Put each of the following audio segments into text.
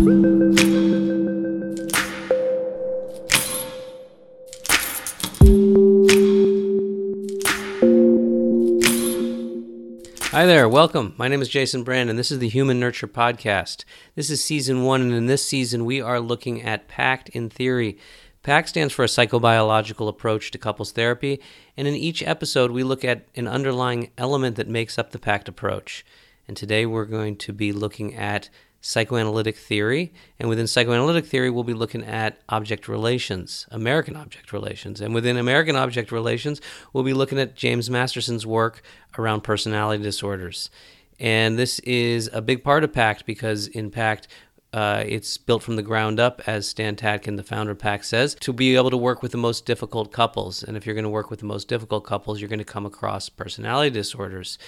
Hi there, welcome. My name is Jason Brand, and this is the Human Nurture Podcast. This is season one, and in this season, we are looking at PACT in theory. PACT stands for a psychobiological approach to couples therapy, and in each episode, we look at an underlying element that makes up the PACT approach. And today, we're going to be looking at psychoanalytic theory. And within psychoanalytic theory, we'll be looking at object relations, American object relations. And within American object relations, we'll be looking at James Masterson's work around personality disorders. And this is a big part of PACT because in PACT, uh, it's built from the ground up, as Stan Tatkin, the founder of PACT, says, to be able to work with the most difficult couples. And if you're going to work with the most difficult couples, you're going to come across personality disorders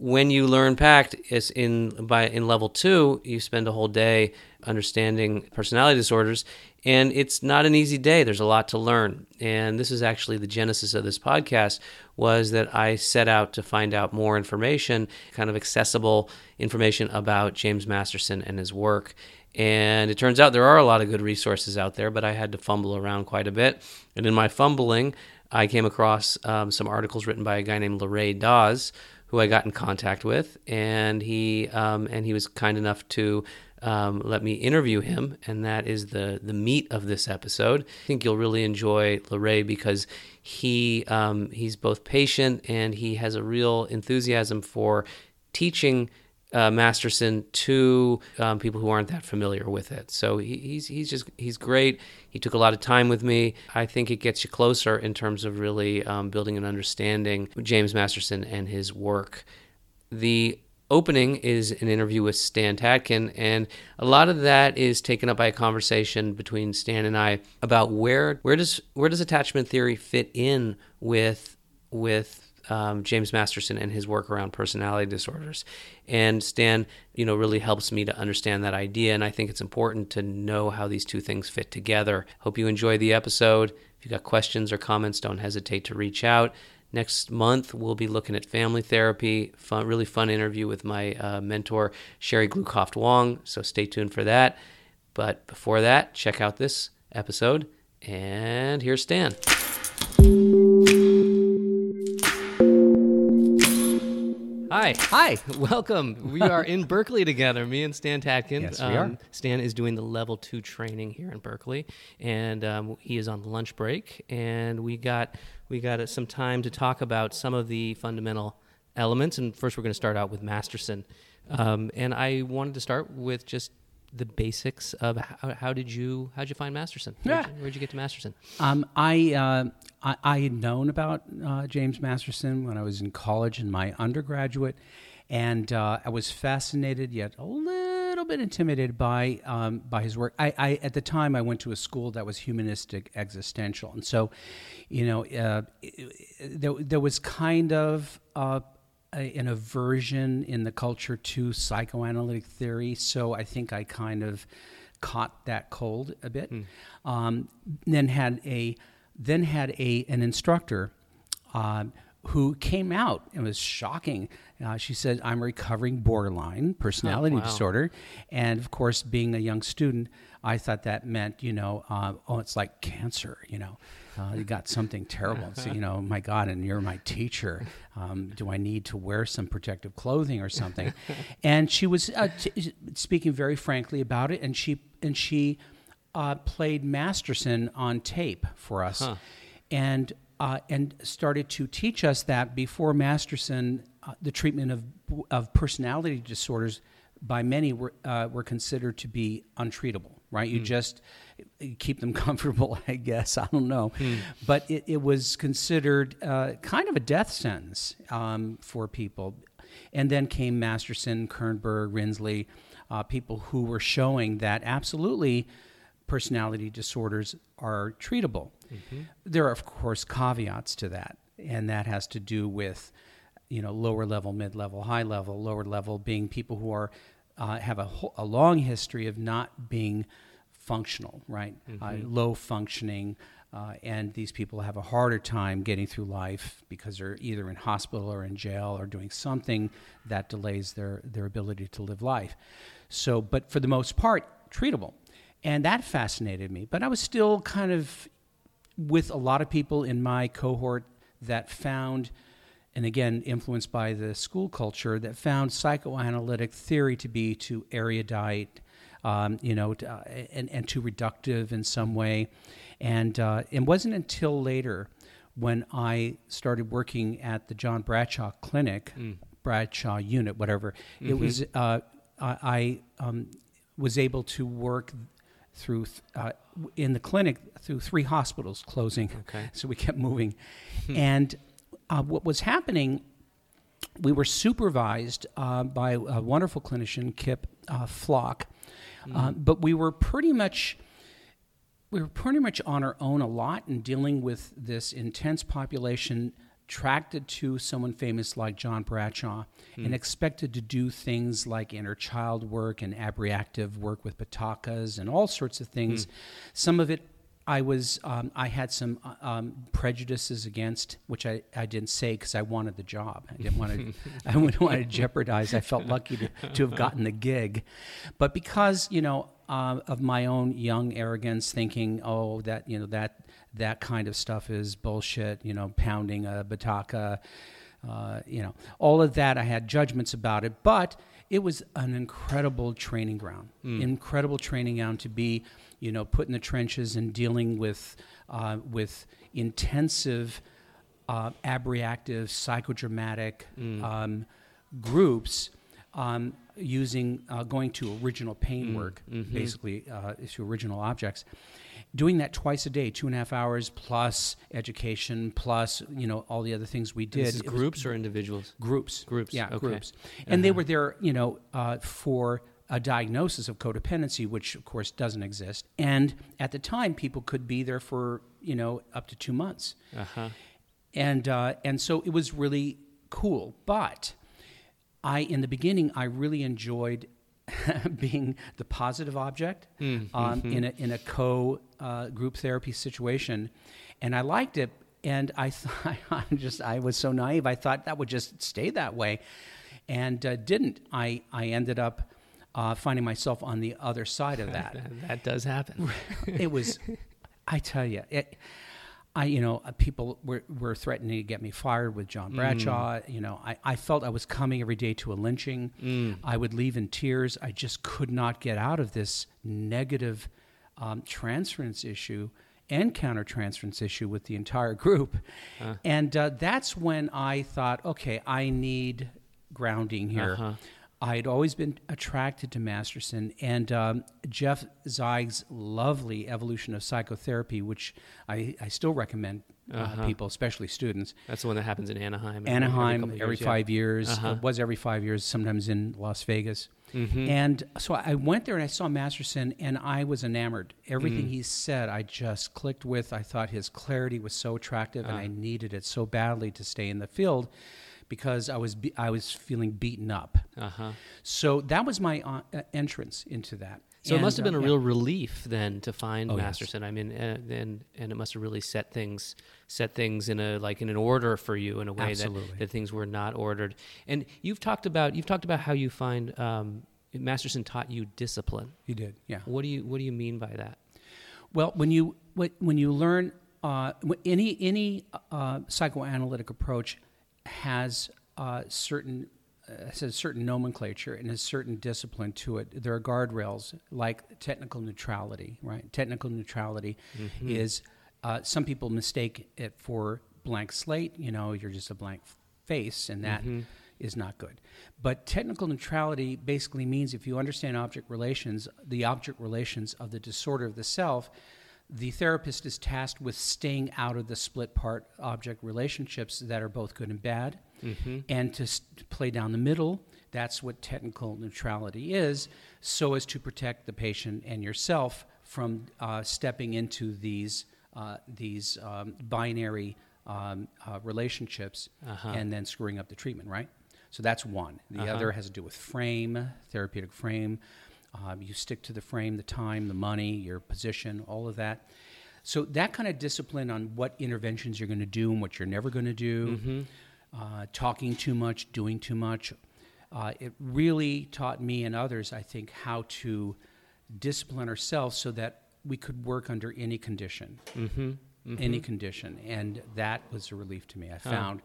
when you learn pact is in by in level two you spend a whole day understanding personality disorders and it's not an easy day. There's a lot to learn. And this is actually the genesis of this podcast was that i set out to find out more information kind of accessible information about james masterson and his work. And it turns out there are a lot of good resources out there but i had to fumble around quite a bit. And in my fumbling i came across um, some articles written by a guy named Leray Dawes who I got in contact with, and he um, and he was kind enough to um, let me interview him, and that is the the meat of this episode. I think you'll really enjoy Leray because he um, he's both patient and he has a real enthusiasm for teaching uh, Masterson to um, people who aren't that familiar with it. So he, he's he's just he's great. He took a lot of time with me. I think it gets you closer in terms of really um, building an understanding James Masterson and his work. The opening is an interview with Stan Tatkin, and a lot of that is taken up by a conversation between Stan and I about where where does where does attachment theory fit in with with um, James Masterson and his work around personality disorders. And Stan, you know, really helps me to understand that idea. And I think it's important to know how these two things fit together. Hope you enjoy the episode. If you got questions or comments, don't hesitate to reach out. Next month, we'll be looking at family therapy. Fun, really fun interview with my uh, mentor, Sherry Glukoft Wong. So stay tuned for that. But before that, check out this episode. And here's Stan. Hi. Hi. Welcome. We are in Berkeley together, me and Stan Tatkin. Yes, we um, are. Stan is doing the level two training here in Berkeley, and um, he is on lunch break. And we got we got uh, some time to talk about some of the fundamental elements. And first, we're going to start out with Masterson. Um, and I wanted to start with just the basics of how, how did you how did you find Masterson? Where'd, yeah. you, where'd you get to Masterson? Um, I, uh, I, I had known about uh, James Masterson when I was in college in my undergraduate, and uh, I was fascinated yet a little bit intimidated by um, by his work. I, I, at the time I went to a school that was humanistic existential, and so you know uh, there there was kind of uh, a, an aversion in the culture to psychoanalytic theory, so I think I kind of caught that cold a bit. Mm. Um, then had a then had a an instructor uh, who came out and was shocking. Uh, she said, "I'm recovering borderline personality oh, wow. disorder," and of course, being a young student, I thought that meant you know, uh, oh, it's like cancer, you know uh, you got something terrible. So, you know, my God, and you're my teacher. Um, do I need to wear some protective clothing or something? and she was uh, t- speaking very frankly about it, and she and she uh, played Masterson on tape for us, huh. and uh, and started to teach us that before Masterson, uh, the treatment of of personality disorders by many were uh, were considered to be untreatable. Right? You mm. just keep them comfortable, I guess. I don't know. Hmm. But it, it, was considered uh, kind of a death sentence um, for people. And then came Masterson, Kernberg, Rinsley, uh, people who were showing that absolutely personality disorders are treatable. Mm-hmm. There are, of course, caveats to that, and that has to do with you know lower level, mid level, high level. Lower level being people who are uh, have a, a long history of not being functional, right? Mm-hmm. Uh, low functioning, uh, and these people have a harder time getting through life because they're either in hospital or in jail or doing something that delays their, their ability to live life. So, but for the most part, treatable. And that fascinated me. But I was still kind of with a lot of people in my cohort that found, and again, influenced by the school culture, that found psychoanalytic theory to be too erudite, um, you know, to, uh, and, and too reductive in some way. And uh, it wasn't until later when I started working at the John Bradshaw Clinic, mm. Bradshaw Unit, whatever, mm-hmm. it was, uh, I um, was able to work through uh, in the clinic through three hospitals closing. Okay. So we kept moving, hmm. and uh, what was happening, we were supervised uh, by a wonderful clinician, Kip uh, Flock, mm. but we were pretty much we were pretty much on our own a lot in dealing with this intense population attracted to someone famous like John Bradshaw mm. and expected to do things like inner child work and abreactive work with batakas and all sorts of things. Mm. Some of it I was um, I had some uh, um, prejudices against, which I, I didn't say because I wanted the job. I didn't want to I didn't want to jeopardize. I felt lucky to, to have gotten the gig, but because you know uh, of my own young arrogance, thinking, oh, that you know that that kind of stuff is bullshit. You know, pounding a bataka. Uh, you know, all of that. I had judgments about it, but it was an incredible training ground. Mm. Incredible training ground to be, you know, put in the trenches and dealing with uh, with intensive, uh, abreactive, psychodramatic mm. um, groups um, using uh, going to original pain mm, work, mm-hmm. basically uh, to original objects. Doing that twice a day, two and a half hours plus education plus you know all the other things we did. This is groups or individuals? Groups. Groups. Yeah, okay. groups. And uh-huh. they were there, you know, uh, for a diagnosis of codependency, which of course doesn't exist. And at the time, people could be there for you know up to two months. Uh-huh. And uh, and so it was really cool, but I, in the beginning, I really enjoyed being the positive object mm-hmm. um, in a in a co uh, group therapy situation, and I liked it. And I thought, I just I was so naive. I thought that would just stay that way, and uh, didn't. I I ended up uh, finding myself on the other side of that. that does happen. it was, I tell you, it, I, you know, uh, people were, were threatening to get me fired with John Bradshaw. Mm. You know, I, I felt I was coming every day to a lynching. Mm. I would leave in tears. I just could not get out of this negative um, transference issue and countertransference issue with the entire group. Uh. And uh, that's when I thought, okay, I need grounding here. Uh-huh. I had always been attracted to Masterson and um, Jeff Zeig's lovely evolution of psychotherapy, which I, I still recommend uh, uh-huh. people, especially students. That's the one that happens in Anaheim. Anaheim every, every years, five yeah. years. Uh-huh. It was every five years, sometimes in Las Vegas. Mm-hmm. And so I went there and I saw Masterson and I was enamored. Everything mm. he said, I just clicked with. I thought his clarity was so attractive uh-huh. and I needed it so badly to stay in the field because I was be- I was feeling beaten up. Uh-huh. So that was my uh, entrance into that. So and, it must have been uh, a real yeah. relief then to find oh, Masterson. Yes. I mean, and, and, and it must have really set things set things in a like in an order for you in a way that, that things were not ordered. And you've talked about you've talked about how you find um, Masterson taught you discipline. He did, yeah. What do you what do you mean by that? Well, when you when you learn uh, any any uh, psychoanalytic approach has uh, certain uh, has a certain nomenclature and a certain discipline to it. There are guardrails like technical neutrality, right? Technical neutrality mm-hmm. is uh, some people mistake it for blank slate. You know, you're just a blank face, and that mm-hmm. is not good. But technical neutrality basically means if you understand object relations, the object relations of the disorder of the self, the therapist is tasked with staying out of the split part object relationships that are both good and bad mm-hmm. and to st- play down the middle that's what technical neutrality is so as to protect the patient and yourself from uh, stepping into these uh, these um, binary um, uh, relationships uh-huh. and then screwing up the treatment right so that's one the uh-huh. other has to do with frame therapeutic frame um, you stick to the frame, the time, the money, your position, all of that. So that kind of discipline on what interventions you're going to do and what you're never going to do, mm-hmm. uh, talking too much, doing too much, uh, it really taught me and others, I think, how to discipline ourselves so that we could work under any condition, Mm-hmm. any condition, and that was a relief to me. I found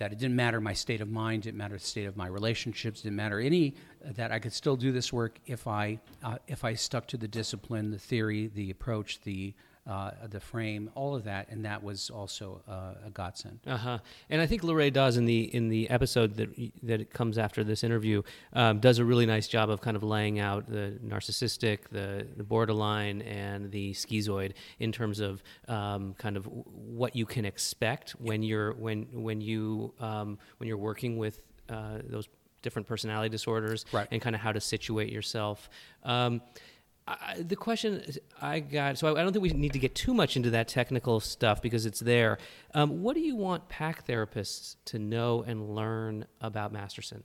that it didn't matter my state of mind, didn't matter the state of my relationships, didn't matter any that I could still do this work if I uh, if I stuck to the discipline, the theory, the approach, the uh, the frame, all of that, and that was also uh, a godsend. Uh huh. And I think Lorraine does in the in the episode that that comes after this interview um, does a really nice job of kind of laying out the narcissistic, the the borderline, and the schizoid in terms of um, kind of what you can expect when you're when when you um, when you're working with uh, those different personality disorders, Right. and kind of how to situate yourself. Um, I, the question I got, so I, I don't think we need to get too much into that technical stuff because it's there. Um, what do you want PACT therapists to know and learn about Masterson?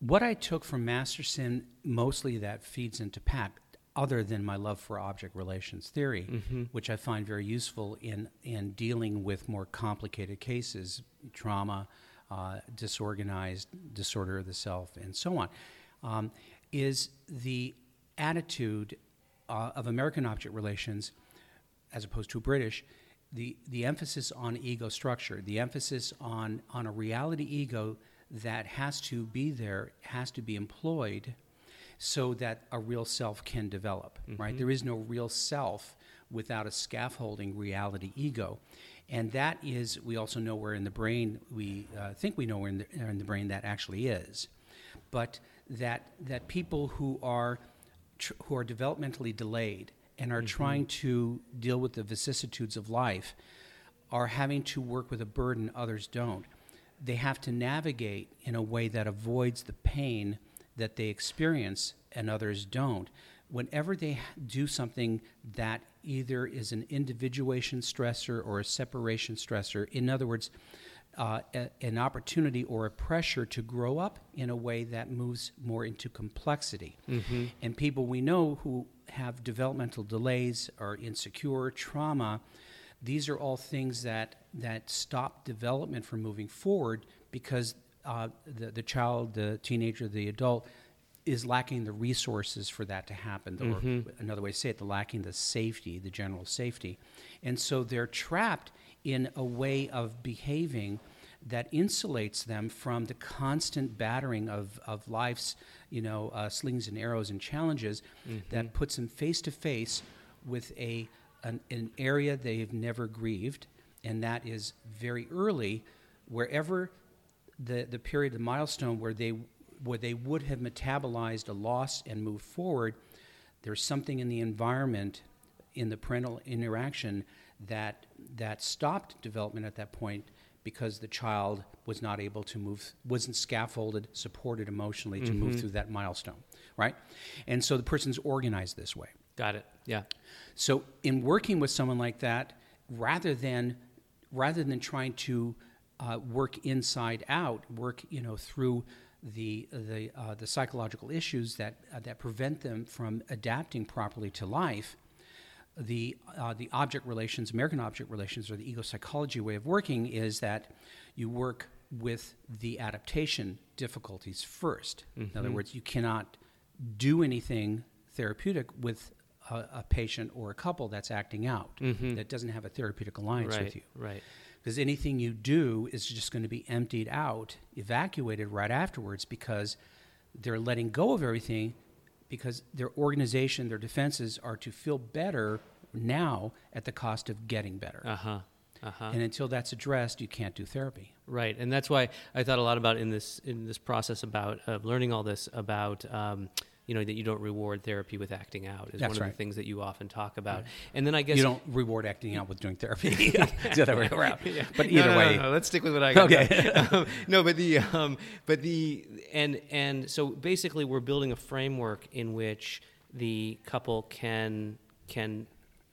What I took from Masterson, mostly that feeds into PACT, other than my love for object relations theory, which I find very useful in, in dealing with more complicated cases, trauma, uh, disorganized disorder of the self, and so on, um, is the attitude uh, of American object relations as opposed to British, the, the emphasis on ego structure, the emphasis on, on a reality ego that has to be there, has to be employed so that a real self can develop, right? There is no real self without a scaffolding reality ego. And that is, we also know where in the brain, we uh, think we know where in the, in the brain that actually is. But that, that people who are tr- who are developmentally delayed and are mm-hmm. trying to deal with the vicissitudes of life are having to work with a burden others don't. They have to navigate in a way that avoids the pain that they experience and others don't. Whenever they do something that either is an individuation stressor or a separation stressor, in other words, uh, a, an opportunity or a pressure to grow up in a way that moves more into complexity. And people we know who have developmental delays or insecure trauma, these are all things that, that stop development from moving forward because uh, the, the child, the teenager, the adult is lacking the resources for that to happen. Or another way to say it, the lacking the safety, the general safety. And so they're trapped in a way of behaving that insulates them from the constant battering of, of life's, you know, uh, slings and arrows and challenges that puts them face to face with a, an, an area they've never grieved, and that is very early, wherever the, the period, the milestone where they, where they would have metabolized a loss and moved forward, there's something in the environment, in the parental interaction, that, that stopped development at that point because the child was not able to move, wasn't scaffolded, supported emotionally to move through that milestone, right? And so the person's organized this way. Got it. Yeah. So in working with someone like that, rather than rather than trying to uh, work inside out, work you know through the the uh, the psychological issues that uh, that prevent them from adapting properly to life. The uh, the object relations, American object relations, or the ego psychology way of working is that you work with the adaptation difficulties 1st In other words, you cannot do anything therapeutic with a, a patient or a couple that's acting out that doesn't have a therapeutic alliance Right. with you. Right. Because anything you do is just going to be emptied out, evacuated right afterwards because they're letting go of everything because their organization, their defenses are to feel better now at the cost of getting better. Uh huh. Uh huh. And until that's addressed, you can't do therapy. Right, and that's why I thought a lot about in this in this process about of learning all this about um, you know that you don't reward therapy with acting out is That's one of right. the things that you often talk about. And then I guess You don't reward acting out with doing therapy. it's the other way around. But either no, no, way, no, let's stick with what I got. Okay. um, no, but the um, but the and and so basically we're building a framework in which the couple can can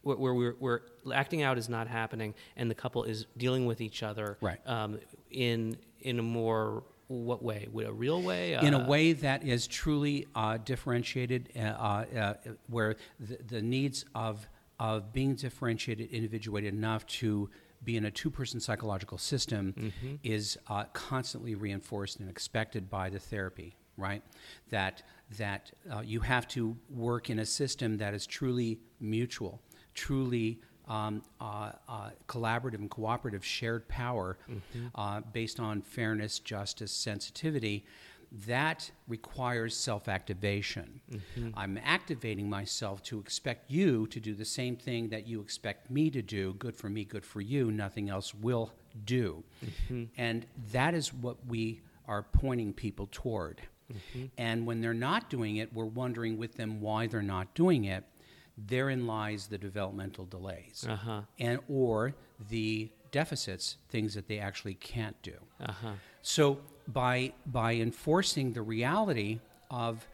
where we're acting out is not happening and the couple is dealing with each other Right. um, in in a more what way? With a real way? in a Uh, way that is truly uh, differentiated, uh, uh, where the, the needs of of being differentiated, individuated enough to be in a two-person psychological system Mm-hmm. is uh, constantly reinforced and expected by the therapy. right? That that uh, you have to work in a system that is truly mutual, truly um, uh, uh, collaborative and cooperative, shared power uh, based on fairness, justice, sensitivity. That requires self activation. I'm activating myself to expect you to do the same thing that you expect me to do. Good for me, good for you. Nothing else will do. And that is what we are pointing people toward. And when they're not doing it, we're wondering with them why they're not doing it. Therein lies the developmental delays, Uh-huh. and or the deficits, things that they actually can't do. Uh-huh. So by by enforcing the reality of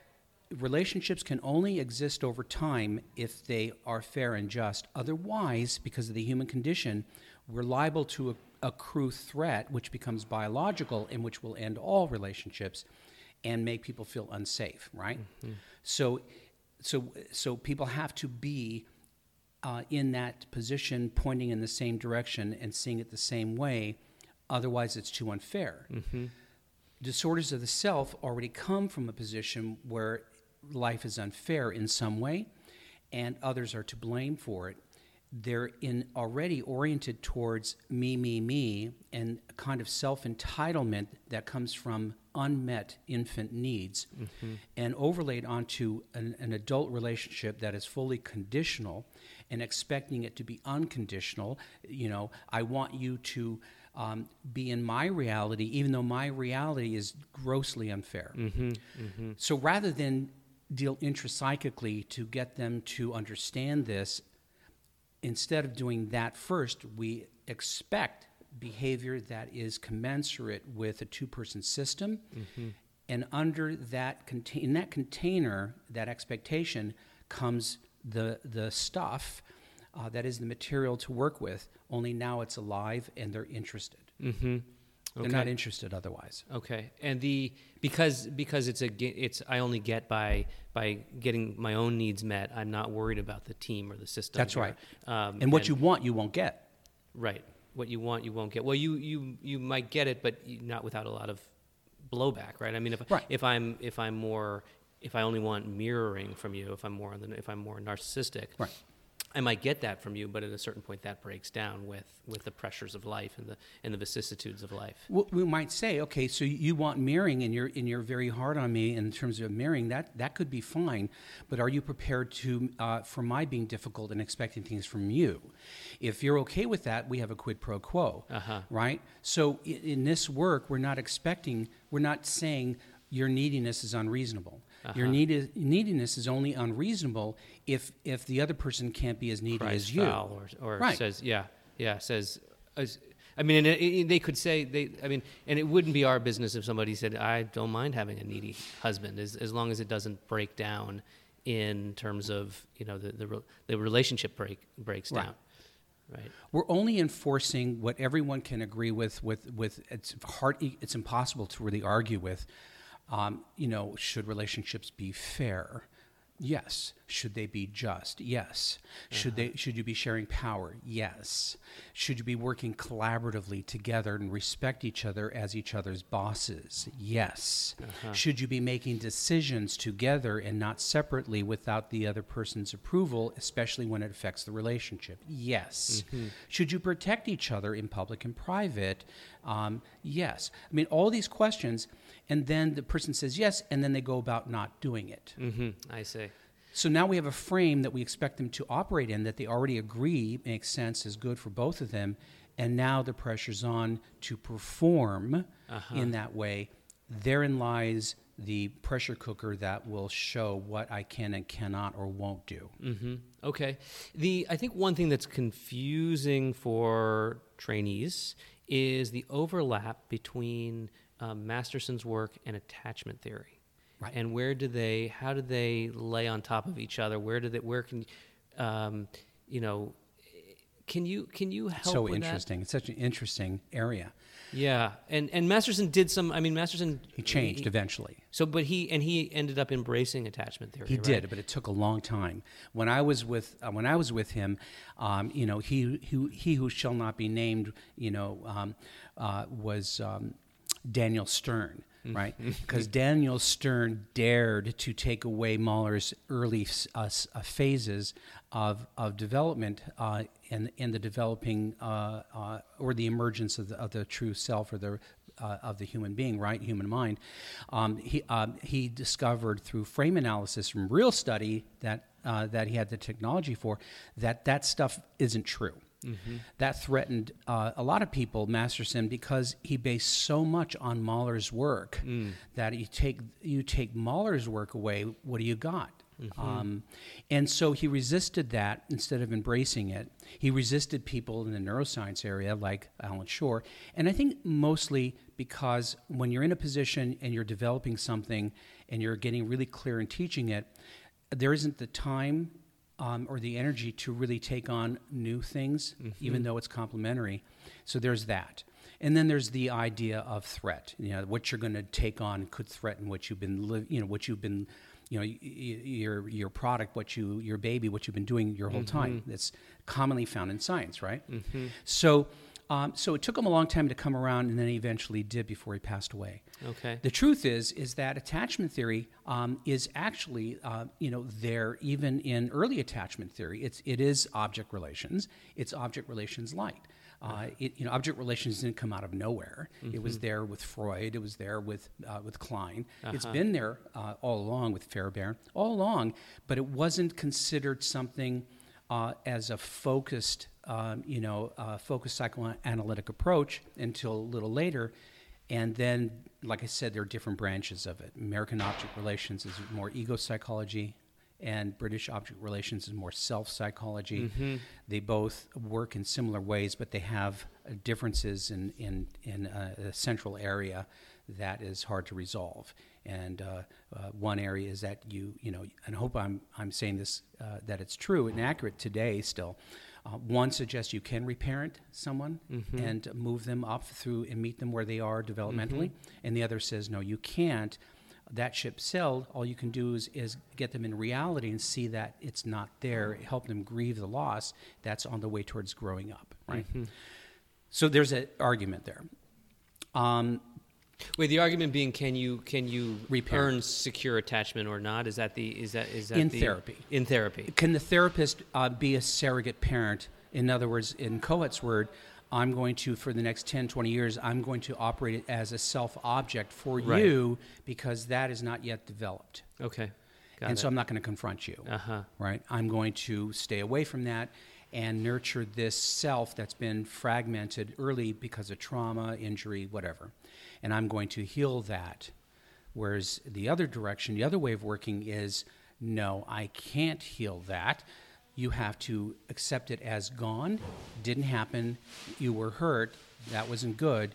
relationships can only exist over time if they are fair and just. Otherwise, because of the human condition, we're liable to a- accrue threat, which becomes biological and which will end all relationships and make people feel unsafe. Right. So, so so people have to be uh, in that position, pointing in the same direction and seeing it the same way. Otherwise, it's too unfair. Disorders of the self already come from a position where life is unfair in some way, and others are to blame for it. They're in already oriented towards me, me, me, and a kind of self entitlement that comes from unmet infant needs, mm-hmm. and overlaid onto an, an adult relationship that is fully conditional, and expecting it to be unconditional. You know, I want you to um, be in my reality, even though my reality is grossly unfair. Mm-hmm. Mm-hmm. So rather than deal intrapsychically to get them to understand this, instead of doing that first, we expect behavior that is commensurate with a two-person system, and under that contain in that container, that expectation comes the the stuff uh, that is the material to work with. Only now it's alive and they're interested. Mm-hmm. They're not interested otherwise. Okay, and the because because it's a it's I only get by by getting my own needs met. I'm not worried about the team or the system. That's here. right. Um, And what you want, you won't get. right what you want you won't get. Well, you you you might get it, but not without a lot of blowback, right? I mean, if Right. if I'm if I'm more if I only want mirroring from you, if I'm more on the if I'm more narcissistic, Right. I might get that from you, but at a certain point, that breaks down with with the pressures of life and the and the vicissitudes of life. Well, we might say, okay, so you want mirroring, and you're and you're very hard on me in terms of mirroring. That that could be fine, but are you prepared to uh, for my being difficult and expecting things from you? If you're okay with that, we have a quid pro quo, Uh-huh. right? So in, in this work, we're not expecting, we're not saying your neediness is unreasonable. Your Uh-huh. need, neediness is only unreasonable if if the other person can't be as needy cries as you. or, or Right. says yeah yeah says as, I mean and it, it- they could say they I mean and it wouldn't be our business if somebody said I don't mind having a needy husband as as long as it doesn't break down in terms of you know the the, the relationship break breaks Right. down right We're only enforcing what everyone can agree with. With with it's hard. It's impossible to really argue with. Um, you know, should relationships be fair? Yes. Should they be just? Yes. Should they? Should you be sharing power? Yes. Should you be working collaboratively together and respect each other as each other's bosses? Yes. Should you be making decisions together and not separately without the other person's approval, especially when it affects the relationship? Yes. Should you protect each other in public and private? Um, yes. I mean, all these questions, and then the person says yes, and then they go about not doing it. mm-hmm. I see So now we have a frame that we expect them to operate in that they already agree makes sense, is good for both of them. And now the pressure's on to perform in that way. Therein lies the pressure cooker that will show what I can and cannot or won't do. Mm-hmm. Okay. The I think one thing that's confusing for trainees is the overlap between um, Masterson's work and attachment theory. Right. And where do they? How do they lay on top of each other? Where do they? Where can, um, you know? Can you can you help? so with that? interesting. It's such an interesting area. Yeah, and and Masterson did some. I mean, Masterson He changed eventually. So, but he and he ended up embracing attachment theory. He right? did, but it took a long time. When I was with uh, when I was with him, um, you know, he who he who shall not be named, you know, um, uh, was um, Daniel Stern. right? Because Daniel Stern dared to take away Mahler's early uh, uh, phases of, of development uh, and, and the developing uh, uh, or the emergence of the, of the true self or the uh, of the human being, right? Human mind. Um, he, um, he discovered through frame analysis from real study that, uh, that he had the technology for that that stuff isn't true. Mm-hmm. That threatened uh, a lot of people, Masterson, because he based so much on Mahler's work mm. that you take you take Mahler's work away. What do you got? Mm-hmm. Um, and so he resisted that instead of embracing it. He resisted people in the neuroscience area like Allan Schore. And I think mostly because when you're in a position and you're developing something and you're getting really clear in teaching it, there isn't the time um, or the energy to really take on new things, mm-hmm. even though it's complementary. So there's that. And then there's the idea of threat. You know, what you're going to take on could threaten what you've been, li- you know, what you've been you know your your product what you your baby what you've been doing your whole mm-hmm. time that's commonly found in science right mm-hmm. so um, so it took him a long time to come around, and then he eventually did before he passed away. Okay. The truth is, is that attachment theory um, is actually, uh, you know, there even in early attachment theory. It's it is object relations. It's object relations light. Uh, it, you know, object relations didn't come out of nowhere. Mm-hmm. It was mm-hmm. there with Freud. It was there with uh, with Klein. Uh-huh. It's been there uh, all along with Fairbairn, all along. But it wasn't considered something uh, as a focused, um, you know, uh, focused psychoanalytic approach until a little later. And then, like I said, there are different branches of it. American object relations is more ego psychology and British object relations is more self psychology. Mm-hmm. They both work in similar ways, but they have uh, differences in, in, in a, a, central area that is hard to resolve. And uh, uh, one area is that you, you know, and I hope I'm, I'm saying this, uh, that it's true and accurate today still. Uh, one suggests you can reparent someone mm-hmm. and move them up through and meet them where they are developmentally. Mm-hmm. And the other says, no, you can't that ship sailed, all you can do is, is get them in reality and see that it's not there, help them grieve the loss. That's on the way towards growing up, right? Mm-hmm. So there's an argument there. Um, Wait, the argument being, can you can you Repair. earn secure attachment or not? Is that the is that is that in the, therapy? In therapy, can the therapist uh, be a surrogate parent? In other words, in Kohut's word, I'm going to, for the next 10, 20 years, I'm going to operate it as a self object for right. you because that is not yet developed. Okay. Got and it. so I'm not going to confront you. Uh-huh. Right? I'm going to stay away from that and nurture this self that's been fragmented early because of trauma, injury, whatever. And I'm going to heal that. Whereas the other direction, the other way of working is no, I can't heal that. You have to accept it as gone, didn't happen, you were hurt, that wasn't good,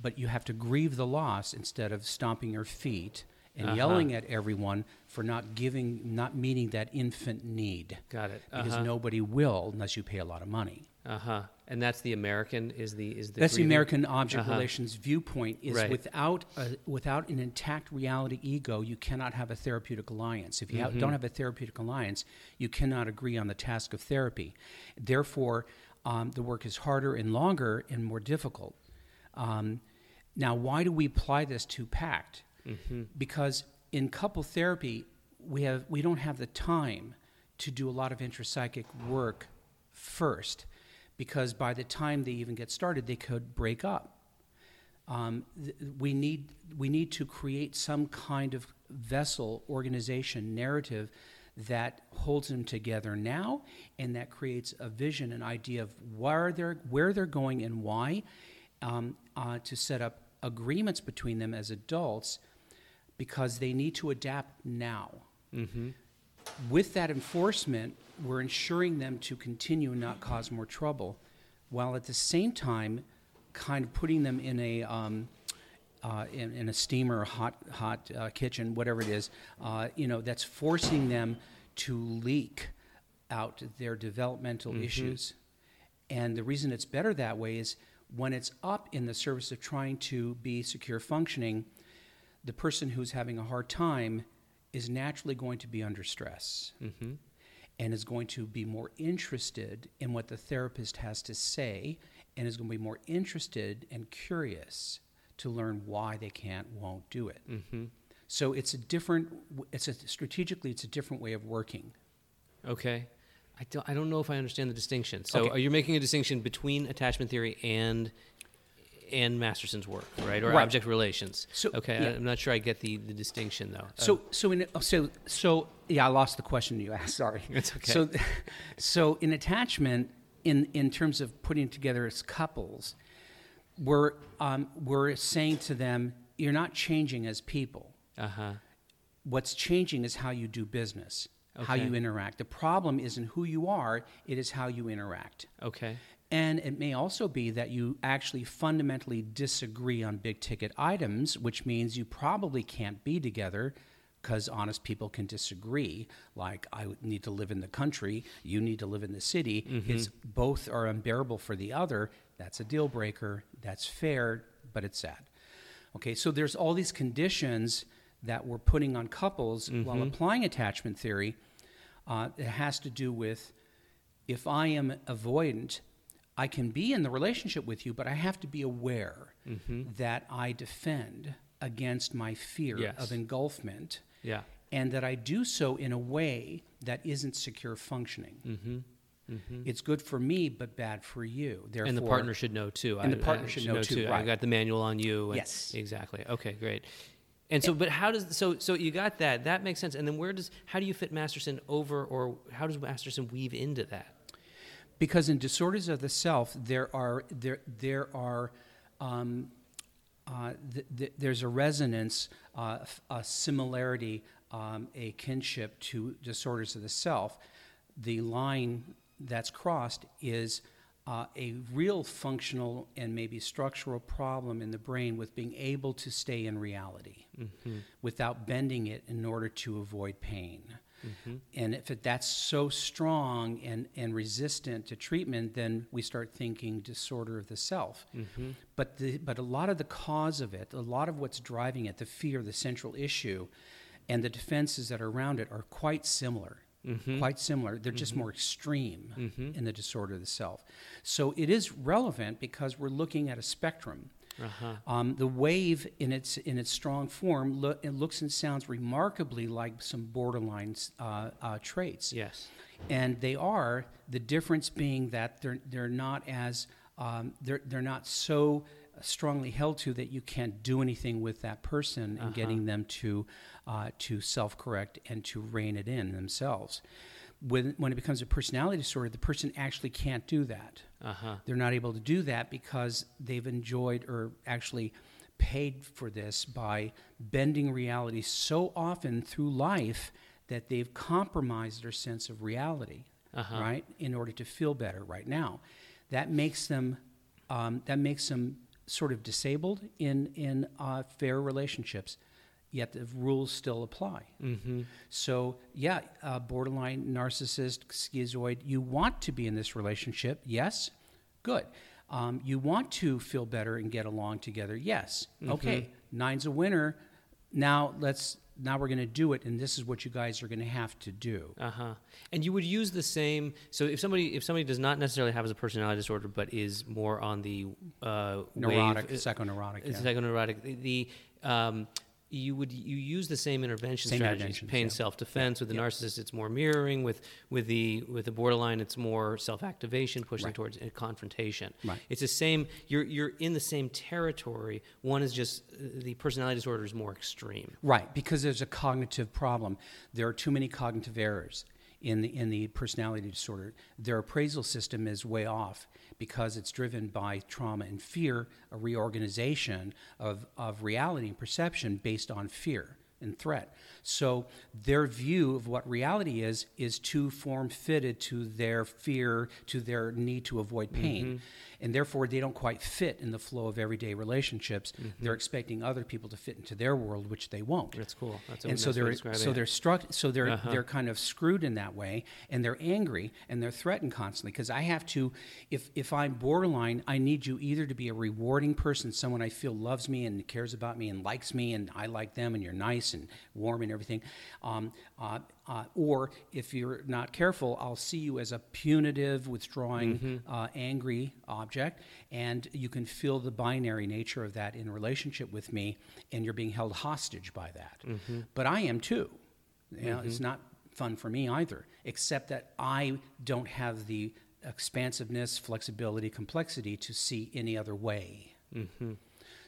but you have to grieve the loss instead of stomping your feet and uh-huh. yelling at everyone for not giving, not meeting that infant need. Got it. Uh-huh. Because nobody will unless you pay a lot of money. Uh huh. And that's the American is the is the that's grieving? the American object uh-huh. relations viewpoint. Is right. without a, without an intact reality ego, you cannot have a therapeutic alliance. If you mm-hmm. have, don't have a therapeutic alliance, you cannot agree on the task of therapy. Therefore, um, the work is harder and longer and more difficult. Um, now, why do we apply this to PACT? Mm-hmm. Because in couple therapy, we have we don't have the time to do a lot of intrapsychic work first because by the time they even get started, they could break up. Um, th- we, need, we need to create some kind of vessel, organization, narrative that holds them together now and that creates a vision, an idea of where they're, where they're going and why, um, uh, to set up agreements between them as adults because they need to adapt now. Mm-hmm. With that enforcement, we're ensuring them to continue and not cause more trouble, while at the same time, kind of putting them in a um, uh, in, in, a steamer, hot hot uh, kitchen, whatever it is, uh, you know, that's forcing them to leak out their developmental mm-hmm. issues. And the reason it's better that way is when it's up in the service of trying to be secure functioning, the person who's having a hard time is naturally going to be under stress. Mm-hmm and is going to be more interested in what the therapist has to say and is going to be more interested and curious to learn why they can't, won't do it. So it's a different. It's a strategically, it's a different way of working. Okay. I don't, I don't know if I understand the distinction. So Okay. are you making a distinction between attachment theory and and Masterson's work, right? Or Right. object relations. So- okay, yeah. I, I'm not sure I get the, the distinction though. So, so in so so yeah, I lost the question you asked. Sorry. It's okay. So, so in attachment, in in terms of putting together as couples, we're um, we're saying to them, you're not changing as people. uh huh. What's changing is how you do business, how you interact. The problem isn't who you are; it is how you interact. Okay. And it may also be that you actually fundamentally disagree on big ticket items, which means you probably can't be together because honest people can disagree. Like, I need to live in the country, you need to live in the city. It's both are unbearable for the other. That's a deal breaker. That's fair, but it's sad. Okay, so there's all these conditions that we're putting on couples while applying attachment theory. Uh, it has to do with if I am avoidant, I can be in the relationship with you, but I have to be aware mm-hmm. that I defend against my fear Yes. of engulfment Yeah. and that I do so in a way that isn't secure functioning. Mm-hmm. Mm-hmm. It's good for me, but bad for you. Therefore, and the partner should know too. And the I- partner I should know too, I right. got the manual on you. and- Yes. Exactly. Okay. Great. And so, but how does so so you got that? That makes sense. And then where does how do you fit Masterson over, or how does Masterson weave into that? Because in disorders of the self there are there there are um, uh, th- th- there's a resonance, uh, a similarity, um, a kinship to disorders of the self. The line that's crossed is uh, a real functional and maybe structural problem in the brain with being able to stay in reality without bending it in order to avoid pain. Mm-hmm. And if it, that's so strong and, and resistant to treatment, then we start thinking disorder of the self. Mm-hmm. But, the, but a lot of the cause of it, a lot of what's driving it, the fear, the central issue, and the defenses that are around it are quite similar. Mm-hmm. Quite similar. They're just more extreme in the disorder of the self. So it is relevant because we're looking at a spectrum. Uh-huh. Um, the wave, in its in its strong form, lo- it looks and sounds remarkably like some borderline uh, uh, traits, Yes. and they are. The difference being that they're they're not as um, they're they're not so strongly held to that you can't do anything with that person and getting them to uh, to self correct and to rein it in themselves. When when it becomes a personality disorder, the person actually can't do that. Uh huh. They're not able to do that because they've enjoyed or actually paid for this by bending reality so often through life that they've compromised their sense of reality, Uh-huh. right, in order to feel better right now. That makes them um, that makes them sort of disabled in in uh, fair relationships. Yet the rules still apply. Mm-hmm. So, yeah, uh, borderline narcissist, schizoid, you want to be in this relationship, yes, good. Um, you want to feel better and get along together, yes, okay. Nine's a winner. Now let's. Now we're going to do it, and this is what you guys are going to have to do. Uh huh. And you would use the same. So if somebody if somebody does not necessarily have a personality disorder, but is more on the uh, Neurotic, wave, psychoneurotic. it's yeah. psychoneurotic. The, the um, you would you use the same intervention Same strategies. interventions, Pain yeah. self defense with the yeah. narcissist, it's more mirroring. With with the with the borderline, it's more self activation, pushing Right. towards a confrontation. Right. It's the same. You're you're in the same territory. One is just uh, the personality disorder is more extreme. Right, because there's a cognitive problem. There are too many cognitive errors in the in the personality disorder. Their appraisal system is way off because it's driven by trauma and fear, a reorganization of, of reality and perception based on fear and threat. So their view of what reality is is too form fitted to their fear, to their need to avoid pain. Mm-hmm. And therefore they don't quite fit in the flow of everyday relationships. They're expecting other people to fit into their world, which they won't That's cool. That's a and so they're so it. they're struck so they're Uh-huh. they're kind of screwed in that way and they're angry and they're threatened constantly because I have to if if I'm borderline I need you either to be a rewarding person someone I feel loves me and cares about me and likes me and I like them and you're nice nice and warm and everything. Um, uh, uh, or if you're not careful, I'll see you as a punitive, withdrawing, Mm-hmm. uh, angry object, and you can feel the binary nature of that in relationship with me, and you're being held hostage by that. Mm-hmm. But I am too. You know, It's not fun for me either, except that I don't have the expansiveness, flexibility, complexity to see any other way.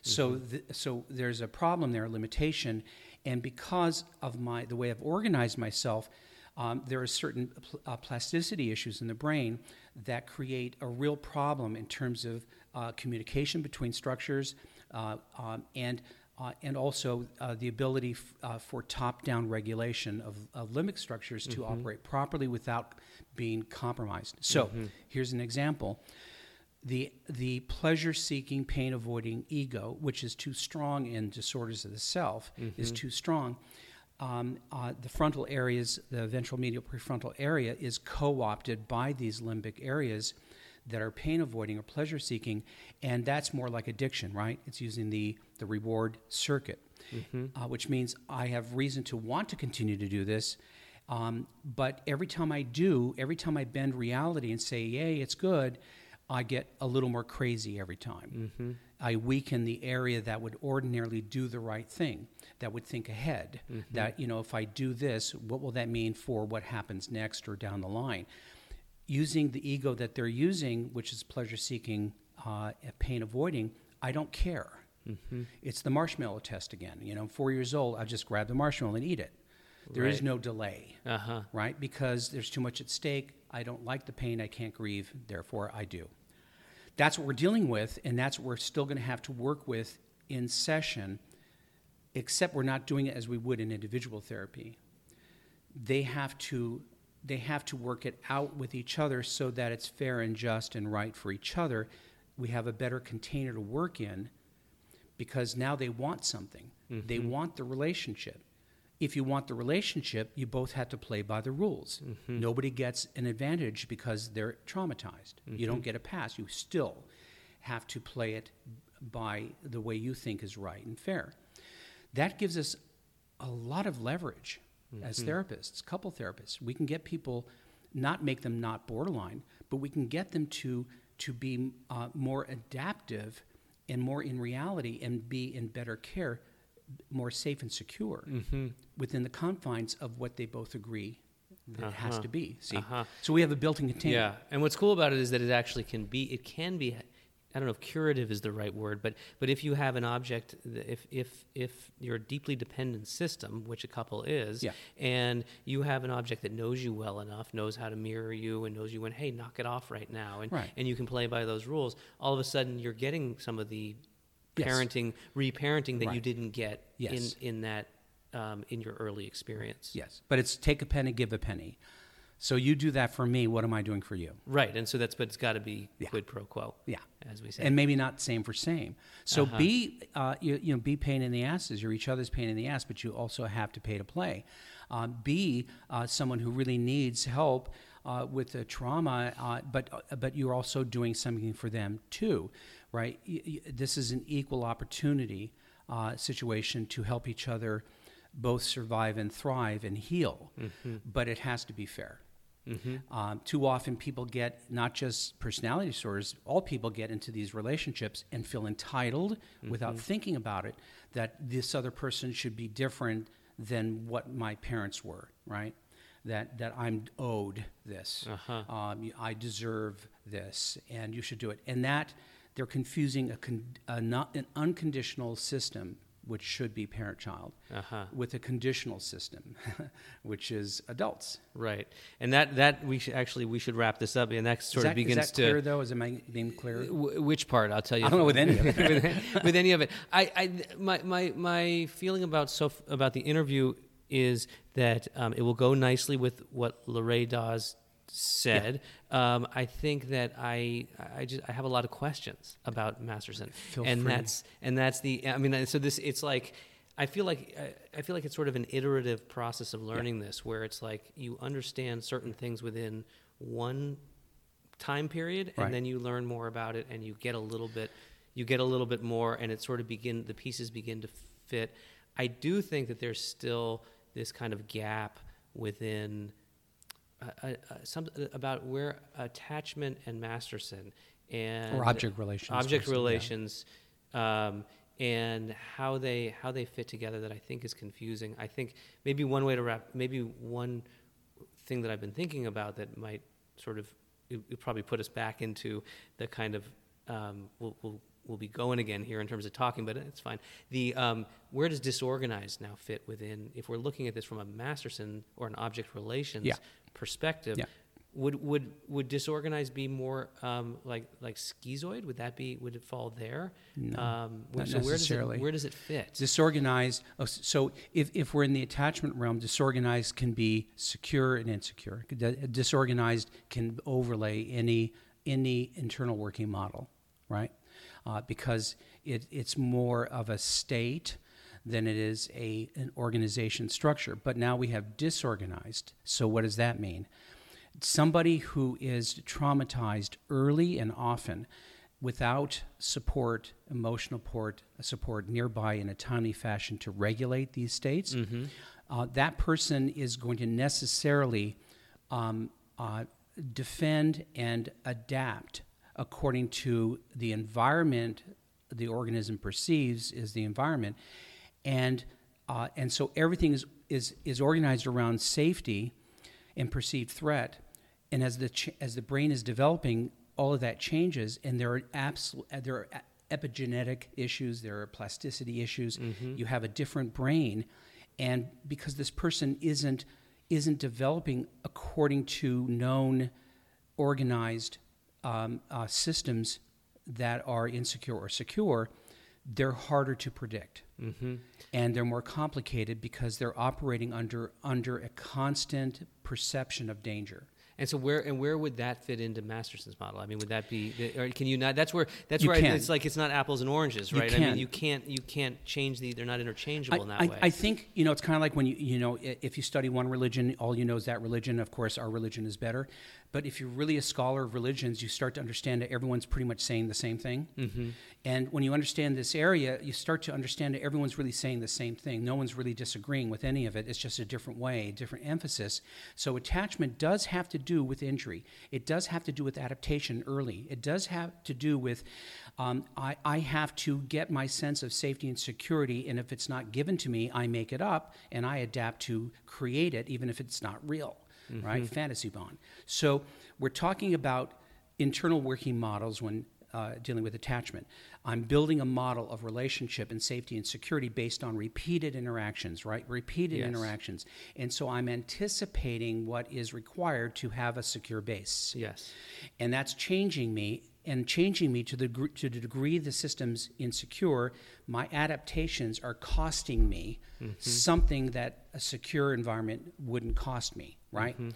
So, th- so there's a problem there, a limitation, and because of my the way I've organized myself, um, there are certain pl- uh, plasticity issues in the brain that create a real problem in terms of uh, communication between structures uh, um, and. Uh, and also uh, the ability f- uh, for top-down regulation of, of limbic structures to operate properly without being compromised. So, here's an example: the the pleasure seeking pain avoiding ego which is too strong in disorders of the self is too strong. Um, uh, the frontal areas the ventral medial prefrontal area is co-opted by these limbic areas that are pain avoiding or pleasure seeking and that's more like addiction right? It's using the the reward circuit uh, which means i have reason to want to continue to do this um, but every time I do, every time I bend reality and say, yay, it's good, I get a little more crazy every time. I weaken the area that would ordinarily do the right thing, that would think ahead. That, you know, if I do this, what will that mean for what happens next or down the line? Using the ego that they're using, which is pleasure seeking, uh, pain avoiding, I don't care. It's the marshmallow test again. You know, I'm four years old, I just grab the marshmallow and eat it. There is Right. no delay Uh huh. right? Because there's too much at stake. I don't like the pain. I can't grieve. Therefore, I do. That's what we're dealing with, and that's what we're still going to have to work with in session, except we're not doing it as we would in individual therapy. They have to they have to work it out with each other so that it's fair and just and right for each other. We have a better container to work in because now they want something. They mm-hmm. want the relationship. If you want the relationship, you both have to play by the rules. Mm-hmm. Nobody gets an advantage because they're traumatized. You don't mm-hmm. get a pass. You still have to play it by the way you think is right and fair. That gives us a lot of leverage as mm-hmm. therapists, couple therapists. We can get people, not make them not borderline, but we can get them to to be uh, more adaptive and more in reality and be in better care, more safe and secure within the confines of what they both agree that it has Uh-huh. to be. See, Uh-huh. so we have a built-in container. Yeah, and what's cool about it is that it actually can be. It can be. I don't know if curative is the right word, but but if you have an object, if if if you're a deeply dependent system, which a couple is, Yeah. and you have an object that knows you well enough, knows how to mirror you, and knows you when, hey, knock it off right now, and Right. and you can play by those rules. All of a sudden, you're getting some of the Yes. parenting, reparenting that you Right. didn't get Yes. in in that um, in your early experience. Yes, but it's take a penny, give a penny. So you do that for me. What am I doing for you? Right, and so that's but it's got to be Yeah. quid pro quo. Yeah. as we say. and maybe not same for same. So Uh-huh. be uh, you, you know be pain in the asses. You're each other's pain in the ass, but you also have to pay to play. Uh, be uh, someone who really needs help uh, with the trauma, uh, but uh, but you're also doing something for them too, right? Y- y- this is an equal opportunity uh, situation to help each other both survive and thrive and heal, but it has to be fair. Um, too often, people get not just personality disorders, all people get into these relationships and feel entitled without thinking about it that this other person should be different than what my parents were, right? That, that I'm owed this. Uh-huh. Um, I deserve this, and you should do it. And that they're confusing a, con, a not, an unconditional system, which should be parent child, Uh-huh. with a conditional system, which is adults. Right, and that that we should actually we should wrap this up, and that sort that, of begins is that clear to though? Is it my- being clear? W- which part? I'll tell you. I don't know with any of it. with, with any of it, I, I my, my my feeling about so about the interview is that um, it will go nicely with what Loray Daws said. Um, I think that I I just I have a lot of questions about Masterson, Feel and free. that's and that's the I mean so this it's like. I feel like I- I feel like it's sort of an iterative process of learning this, where it's like you understand certain things within one time period, and Right. then you learn more about it, and you get a little bit, you get a little bit more, and it sort of begin the pieces begin to fit. I do think that there's still this kind of gap within uh, uh, uh some about where attachment and Masterson and or object relations, object relations, yeah. um, and how they how they fit together that I think is confusing. I think maybe one way to wrap, maybe one thing that I've been thinking about that might sort of it, it probably put us back into the kind of um, we'll, we'll we'll be going again here in terms of talking, but it's fine. The um, where does disorganized now fit within? If we're looking at this from a Masterson or an object relations yeah. Perspective, yeah. would would would disorganized be more um, like like schizoid? Would that be would it fall there? No, um, where, so where does it where does it fit? Disorganized. Oh, so if if we're in the attachment realm, disorganized can be secure and insecure. Disorganized can overlay any any internal working model, right? Uh, because it, it's more of a state than it is a an organization structure. But now we have disorganized. So what does that mean? Somebody who is traumatized early and often without support, emotional support, support nearby in a timely fashion to regulate these states, mm-hmm. uh, that person is going to necessarily um, uh, defend and adapt according to the environment the organism perceives is the environment, and uh, and so everything is, is is organized around safety and perceived threat, and as the ch- as the brain is developing, all of that changes, and there are absolute there are epigenetic issues, there are plasticity issues. Mm-hmm. You have a different brain, and because this person isn't isn't developing according to known organized um, uh, systems that are insecure or secure, they're harder to predict. Mm-hmm. And they're more complicated because they're operating under, under a constant perception of danger. And so where and where would that fit into Masterson's model? I mean, would that be? Or can you not? That's where that's you where can. It's like it's not apples and oranges, right? I mean, you can't you can't change the. They're not interchangeable I, in that I, way. I think you know it's kind of like when you you know if you study one religion, all you know is that religion. Of course, our religion is better. But if you're really a scholar of religions, you start to understand that everyone's pretty much saying the same thing. Mm-hmm. And when you understand this area, you start to understand that everyone's really saying the same thing. No one's really disagreeing with any of it. It's just a different way, different emphasis. So attachment does have to do with injury. It does have to do with adaptation early. It does have to do with um, I, I have to get my sense of safety and security, and if it's not given to me, I make it up and I adapt to create it, even if it's not real, mm-hmm. right? Fantasy bond. So we're talking about internal working models when uh, dealing with attachment. I'm building a model of relationship and safety and security based on repeated interactions, right? Repeated yes. interactions. And so I'm anticipating what is required to have a secure base. Yes. And that's changing me and changing me to the, to the degree the system's insecure, my adaptations are costing me mm-hmm. something that a secure environment wouldn't cost me, right? Mm-hmm.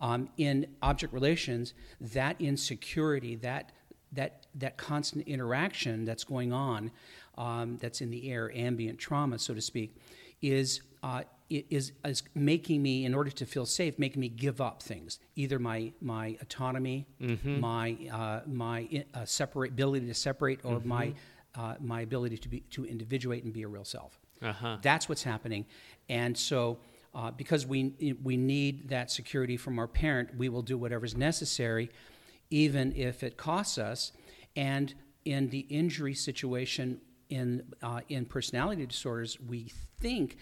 Um, in object relations, that insecurity, that that that constant interaction that's going on, um, that's in the air, ambient trauma, so to speak, is uh, is is making me, in order to feel safe, making me give up things. Either my my autonomy, mm-hmm. my uh, my uh, separate ability to separate, or mm-hmm. my uh, my ability to be to individuate and be a real self. Uh-huh. That's what's happening, and so. Uh, because we we need that security from our parent, we will do whatever's necessary even if it costs us. And in the injury situation in, uh, in personality disorders, we think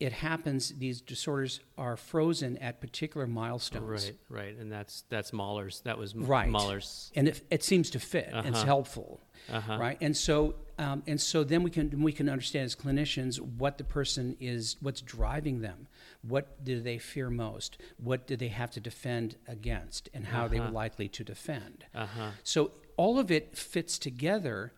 it happens these disorders are frozen at particular milestones right right and that's that's mahler's that was right. mahler's and it, it seems to fit uh-huh. it's helpful uh-huh. right and so um, and so then we can we can understand as clinicians what the person is what's driving them what do they fear most what do they have to defend against and how uh-huh. they were likely to defend uh-huh. so all of it fits together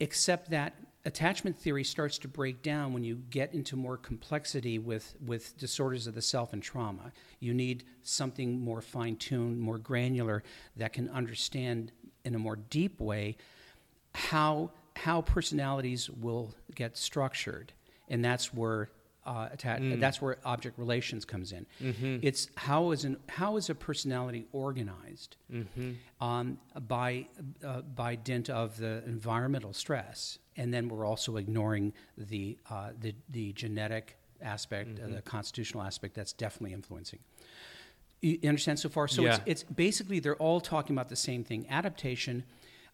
except that attachment theory starts to break down when you get into more complexity with, with disorders of the self and trauma. You need something more fine tuned, more granular that can understand in a more deep way how, how personalities will get structured. And that's where uh, atta- that's where object relations comes in. It's how is an how is a personality organized um, by uh, by dint of the environmental stress, and then we're also ignoring the uh, the, the genetic aspect, uh, the constitutional aspect that's definitely influencing. You you understand so far? So Yeah. it's, it's basically they're all talking about the same thing: adaptation,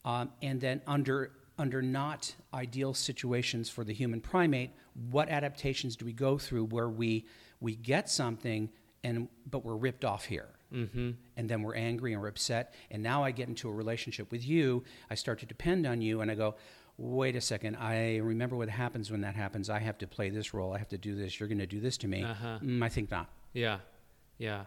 um, and then under under not ideal situations for the human primate, what adaptations do we go through where we we get something and but we're ripped off here, mm-hmm. and then we're angry and we're upset, and now I get into a relationship with you. I start to depend on you, and I go. Wait a second. I remember what happens when that happens. I have to play this role. I have to do this. You're going to do this to me. Uh-huh. Mm, I think not. Yeah, yeah.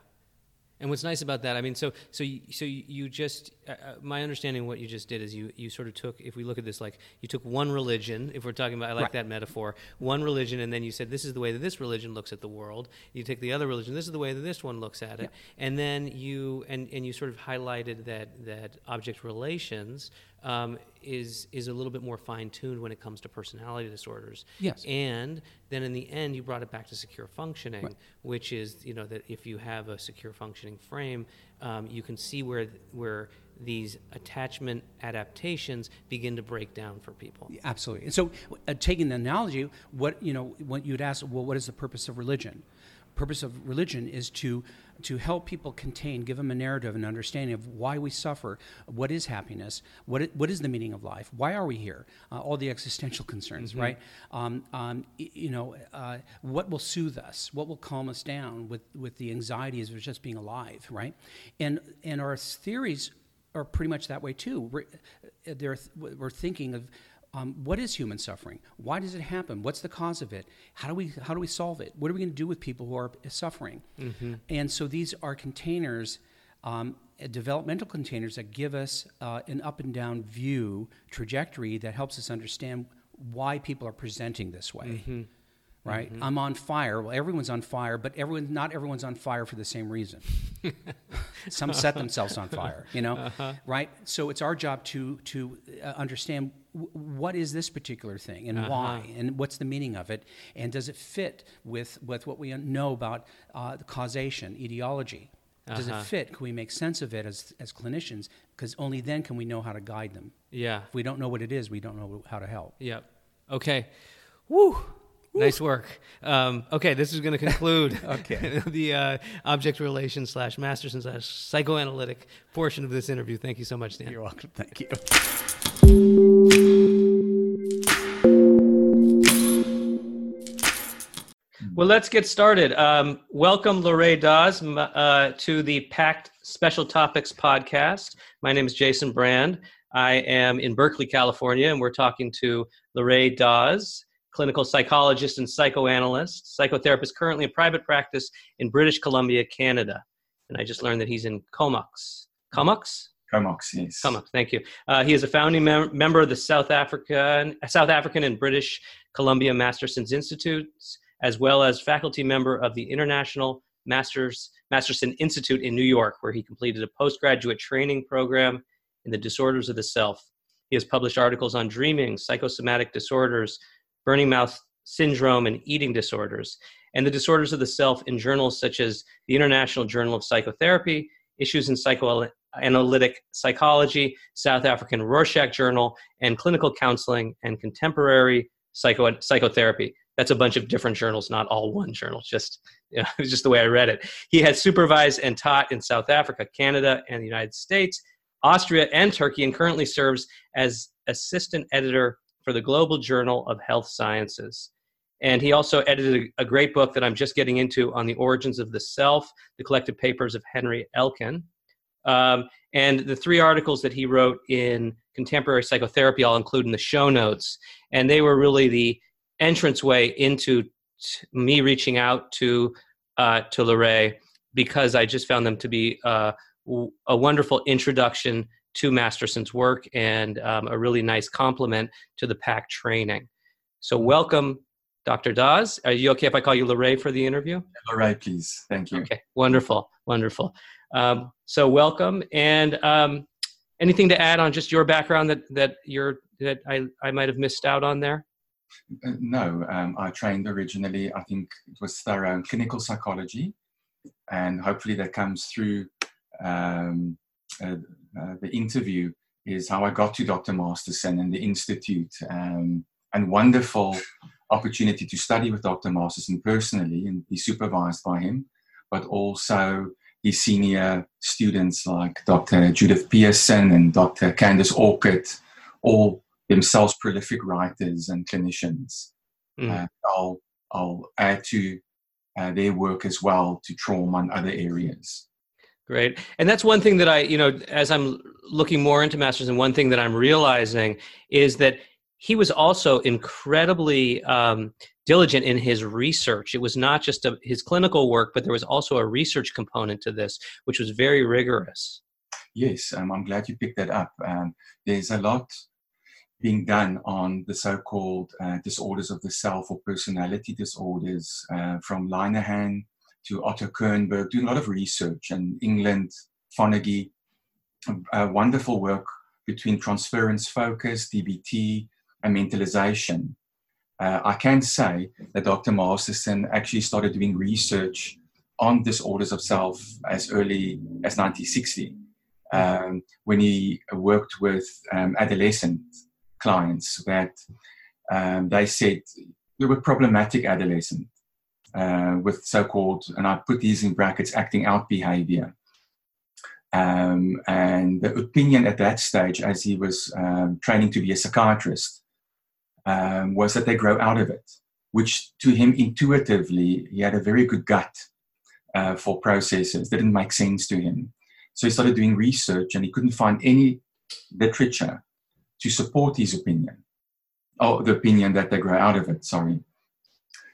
And what's nice about that, I mean, so so you, so you just uh, uh, my understanding of what you just did is you you sort of took, if we look at this like you took one religion, if we're talking about, I like Right. that metaphor, one religion, and then you said this is the way that this religion looks at the world. You take the other religion, this is the way that this one looks at it, and then you and and you sort of highlighted that that object relations. Um, is is a little bit more fine tuned when it comes to personality disorders. Yes. And then in the end, you brought it back to secure functioning, which is you know that if you have a secure functioning frame, um, you can see where where these attachment adaptations begin to break down for people. Absolutely. And so, uh, taking the analogy, what you know, what you'd ask, well, what is the purpose of religion? Purpose of religion is to to help people contain, give them a narrative and understanding of why we suffer, what is happiness, what i- what is the meaning of life, why are we here, uh, all the existential concerns, right? Um, um, you know, uh, what will soothe us, what will calm us down with with the anxieties of just being alive, right? And and our theories are pretty much that way too. We're, uh, they're, we're thinking of um, what is human suffering? Why does it happen? What's the cause of it? How do we how do we solve it? What are we going to do with people who are suffering? And so these are containers, um, uh, developmental containers that give us uh, an up and down view trajectory that helps us understand why people are presenting this way. Right? I'm on fire. Well, everyone's on fire, but everyone not everyone's on fire for the same reason. Some set themselves on fire, you know, right? So it's our job to to uh, understand w- what is this particular thing and why, and what's the meaning of it, and does it fit with with what we know about uh, the causation, etiology? Does it fit? Can we make sense of it as as clinicians? Because only then can we know how to guide them. Yeah. If we don't know what it is, we don't know how to help. Yep. Okay. Woo. Nice work. Um, okay, this is going to conclude Okay. the uh, object relation slash Masterson slash psychoanalytic portion of this interview. Thank you so much, Dan. You're welcome. Thank you. Well, let's get started. Um, welcome, Loray Daws, uh, to the PACT Special Topics podcast. My name is Jason Brand. I am in Berkeley, California, and we're talking to Loray Daws, clinical psychologist and psychoanalyst, psychotherapist currently in private practice in British Columbia, Canada. And I just learned that he's in Comox. Comox? Comox, yes. Comox, thank you. Uh, he is a founding mem- member of the South African, South African and British Columbia Masterson's Institutes, as well as faculty member of the International Masters Masterson Institute in New York, where he completed a postgraduate training program in the disorders of the self. He has published articles on dreaming, psychosomatic disorders, burning mouth syndrome, and eating disorders, and the disorders of the self in journals such as the International Journal of Psychotherapy, Issues in Psychoanalytic Psychology, South African Rorschach Journal, and Clinical Counseling and Contemporary Psycho- Psychotherapy. That's a bunch of different journals, not all one journal. Just, you know, just the way I read it. He has supervised and taught in South Africa, Canada, and the United States, Austria, and Turkey, and currently serves as assistant editor for the Global Journal of Health Sciences. And he also edited a, a great book that I'm just getting into on the origins of the self, the collected papers of Henry Elkin. Um, and the three articles that he wrote in Contemporary Psychotherapy I'll include in the show notes. And they were really the entranceway into t- me reaching out to uh, to Loray because I just found them to be uh, w- a wonderful introduction to Masterson's work and um, a really nice complement to the PACT training. So, welcome, Dr. Daws. Are you okay if I call you Loray for the interview? All right, please. Thank you. Okay, wonderful, wonderful. Um, so, welcome. And um, anything to add on just your background that that you're that I I might have missed out on there? Uh, no, um, I trained originally, I think it was thorough clinical psychology, and hopefully that comes through um, uh, uh, the interview is how I got to Dr. Masterson and the Institute, um, and wonderful opportunity to study with Dr. Masterson personally and be supervised by him, but also his senior students like Dr. Judith Pearson and Dr. Candace Orcutt, all themselves prolific writers and clinicians. Mm. Uh, I'll, I'll add to uh, their work as well to trauma and other areas. Great. And that's one thing that I, you know, as I'm looking more into masters, and one thing that I'm realizing is that he was also incredibly um, diligent in his research. It was not just a, his clinical work, but there was also a research component to this, which was very rigorous. Yes, um, I'm glad you picked that up. Um, there's a lot being done on the so-called uh, disorders of the self or personality disorders, uh, from Linehan to Otto Kernberg, doing a lot of research, and England, Fonagy, uh, wonderful work between transference focus, DBT, and mentalization. Uh, I can say that Dr. Masterson actually started doing research on disorders of self as early as 1960 um, when he worked with um, adolescent clients that um, they said they were problematic adolescents uh, with so-called, and I put these in brackets, acting out behavior. Um, and the opinion at that stage, as he was um, training to be a psychiatrist, um, was that they grow out of it, which to him intuitively, he had a very good gut uh, for processes that didn't make sense to him. So he started doing research and he couldn't find any literature to support his opinion, or the opinion that they grow out of it, sorry.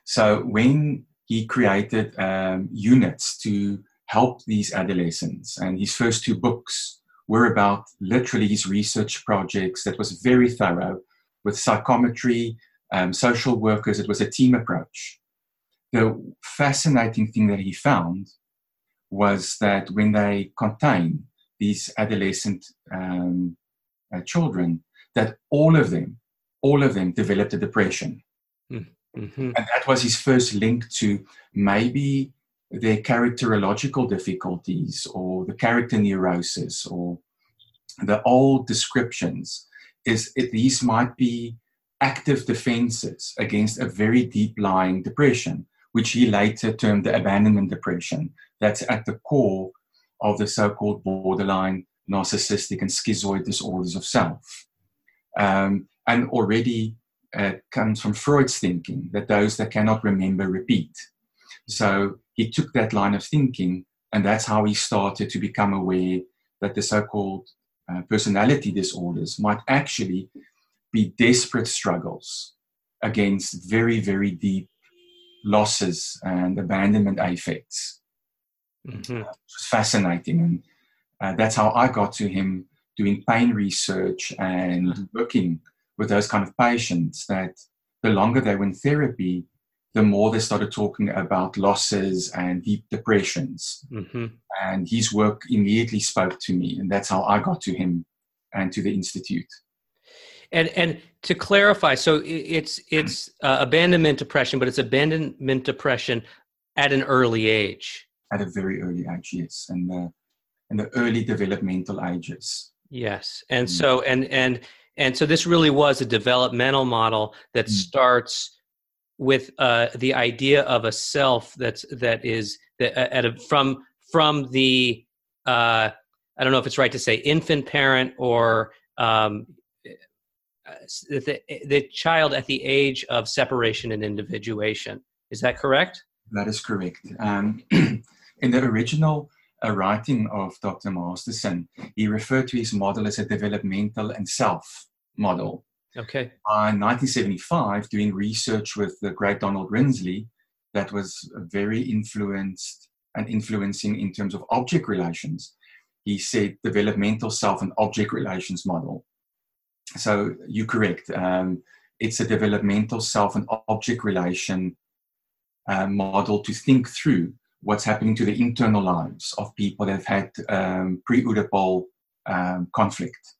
So when he created um, units to help these adolescents, and his first two books were about literally his research projects that was very thorough with psychometry, um, social workers. It was a team approach. The fascinating thing that he found was that when they contain these adolescent um, uh, children, that all of them, all of them developed a depression. Hmm. Mm-hmm. And that was his first link to maybe their characterological difficulties or the character neurosis or the old descriptions is it, these might be active defenses against a very deep lying depression, which he later termed the abandonment depression. That's at the core of the so called borderline narcissistic and schizoid disorders of self. Um, and already uh, comes from Freud's thinking that those that cannot remember repeat. So he took that line of thinking, and that's how he started to become aware that the so called uh, personality disorders might actually be desperate struggles against very, very deep losses and abandonment affects. Mm-hmm. Uh, it's fascinating. And uh, that's how I got to him doing pain research and mm-hmm. working with those kind of patients that the longer they were in therapy, the more they started talking about losses and deep depressions. Mm-hmm. And his work immediately spoke to me, and that's how I got to him and to the institute. And and to clarify, so it's it's uh, abandonment depression, but it's abandonment depression at an early age. At a very early age, yes, and the and the early developmental ages. Yes, and mm-hmm. so and and and so this really was a developmental model that mm-hmm. starts with uh, the idea of a self that's that is that uh, at a, from from the uh, I don't know if it's right to say infant parent or um, uh, the, the child at the age of separation and individuation. Is that correct? That is correct. Um, in the original uh, writing of Dr. Masterson, he referred to his model as a developmental and self model. Okay. in 1975, doing research with the great Donald Rinsley, that was very influenced and influencing in terms of object relations. He said developmental self and object relations model. So you're correct. Um, it's a developmental self and object relation uh, model to think through what's happening to the internal lives of people that have had um, pre-Oedipal um, conflict.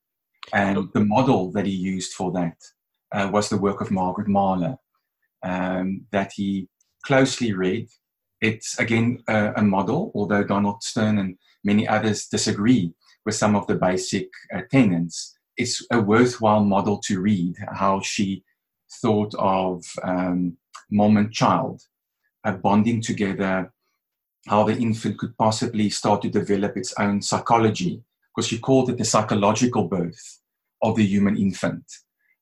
And the model that he used for that uh, was the work of Margaret Mahler um, that he closely read. It's again a, a, model, although Donald Stern and many others disagree with some of the basic uh, tenets. It's a worthwhile model to read how she thought of um, mom and child uh, bonding together, how the infant could possibly start to develop its own psychology, because she called it the psychological birth of the human infant.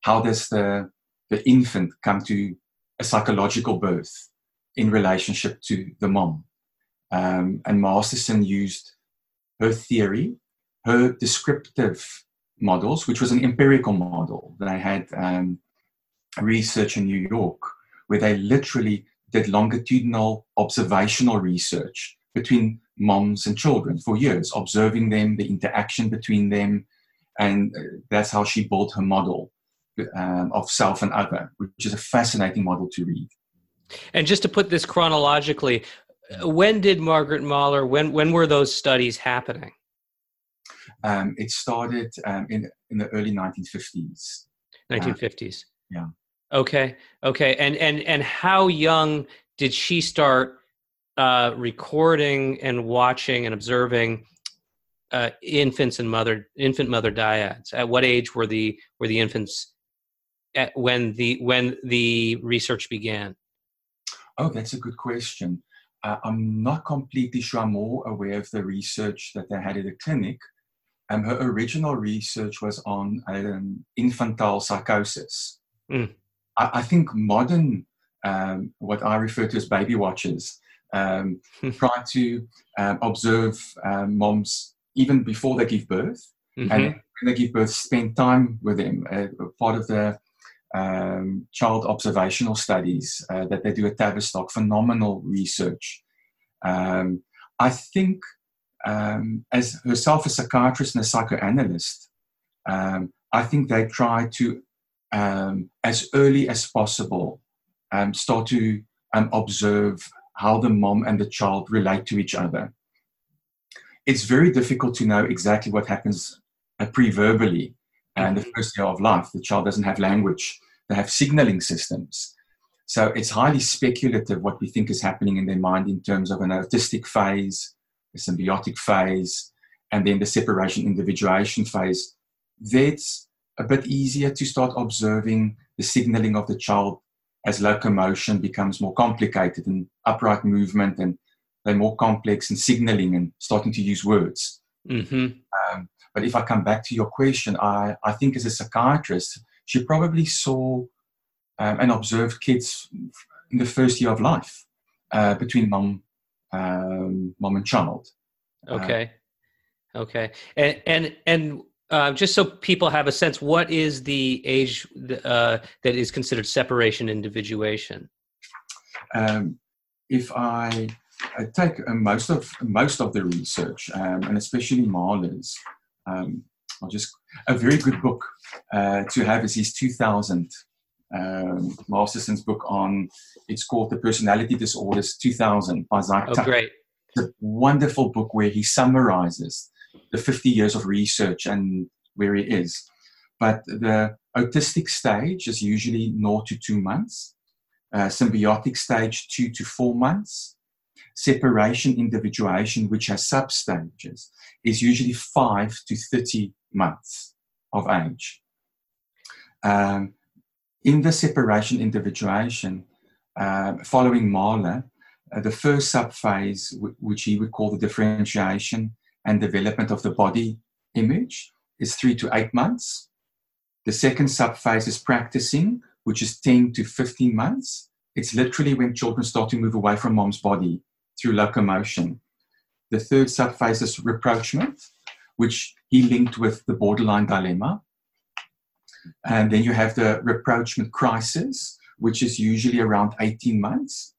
How does the, the infant come to a psychological birth in relationship to the mom? Um, and Masterson used her theory, her descriptive models, which was an empirical model. That they had um, research in New York where they literally did longitudinal observational research between moms and children for years, observing them, the interaction between them, and uh, that's how she built her model um, of self and other, which is a fascinating model to read. And just to put this chronologically, when did Margaret Mahler? When when were those studies happening? Um, it started um, in in the early 1950s. 1950s. Uh, yeah. Okay. Okay. And and and how young did she start uh, recording and watching and observing uh, infants and mother infant mother dyads? At what age were the were the infants at when the when the research began? Oh, that's a good question. Uh, I'm not completely sure. I'm more aware of the research that they had at the clinic. Um, her original research was on um, infantile psychosis. Mm. I, I think modern, um, what I refer to as baby watchers, um, try to um, observe um, moms even before they give birth. Mm-hmm. And when they give birth, spend time with them. Uh, part of the um, child observational studies uh, that they do at Tavistock, phenomenal research. Um, I think, um, as herself a psychiatrist and a psychoanalyst, um, I think they try to um, as early as possible, um, start to um, observe how the mom and the child relate to each other. It's very difficult to know exactly what happens uh, pre-verbally and the first year of life. The child doesn't have language; they have signaling systems. So it's highly speculative what we think is happening in their mind in terms of an autistic phase, a symbiotic phase, and then the separation individuation phase. That's a bit easier to start observing the signaling of the child as locomotion becomes more complicated and upright movement and they're more complex and signaling and starting to use words. Mm-hmm. Um, but if I come back to your question, I, I think as a psychiatrist, she probably saw um, and observed kids in the first year of life uh, between mom, um, mom and child. Okay. Uh, okay. And, and, and uh, just so people have a sense, what is the age uh, that is considered separation individuation? Um, if I, I take uh, most of most of the research, um, and especially Mahler's, um, I'll just a very good book uh, to have is his 2000 um, Masterson's book on. It's called The Personality Disorders 2000 by Zach. Oh, great! It's a wonderful book where he summarizes the 50 years of research and where it is. But the autistic stage is usually 0 to 2 months, uh, symbiotic stage 2 to 4 months, separation individuation, which has substages, is usually 5 to 30 months of age. Um, in the separation individuation, uh, following Mahler, uh, the first subphase, w- which he would call the differentiation, and development of the body image is three to eight months. The second subphase is practicing, which is 10 to 15 months. It's literally when children start to move away from mom's body through locomotion. The third subphase is rapprochement, which he linked with the borderline dilemma. And then you have the rapprochement crisis, which is usually around 18 months.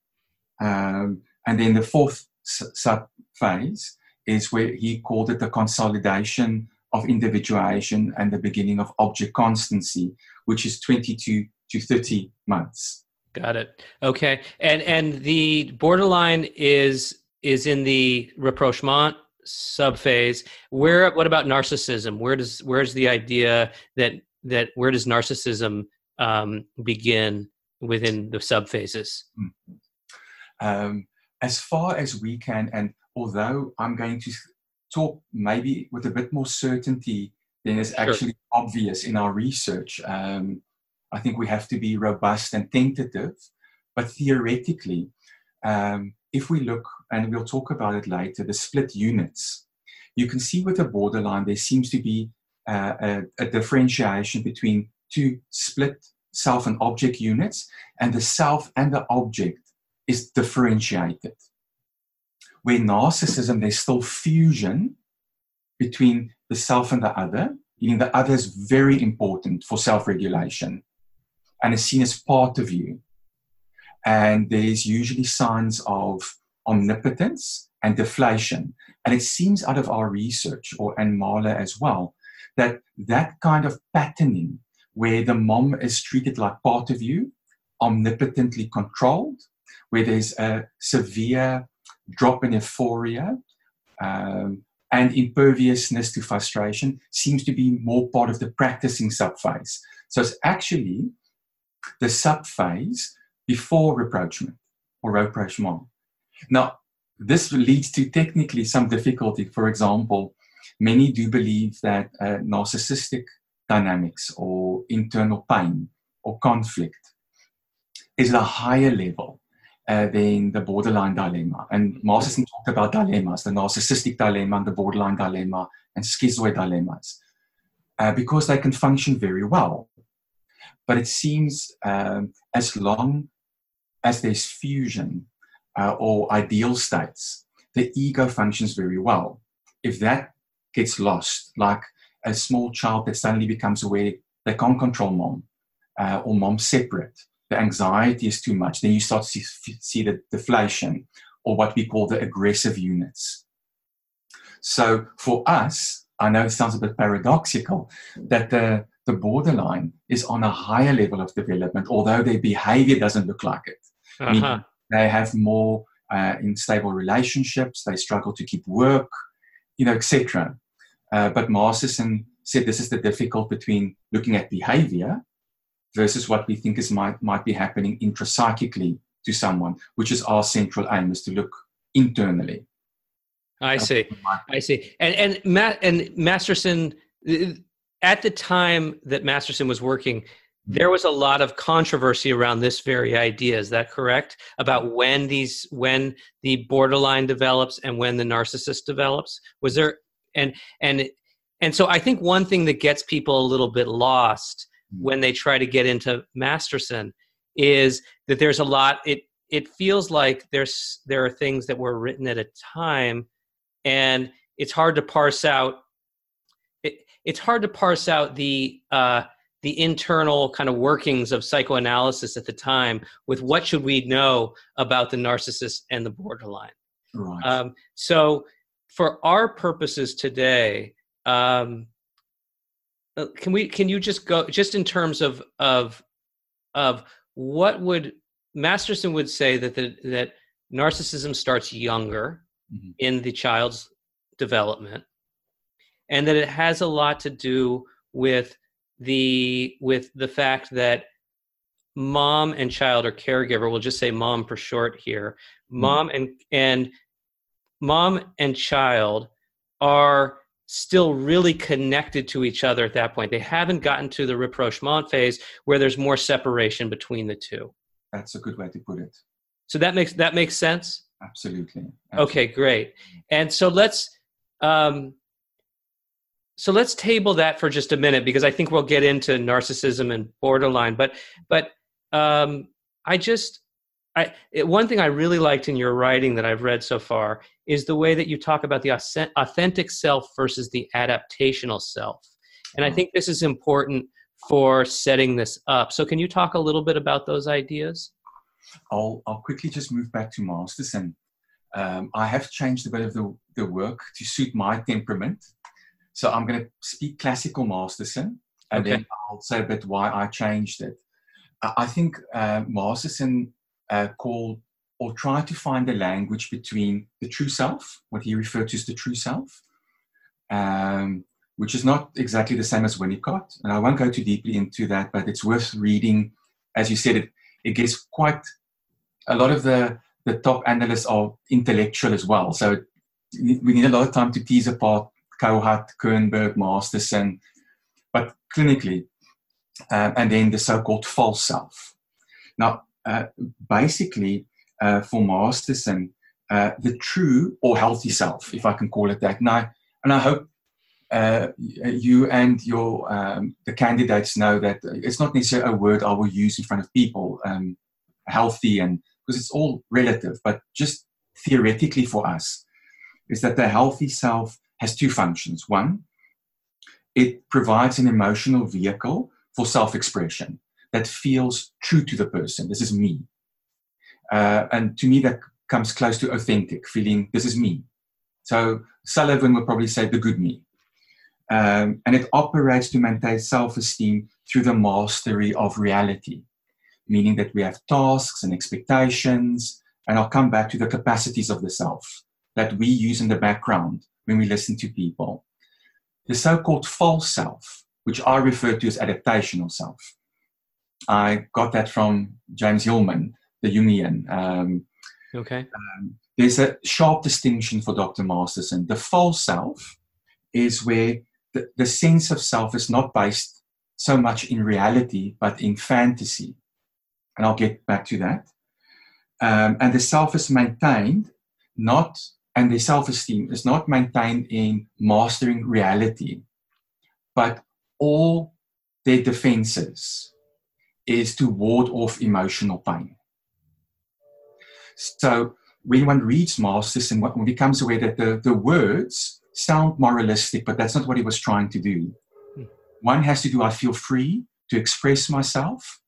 Um, and then the fourth subphase is where he called it the consolidation of individuation and the beginning of object constancy, which is 22 to 30 months. Got it. Okay. And and the borderline is is in the rapprochement subphase. Where what about narcissism? Where does where's the idea that that where does narcissism um, begin within the subphases? Mm-hmm. Um, as far as we can, and although I'm going to talk maybe with a bit more certainty than is actually sure. obvious in our research, um, I think we have to be robust and tentative. But theoretically, um, if we look, and we'll talk about it later, the split units, you can see with the borderline there seems to be uh, a, a differentiation between two split self and object units, and the self and the object is differentiated. Where narcissism, there's still fusion between the self and the other, meaning the other is very important for self regulation and is seen as part of you. And there's usually signs of omnipotence and deflation. And it seems out of our research, or and Mahler as well, that that kind of patterning where the mom is treated like part of you, omnipotently controlled, where there's a severe drop in euphoria um, and imperviousness to frustration, seems to be more part of the practicing subphase. So it's actually the subphase before rapprochement or rapprochement. Now, this leads to technically some difficulty. For example, many do believe that uh, narcissistic dynamics or internal pain or conflict is a higher level uh, than the borderline dilemma. And Masterson talked about dilemmas, the narcissistic dilemma and the borderline dilemma and schizoid dilemmas, uh, because they can function very well. But it seems um, as long as there's fusion uh, or ideal states, the ego functions very well. If that gets lost, like a small child that suddenly becomes aware they can't control mom uh, or mom separate, the anxiety is too much, then you start to see, see the deflation or what we call the aggressive units. So for us, I know it sounds a bit paradoxical that the, the borderline is on a higher level of development, although their behavior doesn't look like it. Uh-huh. They have more uh, unstable relationships, they struggle to keep work, you know, etc. Uh, but Masterson said this is the difficult between looking at behavior versus what we think is might, might be happening intrapsychically to someone, which is our central aim is to look internally. I see. I see. And and Matt and Masterson at the time that Masterson was working, mm-hmm. there was a lot of controversy around this very idea. Is that correct? About when these when the borderline develops and when the narcissist develops? Was there and and and so I think one thing that gets people a little bit lost. When they try to get into Masterson is that there's a lot it it feels like there's there are things that were written at a time and it's hard to parse out it, it's hard to parse out the uh, the internal kind of workings of psychoanalysis at the time with what should we know about the narcissist and the borderline right. Um, so for our purposes today, um, can we can you just go just in terms of of of what would Masterson would say that the, that narcissism starts younger mm-hmm. in the child's development, and that it has a lot to do with the with the fact that mom and child or caregiver we'll just say mom for short here mm-hmm. mom and and mom and child are still really connected to each other at that point. They haven't gotten to the rapprochement phase where there's more separation between the two. That's a good way to put it. So that makes that makes sense. Absolutely. Absolutely. Okay, great. And so let's um, so let's table that for just a minute because I think we'll get into narcissism and borderline. But but um, I just I, it, one thing I really liked in your writing that I've read so far is the way that you talk about the authentic self versus the adaptational self. And I mm-hmm. think this is important for setting this up. So, can you talk a little bit about those ideas? I'll, I'll quickly just move back to Masterson. Um, I have changed a bit of the, the work to suit my temperament. So, I'm going to speak classical Masterson and okay. then I'll say a bit why I changed it. I think uh, Masterson uh, called or try to find a language between the true self, what he referred to as the true self, um, which is not exactly the same as Winnicott. And I won't go too deeply into that, but it's worth reading. As you said, it, it gets quite a lot of the, the top analysts are intellectual as well. So we need a lot of time to tease apart Kohut, Kernberg, Masterson, but clinically, uh, and then the so-called false self. Now, basically, uh, for Masterson, uh, the true or healthy self, if I can call it that. Now, and I hope uh, you and your um, the candidates know that it's not necessarily a word I will use in front of people. Um, healthy and because it's all relative, but just theoretically for us, is that the healthy self has two functions. One, it provides an emotional vehicle for self-expression that feels true to the person. This is me, uh, and to me that comes close to authentic, feeling this is me. So Sullivan would probably say the good me. Um, and it operates to maintain self esteem through the mastery of reality, meaning that we have tasks and expectations. And I'll come back to the capacities of the self that we use in the background when we listen to people. The so called false self, which I refer to as adaptational self. I got that from James Hillman, the Jungian. Um, Okay. Um, there's a sharp distinction for Dr. Masterson. The false self is where the, the sense of self is not based so much in reality, but in fantasy. And I'll get back to that. Um, and the self is maintained not, and the self esteem is not maintained in mastering reality, but all their defenses is to ward off emotional pain. So when one reads Masterson one becomes aware that the, the words sound moralistic, but that's not what he was trying to do. One has to do, I feel free to express myself.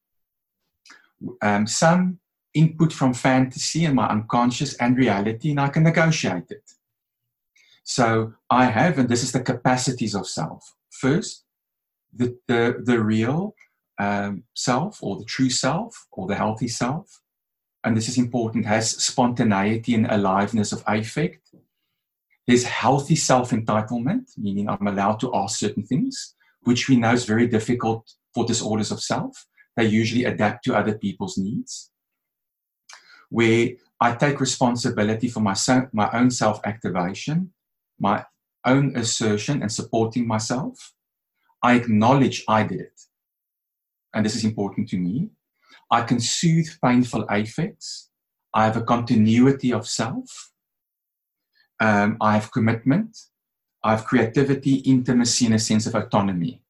Um, some input from fantasy and my unconscious and reality, and I can negotiate it. So I have, and this is the capacities of self. First, the, the, the real um, self or the true self or the healthy self and this is important, has spontaneity and aliveness of affect. There's healthy self entitlement, meaning I'm allowed to ask certain things, which we know is very difficult for disorders of self. They usually adapt to other people's needs. Where I take responsibility for my, my own self activation, my own assertion and supporting myself. I acknowledge I did it. And this is important to me. I can soothe painful affects. I have a continuity of self. Um, I have commitment. I have creativity, intimacy, and a sense of autonomy.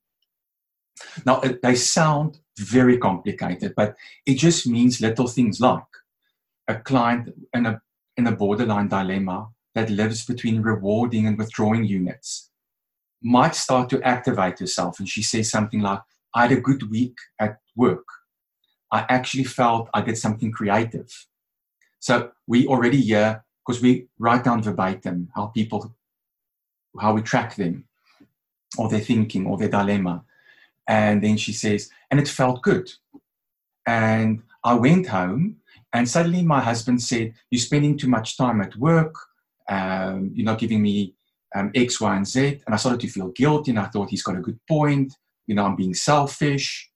Now, they sound very complicated, but it just means little things like a client in a, in a borderline dilemma that lives between rewarding and withdrawing units might start to activate herself. And she says something like, I had a good week at work. I actually felt I did something creative. So we already hear, because we write down verbatim how people, how we track them, or their thinking, or their dilemma. And then she says, and it felt good. And I went home, and suddenly my husband said, You're spending too much time at work. Um, you're not giving me um, X, Y, and Z. And I started to feel guilty, and I thought he's got a good point. You know, I'm being selfish.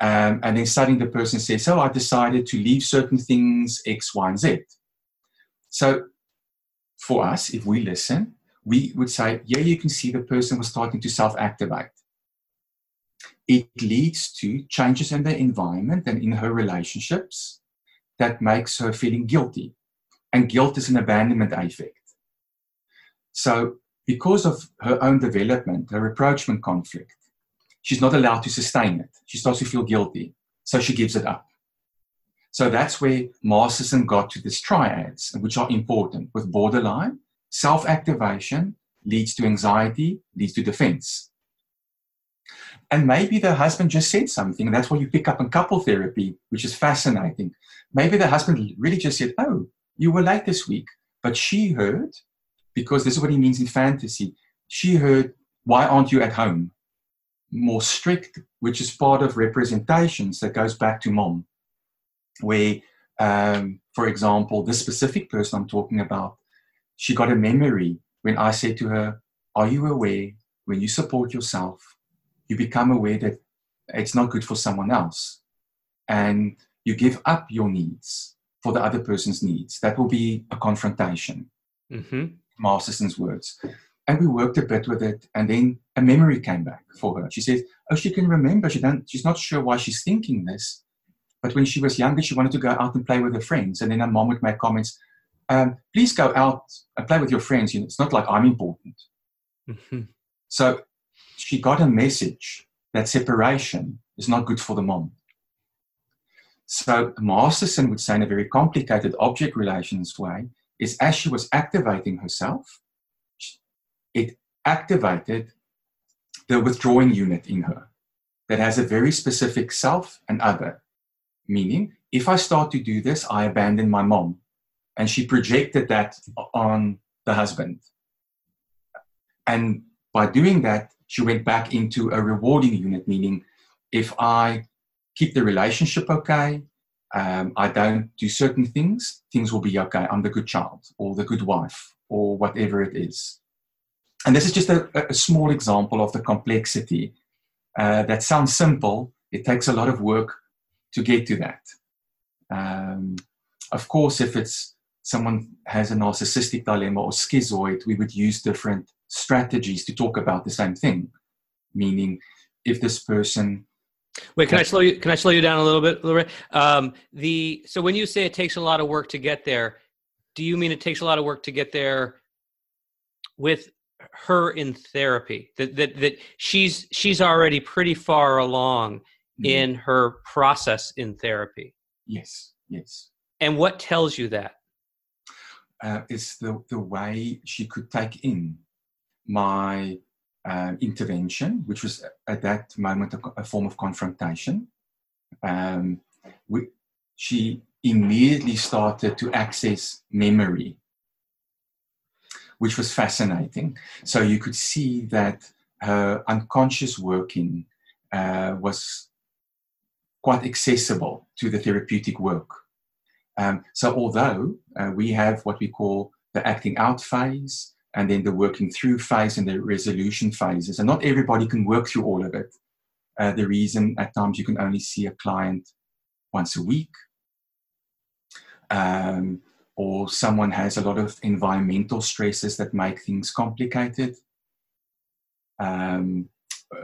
Um, and then suddenly the person says, "Oh, I decided to leave certain things X, Y, and Z." So, for us, if we listen, we would say, "Yeah, you can see the person was starting to self-activate." It leads to changes in the environment and in her relationships that makes her feeling guilty, and guilt is an abandonment affect. So, because of her own development, her rapprochement conflict, she's not allowed to sustain it. She starts to feel guilty. So she gives it up. So that's where Masterson got to these triads, which are important with borderline. Self activation leads to anxiety, leads to defense. And maybe the husband just said something, that's why you pick up in couple therapy, which is fascinating. Maybe the husband really just said, Oh, you were late this week. But she heard, because this is what he means in fantasy, she heard, Why aren't you at home? More strict, which is part of representations that goes back to mom, where, um, for example, this specific person I'm talking about, she got a memory when I said to her, Are you aware when you support yourself, you become aware that it's not good for someone else. And you give up your needs for the other person's needs. That will be a confrontation. Mm-hmm. Masterson's words. And we worked a bit with it, and then a memory came back for her. She said, "Oh, she can remember. She don't. She's not sure why she's thinking this, but when she was younger, she wanted to go out and play with her friends. And then her mom would make comments, um, "Please go out and play with your friends. You know, it's not like I'm important." Mm-hmm. So she got a message that separation is not good for the mom. So Masterson would say in a very complicated object relations way is as she was activating herself, it activated the withdrawing unit in her that has a very specific self and other. Meaning, if I start to do this, I abandon my mom. And she projected that on the husband. And by doing that, she went back into a rewarding unit, meaning if I keep the relationship okay, um, I don't do certain things, things will be okay. I'm the good child or the good wife or whatever it is. And this is just a, a small example of the complexity uh, that sounds simple. It takes a lot of work to get to that. Um, of course, if it's someone has a narcissistic dilemma or schizoid, we would use different strategies to talk about the same thing. Meaning, if this person Wait, can I slow you? Can I slow you down a little bit? Um, the so when you say it takes a lot of work to get there, do you mean it takes a lot of work to get there with her in therapy? That that that she's she's already pretty far along mm-hmm. in her process in therapy. Yes, yes. And what tells you that? Uh, it's the the way she could take in my uh, intervention, which was at that moment a, a form of confrontation. Um, we, she immediately started to access memory, which was fascinating. So you could see that her unconscious working uh, was quite accessible to the therapeutic work. Um, so although uh, we have what we call the acting out phase, and then the working through phase and the resolution phases. And not everybody can work through all of it. Uh, the reason at times you can only see a client once a week, um, or someone has a lot of environmental stresses that make things complicated. Um,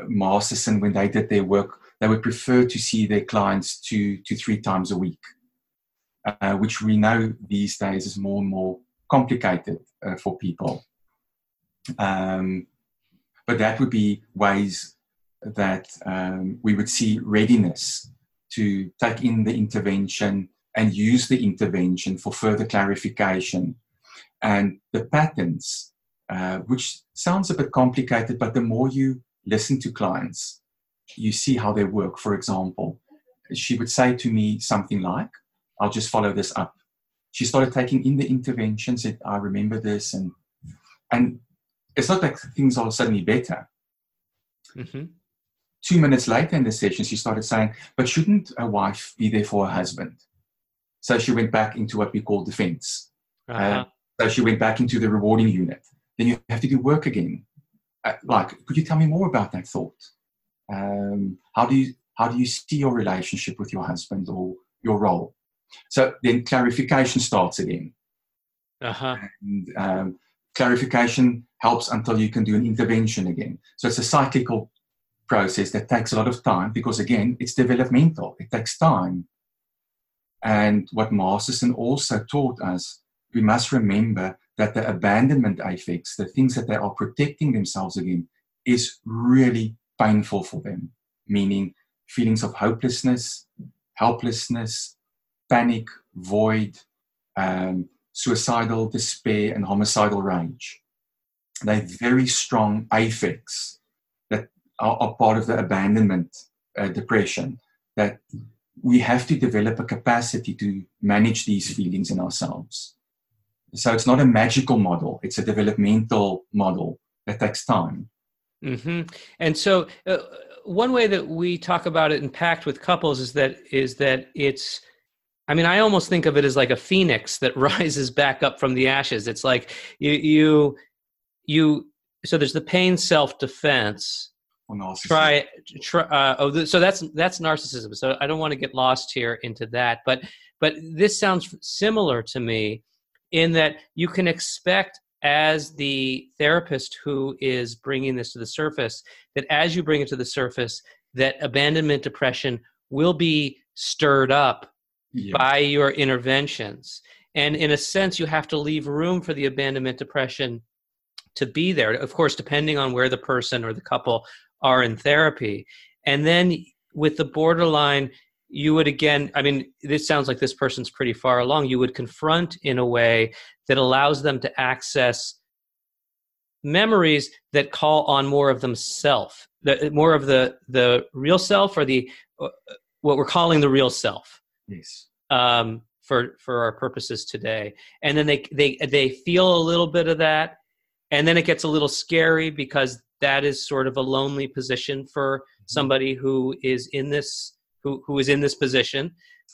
Masterson, when they did their work, they would prefer to see their clients two to three times a week, uh, which we know these days is more and more complicated uh, for people. Um, but that would be ways that um, we would see readiness to take in the intervention and use the intervention for further clarification. And the patterns, uh, which sounds a bit complicated, but the more you listen to clients, you see how they work. For example, she would say to me something like, I'll just follow this up. She started taking in the intervention, said, I remember this. And, and it's not like things are suddenly better. Mm-hmm. Two minutes later in the session, she started saying, But shouldn't a wife be there for her husband? So she went back into what we call defense. Uh-huh. Uh, so she went back into the rewarding unit. Then you have to do work again. Uh, like, could you tell me more about that thought? Um, how do you how do you see your relationship with your husband or your role? So then clarification starts again. Uh-huh. And um, clarification helps until you can do an intervention again. So it's a cyclical process that takes a lot of time because, again, it's developmental, it takes time. And what Masterson also taught us, we must remember that the abandonment affects, the things that they are protecting themselves against, is really painful for them, meaning feelings of hopelessness, helplessness, panic, void, um, suicidal despair, and homicidal rage. They're very strong affects that are, are part of the abandonment uh, depression that we have to develop a capacity to manage these feelings in ourselves. So it's not a magical model, it's a developmental model that takes time. Mm-hmm. And so, uh, one way that we talk about it in PACT with couples is that is that it's I mean, I almost think of it as like a phoenix that rises back up from the ashes. It's like you you you so there's the pain self defense. Try, try uh, oh, so that's that's narcissism. So I don't want to get lost here into that, but but this sounds similar to me in that you can expect as the therapist who is bringing this to the surface that as you bring it to the surface that abandonment depression will be stirred up yeah. by your interventions and in a sense you have to leave room for the abandonment depression to be there of course depending on where the person or the couple are in therapy. And then with the borderline you would again i mean this sounds like this person's pretty far along. You would confront in a way that allows them to access memories that call on more of themselves the more of the the real self or the uh, what we're calling the real self yes. um, for for our purposes today. And then they they they feel a little bit of that. And then it gets a little scary because that is sort of a lonely position for somebody who is in this who who is in this position.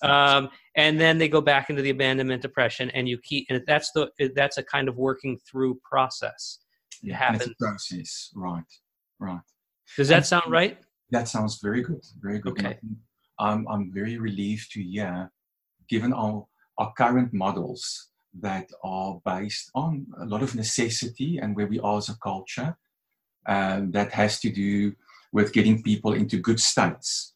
Um, and then they go back into the abandonment depression and you keep and that's the that's a kind of working through process. It happens. process. Right right. Does that and sound right? That sounds very good very good. Okay. I'm, I'm very relieved to hear given our, our current models that are based on a lot of necessity and where we are as a culture um, that has to do with getting people into good states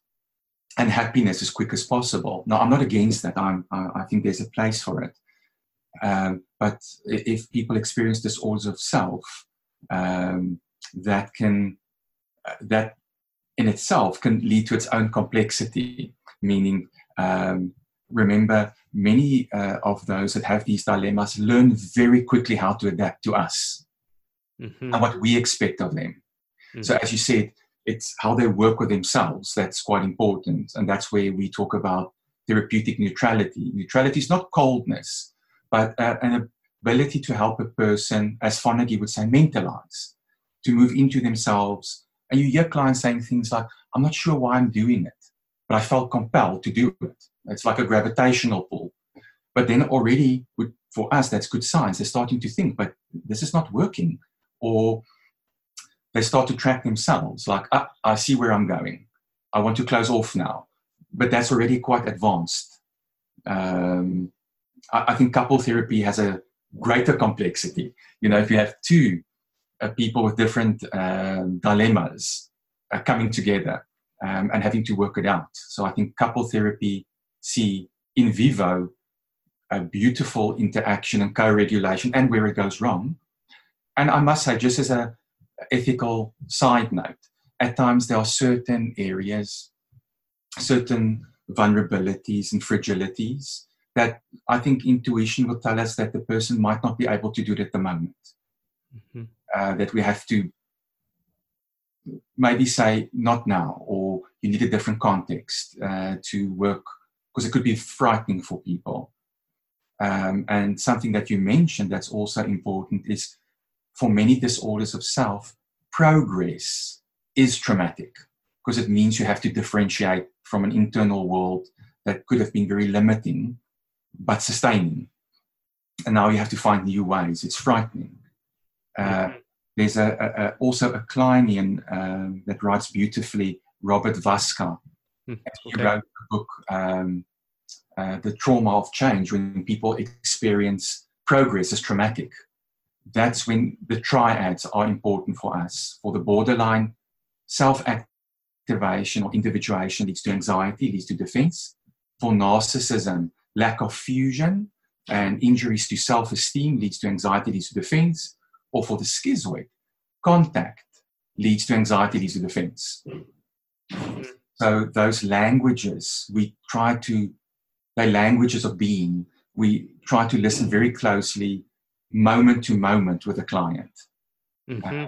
and happiness as quick as possible. Now, I'm not against that. I'm, I think there's a place for it. Um, but if people experience disorders of self, um, that can uh, that in itself can lead to its own complexity. Meaning, um, remember, many uh, of those that have these dilemmas learn very quickly how to adapt to us mm-hmm. and what we expect of them. Mm-hmm. So, as you said, it's how they work with themselves that's quite important. And that's where we talk about therapeutic neutrality. Neutrality is not coldness, but uh, an ability to help a person, as Fonagy would say, mentalize, to move into themselves. And you hear clients saying things like, I'm not sure why I'm doing it, but I felt compelled to do it. It's like a gravitational pull. But then already, for us, that's good signs. They're starting to think, but this is not working. Or they start to track themselves like ah, i see where i'm going. I want to close off now. But that's already quite advanced. Um, I, I, think couple therapy has a greater complexity. You know if you have two uh, people with different um, dilemmas uh, coming together um, and having to work it out. So i think couple therapy see in vivo a beautiful interaction and co-regulation and where it goes wrong and i must say just as a ethical side note. At times, there are certain areas, certain vulnerabilities and fragilities that I think intuition will tell us that the person might not be able to do it at the moment. Mm-hmm. Uh, that we have to maybe say, not now, or you need a different context uh, to work, because it could be frightening for people. Um, and something that you mentioned that's also important is for many disorders of self, progress is traumatic because it means you have to differentiate from an internal world that could have been very limiting but sustaining. And now you have to find new ways. It's frightening. Uh, there's a, a, a, also a Kleinian uh, that writes beautifully, Robert Waska. Mm, okay. He wrote a book, um, uh, The Trauma of Change, when people experience progress as traumatic that's when the triads are important for us. For the borderline, self activation or individuation leads to anxiety, leads to defense. For narcissism, lack of fusion and injuries to self esteem leads to anxiety, leads to defense. Or for the schizoid, contact leads to anxiety, leads to defense. So those languages, we try to, they're languages of being. We try to listen very closely moment to moment with a client. Mm-hmm.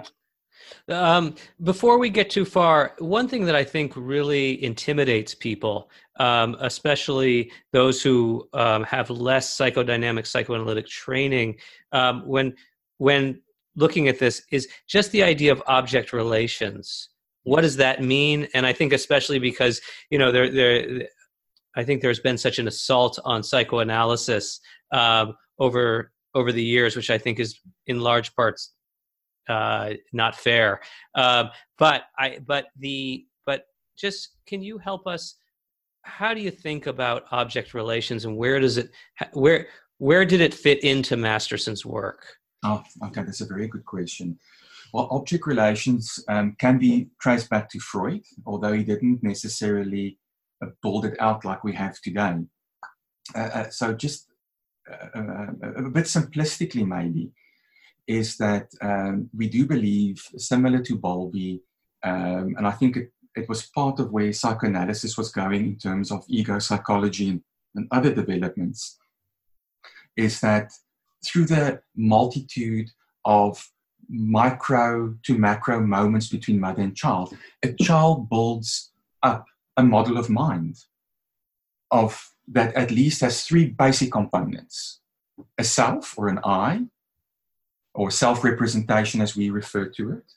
Um, before we get too far, one thing that I think really intimidates people, um, especially those who um, have less psychodynamic psychoanalytic training, um, when when looking at this, is just the idea of object relations. What does that mean? And I think especially because you know there there, I think there's been such an assault on psychoanalysis um, over over the years, which I think is in large parts uh, not fair. Uh, but I but the but just can you help us? How do you think about object relations, and where does it where where did it fit into Masterson's work? Oh, okay, that's a very good question. Well, object relations um, can be traced back to Freud, although he didn't necessarily uh, build it out like we have today. Uh, uh, so, just uh, uh, a bit simplistically, maybe, is that um, we do believe, similar to Bowlby, um, and I think it, it was part of where psychoanalysis was going in terms of ego psychology and, and other developments, is that through the multitude of micro to macro moments between mother and child, a child builds up a model of mind of that at least has three basic components a self or an I, or self representation as we refer to it.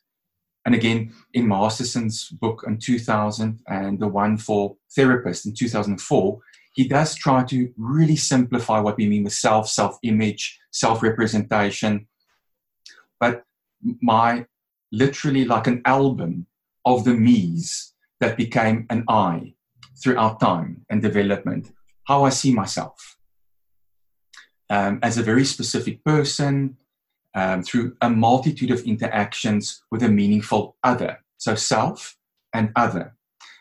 And again, in Masterson's book in 2000 and the one for therapists in 2004, he does try to really simplify what we mean with self, self image, self representation. But my literally like an album of the me's that became an I throughout time and development, how I see myself um, as a very specific person um, through a multitude of interactions with a meaningful other. So, self and other.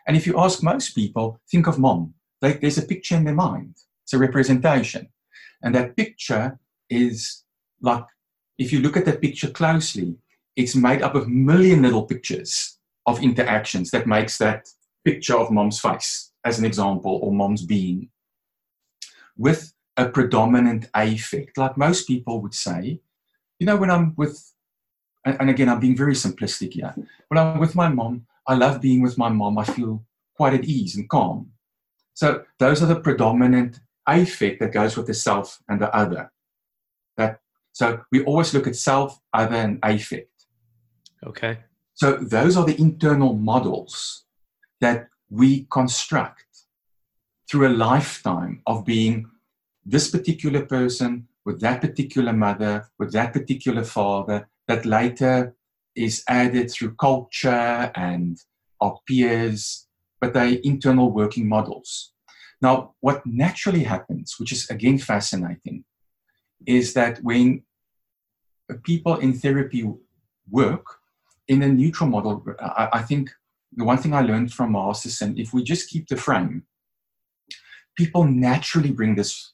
And if you ask most people, think of mom. Like there's a picture in their mind, it's a representation. And that picture is like, if you look at that picture closely, it's made up of million little pictures of interactions that makes that picture of mom's face, as an example, or mom's being, with a predominant affect. Like most people would say, you know, when I'm with, and again, I'm being very simplistic here. When I'm with my mom, I love being with my mom. I feel quite at ease and calm. So those are the predominant affect that goes with the self and the other. That so we always look at self, other, and affect. Okay. So those are the internal models that we construct through a lifetime of being this particular person with that particular mother, with that particular father, that later is added through culture and our peers, but they internal working models. Now, what naturally happens, which is again fascinating, is that when people in therapy work, in a neutral model, I, I think the one thing I learned from Masterson, if we just keep the frame, people naturally bring this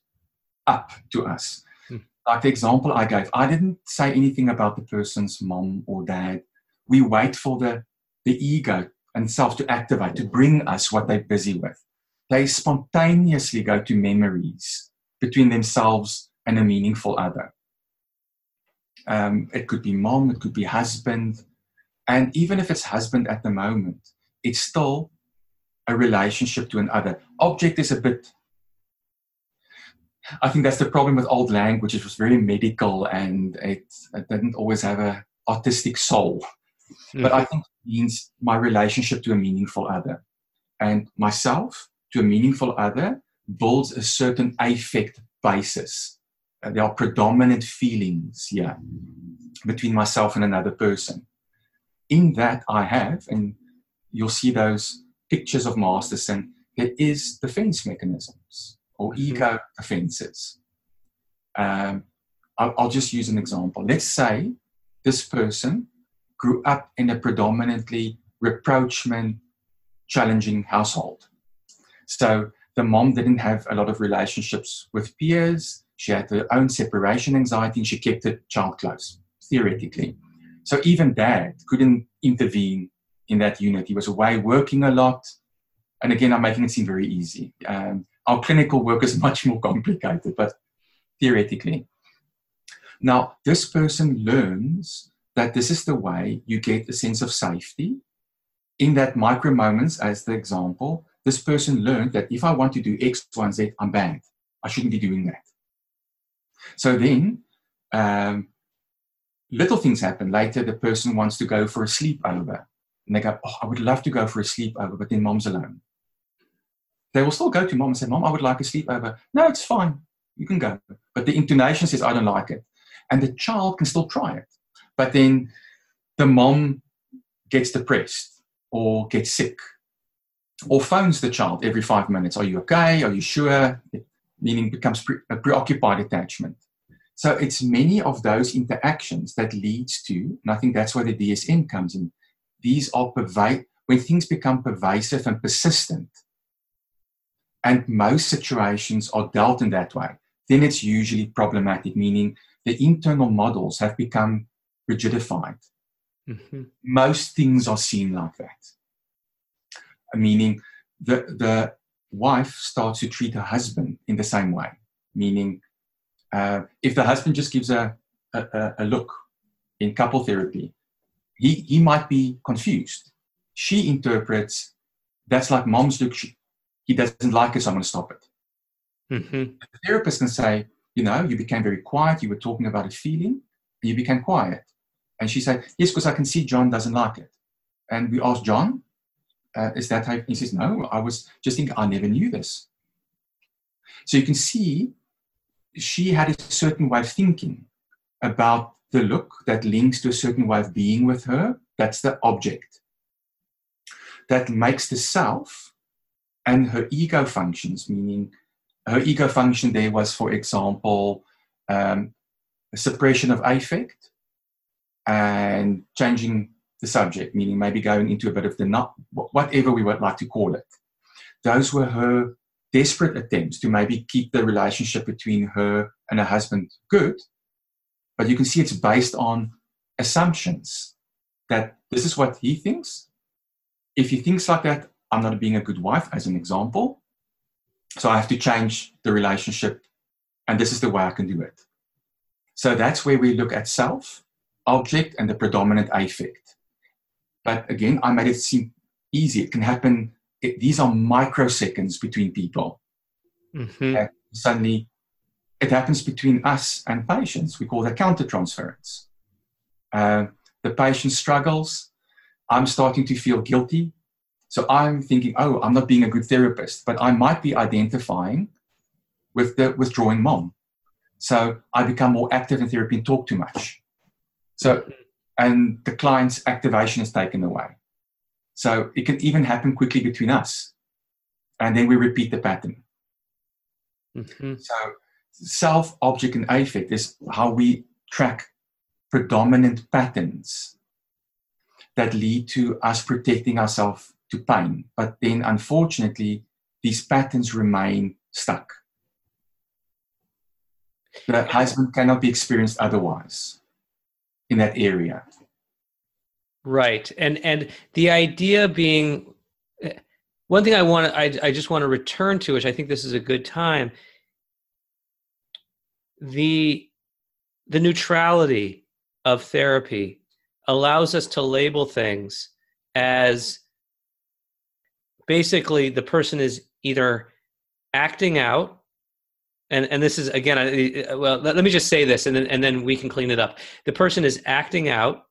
up to us. Hmm. Like the example I gave, I didn't say anything about the person's mom or dad. We wait for the, the ego and self to activate, to bring us what they're busy with. They spontaneously go to memories between themselves and a meaningful other. Um, it could be mom, it could be husband, and even if it's husband at the moment, it's still a relationship to another. Object is a bit, I think that's the problem with old language. It was very medical and it, it didn't always have a artistic soul. Mm-hmm. But I think it means my relationship to a meaningful other. And myself to a meaningful other builds a certain affect basis. Uh, there are predominant feelings here between myself and another person in that I have, and you'll see those pictures of Masterson, there is defense mechanisms or mm-hmm. ego defenses. Um, I'll, I'll just use an example. Let's say this person grew up in a predominantly rapprochement challenging household. So the mom didn't have a lot of relationships with peers. She had her own separation anxiety and she kept the child close, theoretically. So even dad couldn't intervene in that unit. He was away working a lot. And again, I'm making it seem very easy. Um, our clinical work is much more complicated, but theoretically. Now, this person learns that this is the way you get a sense of safety. In that micro moments, as the example, this person learned that if I want to do X, Y, and Z, I'm banned. I shouldn't be doing that. So then, um, little things happen. Later, the person wants to go for a sleepover. And they go, Oh, I would love to go for a sleepover, but then mom's alone. They will still go to mom and say, Mom, I would like a sleepover. No, it's fine. You can go. But the intonation says, I don't like it. And the child can still try it. But then the mom gets depressed or gets sick or phones the child every five minutes. Are you okay? Are you sure? Meaning becomes pre- a preoccupied attachment. So it's many of those interactions that leads to, and I think that's where the DSM comes in. These are pervade when things become pervasive and persistent, and most situations are dealt in that way, then it's usually problematic, meaning the internal models have become rigidified. Mm-hmm. Most things are seen like that. Meaning the, the wife starts to treat her husband in the same way. Meaning, uh, if the husband just gives a, a, a look in couple therapy, he, he might be confused. She interprets that's like mom's look. She, he doesn't like it, so I'm going to stop it. Mm-hmm. The therapist can say, you know, you became very quiet. You were talking about a feeling, and you became quiet. And she said, yes, because I can see John doesn't like it. And we asked John, uh, is that how? He says, no, I was just thinking, I never knew this. So you can see she had a certain way of thinking about the look that links to a certain way of being with her. That's the object. That makes the self and her ego functions, meaning her ego function there was, for example, um, suppression of affect and changing the subject, meaning maybe going into a bit of the not, whatever we would like to call it. Those were her desperate attempts to maybe keep the relationship between her and her husband good. But you can see it's based on assumptions that this is what he thinks. If he thinks like that, I'm not being a good wife, as an example. So I have to change the relationship, and this is the way I can do it. So that's where we look at self, object, and the predominant affect. But again, I made it seem easy. It can happen. It, these are microseconds between people. Mm-hmm. suddenly, it happens between us and patients. We call that countertransference. Uh, the patient struggles. I'm starting to feel guilty so I'm thinking, oh, I'm not being a good therapist, but I might be identifying with the withdrawing mom. So I become more active in therapy and talk too much. So, and the client's activation is taken away. So it can even happen quickly between us. And then we repeat the pattern. Mm-hmm. So self, object, and affect is how we track predominant patterns that lead to us protecting ourselves to pain. But then, unfortunately, these patterns remain stuck. The husband cannot be experienced otherwise in that area. Right, and and the idea being eh, one thing I want I, I just want to return to, which I think this is a good time. The the neutrality of therapy allows us to label things as basically the person is either acting out and and this is again well let, let, me just say this and then and then we can clean it up. The person is acting out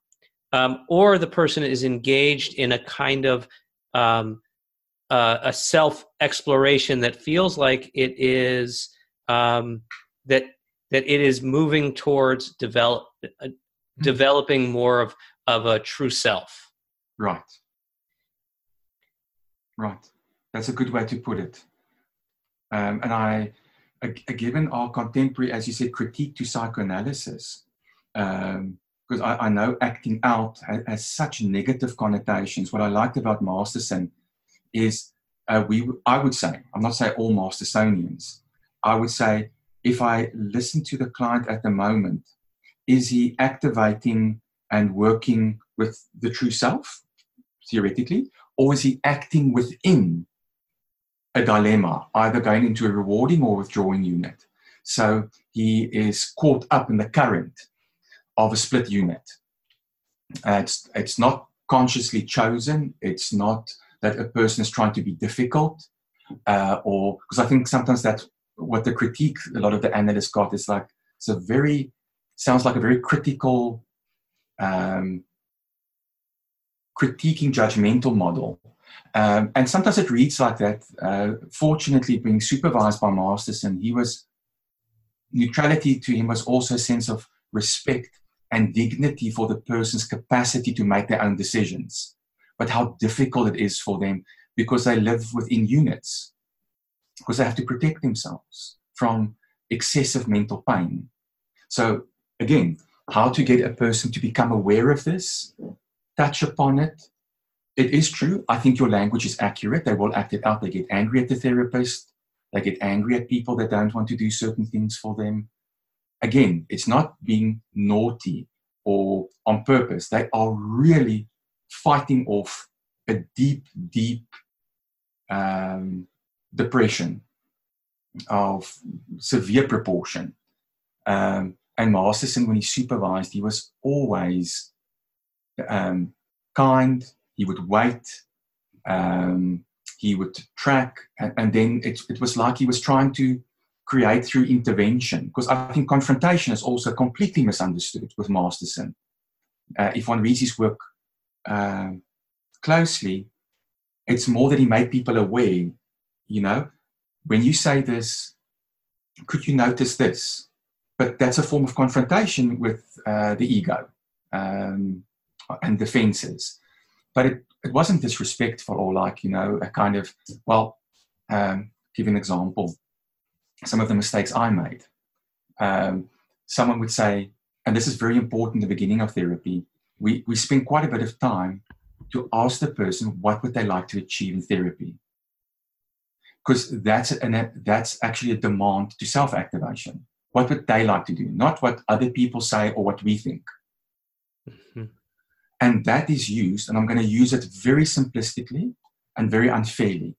um, or the person is engaged in a kind of um, uh, a self exploration that feels like it is um, that that it is moving towards develop uh, mm-hmm. developing more of of a true self right Right. That's a good way to put it. Um, and I, given our contemporary, as you said, critique to psychoanalysis, because um, I, I, know acting out has, has, such negative connotations. What I liked about Masterson is uh, we, I would say, I'm not saying all Mastersonians, I would say if I listen to the client at the moment, is he activating and working with the true self, theoretically, or is he acting within a dilemma, either going into a rewarding or withdrawing unit? So he is caught up in the current of a split unit. Uh, it's, it's not consciously chosen. It's not that a person is trying to be difficult, uh, or because I think sometimes that what the critique a lot of the analysts got is like it's a very sounds like a very critical um, critiquing judgmental model. Um, and sometimes it reads like that. Uh, fortunately, being supervised by Masterson, he was neutrality to him was also a sense of respect and dignity for the person's capacity to make their own decisions, but how difficult it is for them because they live within units, because they have to protect themselves from excessive mental pain. So, again, how to get a person to become aware of this, touch upon it. It is true. I think your language is accurate. They will act it out. They get angry at the therapist. They get angry at people that don't want to do certain things for them. Again, it's not being naughty or on purpose. They are really fighting off a deep, deep um, depression of severe proportion. Um, and Masterson, when he supervised, he was always um, kind. He would wait. Um, he would track, and, and then it, it was like he was trying to create through intervention. Because I think confrontation is also completely misunderstood with Masterson. Uh, if one reads his work uh, closely, it's more that he made people aware. You know, when you say this, could you notice this? But that's a form of confrontation with uh, the ego um, and defenses. But it, it wasn't disrespectful or like, you know, a kind of, well, um, give an example. Some of the mistakes I made. Um, someone would say, and this is very important in the beginning of therapy, we, we spend quite a bit of time to ask the person what would they like to achieve in therapy because that's an, that's actually a demand to self-activation. What would they like to do? Not what other people say or what we think. Mm-hmm. and that is used and i'm going to use it very simplistically and very unfairly.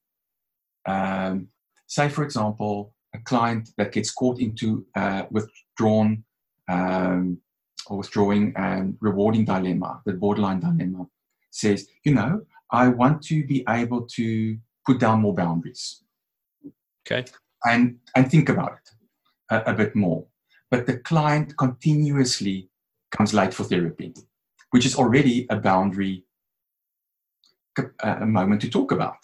Um, say for example a client that gets caught into uh, withdrawn um, or withdrawing and rewarding dilemma the borderline dilemma says you know i want to be able to put down more boundaries Okay. And and think about it a, a bit more. But the client continuously comes late for therapy, which is already a boundary, a moment to talk about.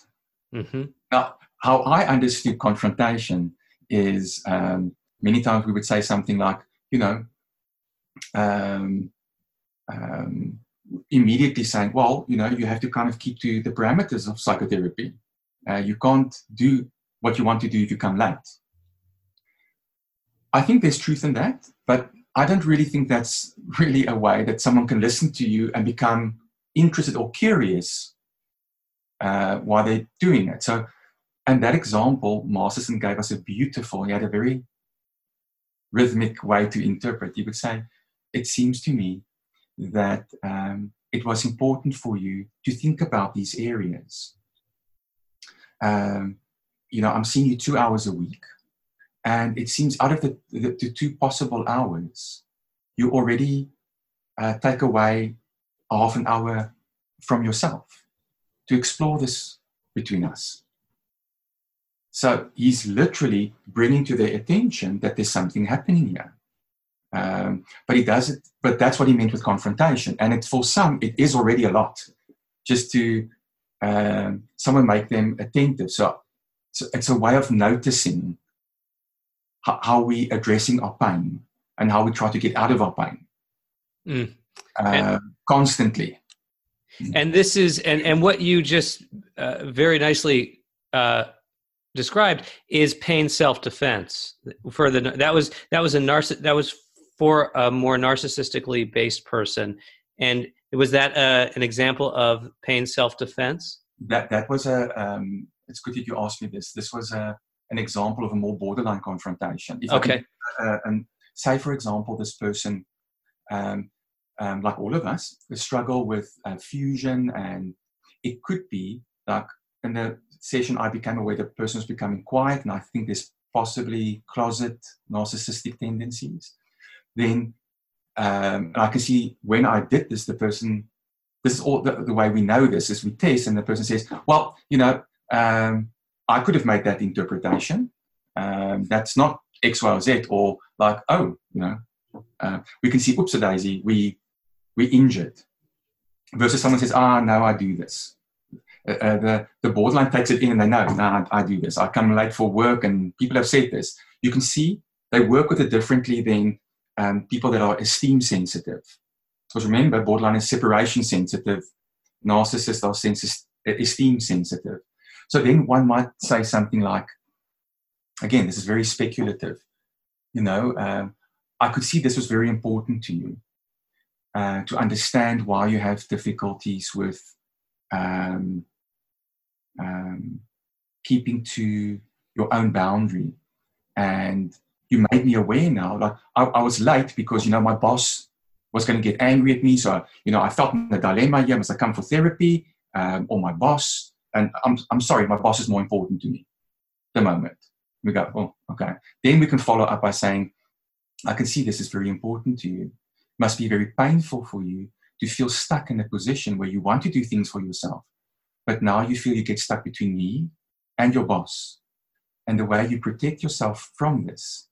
Mm-hmm. Now, how I understood confrontation is um, many times we would say something like, you know, um, um, immediately saying, well, you know, you have to kind of keep to the parameters of psychotherapy. Uh, you can't do what you want to do if you come late. I think there's truth in that, but I don't really think that's really a way that someone can listen to you and become interested or curious uh, while they're doing it. So, and that example, Masterson gave us a beautiful, he had a very rhythmic way to interpret. He would say, It seems to me that um, it was important for you to think about these areas. Um, you know, I'm seeing you two hours a week. And it seems out of the, the, the two possible hours, you already uh, take away half an hour from yourself to explore this between us. So he's literally bringing to their attention that there's something happening here. Um, but he does it, but that's what he meant with confrontation. And it, for some, it is already a lot just to um, someone make them attentive. So so it's a way of noticing how, how we addressing our pain and how we try to get out of our pain mm. uh, constantly. And this is and and what you just uh, very nicely uh, described is pain self defense. For the that was that was a narciss that was for a more narcissistically based person, and was that uh, an example of pain self defense? That that was a um, it's good that you asked me this. This was a, an example of a more borderline confrontation. If okay. Can, uh, and say, for example, this person, um, um, like all of us, struggle with uh, fusion, and it could be like in the session I became aware the person was becoming quiet, and I think there's possibly closet narcissistic tendencies. Then um, I can see when I did this, the person this is all the, the, way we know this is we test and the person says well you know um, I could have made that interpretation. Um, that's not X, Y, or Z, or like, oh, you know, uh, we can see, oops, daisy, we we injured. Versus someone says, ah, no, I do this. Uh, uh, the the borderline takes it in and they know, no, I, I do this. I come late for work, and people have said this. You can see they work with it differently than um, people that are esteem sensitive. Because remember, borderline is separation sensitive, narcissists are sensi- esteem sensitive. So then one might say something like, again, this is very speculative. You know, um, I could see this was very important to you uh, to understand why you have difficulties with um, um, keeping to your own boundary. And you made me aware now. Like I, I, was late because you know my boss was going to get angry at me. So you know I felt in a dilemma here. Must I come for therapy um, or my boss? And I'm I'm sorry, my boss is more important to me. The moment we go, oh okay. Then we can follow up by saying, I can see this is very important to you. It must be very painful for you to feel stuck in a position where you want to do things for yourself, but now you feel you get stuck between me and your boss. And the way you protect yourself from this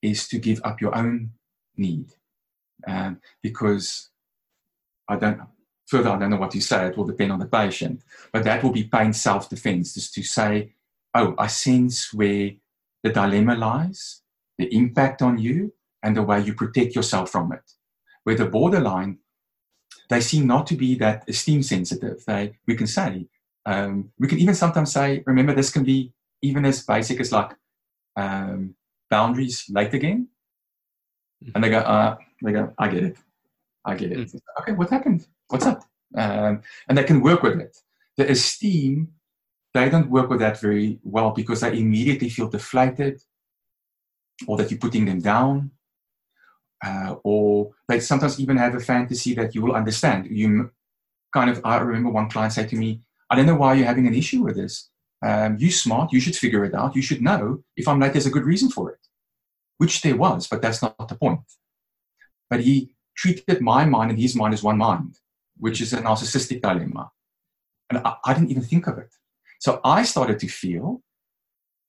is to give up your own need. Um, because I don't, further, I don't know what to say, it will depend on the patient, but that will be pain self defense, just to say, oh, I sense where the dilemma lies, the impact on you, and the way you protect yourself from it. Where the borderline, they seem not to be that esteem sensitive. They, we can say, um, we can even sometimes say, remember, this can be even as basic as like um, boundaries late again. Mm-hmm. And they go, uh, they go, I get it. I get it. Mm-hmm. Okay, what happened? What's up? Um, and they can work with it. The esteem, they don't work with that very well because they immediately feel deflated or that you're putting them down. Uh, or they sometimes even have a fantasy that you will understand. You kind of, I remember one client said to me, I don't know why you're having an issue with this. Um, you smart, you should figure it out. You should know if I'm late, there's a good reason for it, which there was, but that's not the point. But he treated my mind and his mind as one mind, which is a narcissistic dilemma. And I, I didn't even think of it. So I started to feel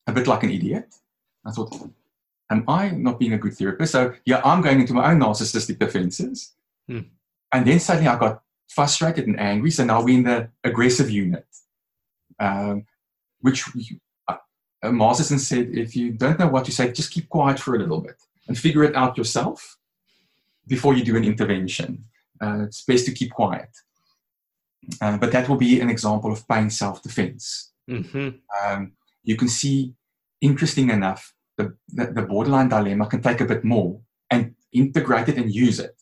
a bit like an idiot. I thought, am I not being a good therapist? So yeah, I'm going into my own narcissistic defenses. Hmm. And then suddenly I got frustrated and angry. So now we're in the aggressive unit. Um, which uh, Masterson said, if you don't know what to say, just keep quiet for a little bit and figure it out yourself before you do an intervention. Uh, it's best to keep quiet. Uh, but that will be an example of pain self defense. Mm-hmm. Um, you can see, interesting enough, the, the, the, borderline dilemma can take a bit more and integrate it and use it.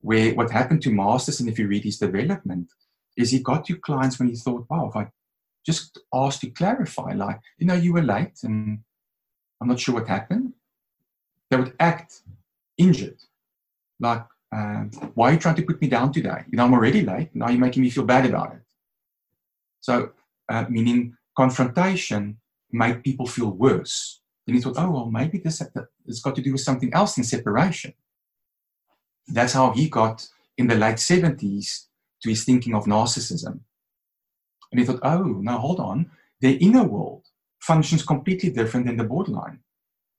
Where what happened to Masterson, if you read his development, is he got to clients when he thought, wow, if I just asked to clarify, like, you know, you were late and I'm not sure what happened. They would act injured. Like, why are you trying to put me down today? You know, I'm already late. Now you're making me feel bad about it. So, uh, meaning confrontation made people feel worse. Then he thought, oh, well, maybe this has got to do with something else than separation. That's how he got in the late 70s to his thinking of narcissism. And he thought, oh, now hold on. Their inner world functions completely different than the borderline.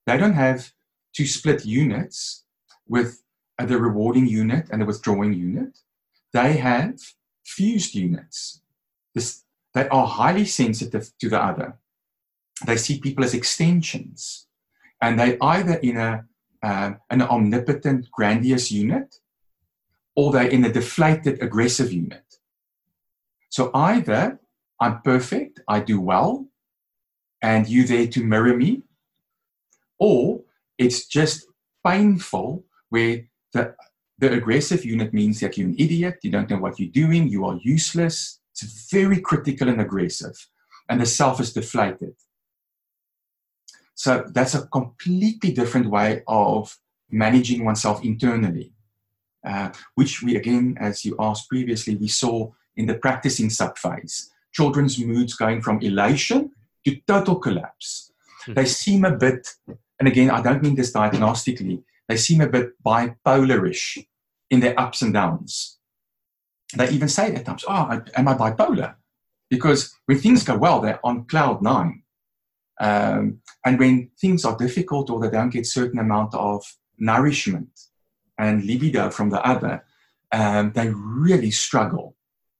They don't have two split units with the rewarding unit and the withdrawing unit. They have fused units. This, they are highly sensitive to the other. They see people as extensions. And they either in a, uh, an omnipotent, grandiose unit, or they're in a deflated, aggressive unit. So either I'm perfect, I do well, and you there to mirror me, or it's just painful where the, the aggressive unit means that you're an idiot, you don't know what you're doing, you are useless. It's very critical and aggressive, and the self is deflated. So that's a completely different way of managing oneself internally, uh, which we again, as you asked previously, we saw in the practicing subphase children's moods going from elation to total collapse. Hmm. They seem a bit, and again, I don't mean this diagnostically, they seem a bit bipolarish in their ups and downs. They even say at times, Oh, am I bipolar? Because when things go well, they're on cloud nine. Um, and when things are difficult or they don't get certain amount of nourishment and libido from the other, um, they really struggle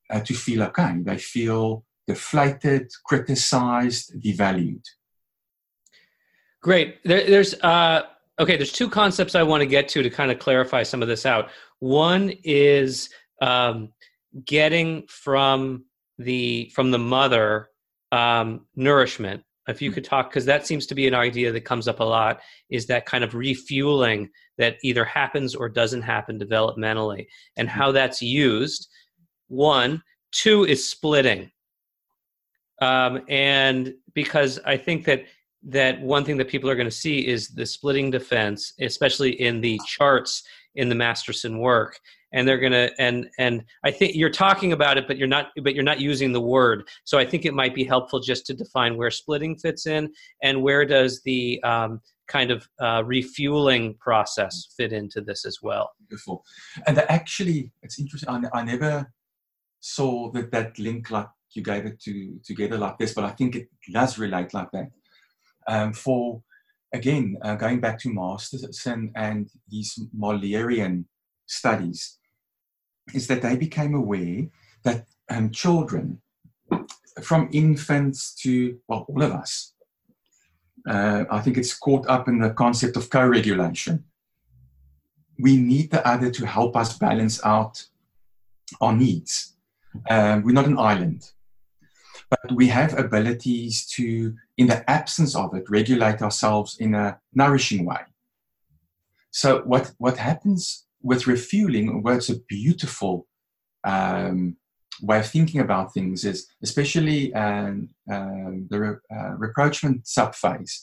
uh, to feel okay. They feel deflated, criticized, devalued. Great. There, there's uh, okay. There's two concepts I want to get to to kind of clarify some of this out. One is um, getting from the from the mother um, nourishment. If you could talk, because that seems to be an idea that comes up a lot, is that kind of refueling that either happens or doesn't happen developmentally, and how that's used. One, two is splitting, um, and because I think that that one thing that people are going to see is the splitting defense, especially in the charts in the Masterson work, and they're going to and and I think you're talking about it, but you're not but you're not using the word. So I think it might be helpful just to define where splitting fits in and where does the um, kind of uh, refueling process fit into this as well. Beautiful, and actually, it's interesting. I, I never saw that that link like you gave it to together like this, but I think it does relate like that. Um, for again, uh, going back to Masterson and his Mahlerian studies, is that they became aware that um, children, from infants to well, all of us, uh, I think it's caught up in the concept of co-regulation. We need the other to help us balance out our needs. Um, we're not an island but we have abilities to, in the absence of it, regulate ourselves in a nourishing way. So what, what happens with refueling, well, it's a beautiful um, way of thinking about things is, especially um, um, the re- uh, rapprochement subphase,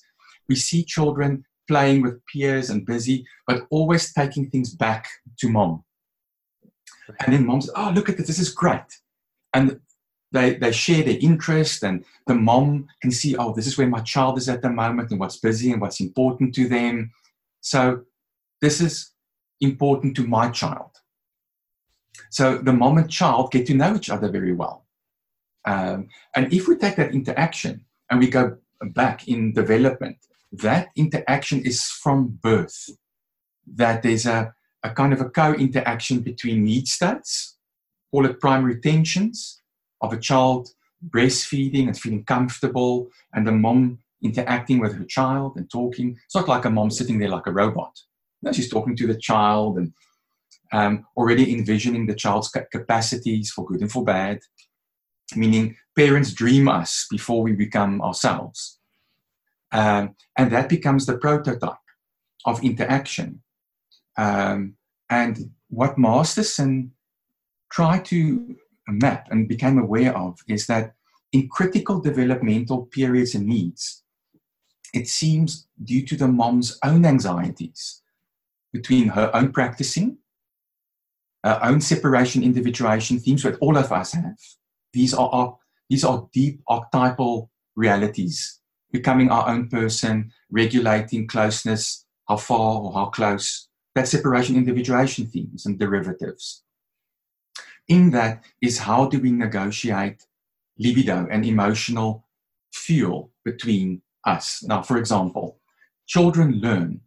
we see children playing with peers and busy, but always taking things back to mom. And then mom says, oh, look at this, this is great. And they, they share their interest and the mom can see oh this is where my child is at the moment and what's busy and what's important to them. So this is important to my child. So the mom and child get to know each other very well. Um, and if we take that interaction and we go back in development that interaction is from birth. That there's a, a kind of a co-interaction between need states call it primary tensions of a child breastfeeding and feeling comfortable and the mom interacting with her child and talking. It's not like a mom sitting there like a robot. No, she's talking to the child and um, already envisioning the child's capacities for good and for bad, meaning parents dream us before we become ourselves. Um, and that becomes the prototype of interaction. Um, and what Masterson tried to map and became aware of is that in critical developmental periods and needs, it seems due to the mom's own anxieties between her own practicing, her own separation, individuation themes that all of us have. These are, our, these are deep archetypal realities, becoming our own person, regulating closeness, how far or how close, that separation, individuation themes and derivatives in that is how do we negotiate libido and emotional fuel between us. Now, for example, children learn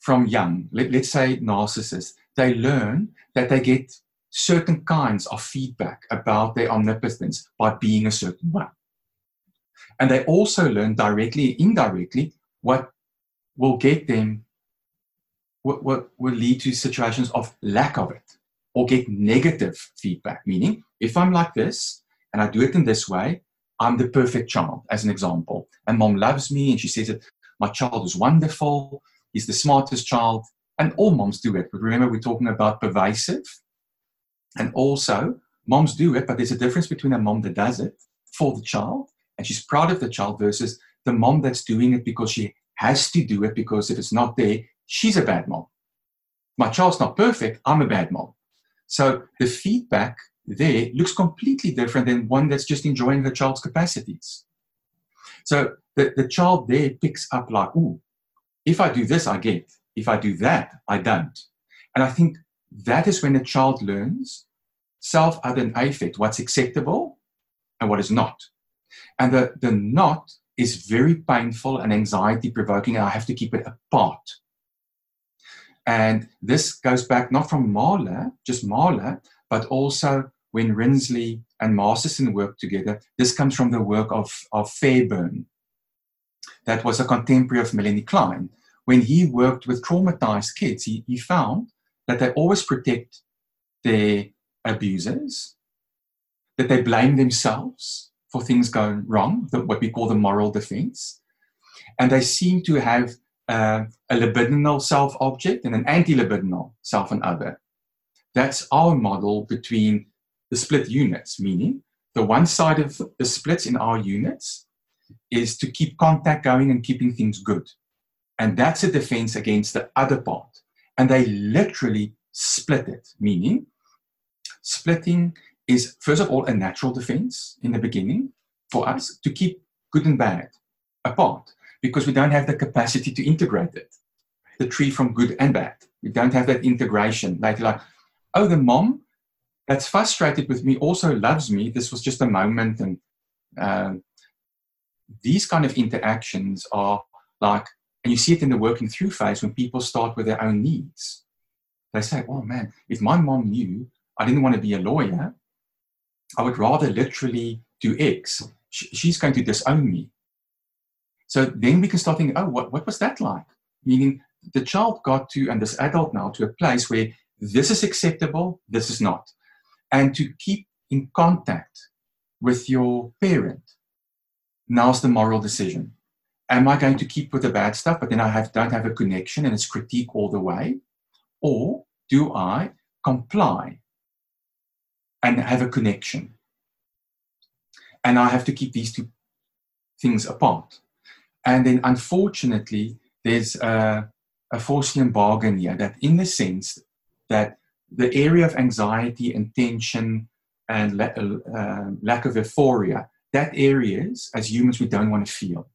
from young, let, us say narcissists, they learn that they get certain kinds of feedback about their omnipotence by being a certain way. And they also learn directly, indirectly, what will get them, what, what will lead to situations of lack of it or get negative feedback. Meaning, if I'm like this and I do it in this way, I'm the perfect child, as an example. And mom loves me and she says that my child is wonderful, he's the smartest child. And all moms do it. But remember, we're talking about pervasive. And also, moms do it, but there's a difference between a mom that does it for the child and she's proud of the child versus the mom that's doing it because she has to do it because if it's not there, she's a bad mom. My child's not perfect, I'm a bad mom. So the feedback there looks completely different than one that's just enjoying the child's capacities. So the, the child there picks up like, ooh, if I do this, I get. If I do that, I don't. And I think that is when the child learns self other affect, what's acceptable and what is not. And the, the not is very painful and anxiety provoking, and I have to keep it apart and this goes back not from Mahler, just Mahler, but also when Rinsley and Masterson worked together. This comes from the work of, of Fairbairn, that was a contemporary of Melanie Klein. When he worked with traumatized kids, he, he found that they always protect their abusers, that they blame themselves for things going wrong, what we call the moral defense. And they seem to have uh, a libidinal self object and an anti libidinal self and other. That's our model between the split units, meaning the one side of the splits in our units is to keep contact going and keeping things good. And that's a defense against the other part. And they literally split it, meaning splitting is, first of all, a natural defense in the beginning for us to keep good and bad apart because we don't have the capacity to integrate it. The tree from good and bad. We don't have that integration. Like, like oh, the mom that's frustrated with me also loves me. This was just a moment. And uh, these kind of interactions are like, and you see it in the working through phase when people start with their own needs. They say, oh man, if my mom knew I didn't want to be a lawyer, I would rather literally do X. She's going to disown me. So then we can start thinking, oh, what, what was that like? Meaning the child got to, and this adult now, to a place where this is acceptable, this is not. And to keep in contact with your parent, now's the moral decision. Am I going to keep with the bad stuff, but then I have, don't have a connection and it's critique all the way? Or do I comply and have a connection? And I have to keep these two things apart. And then, unfortunately, there's a, a Faustian bargain here that, in the sense that the area of anxiety and tension and la- uh, lack of euphoria, that areas, as humans, we don't want to feel.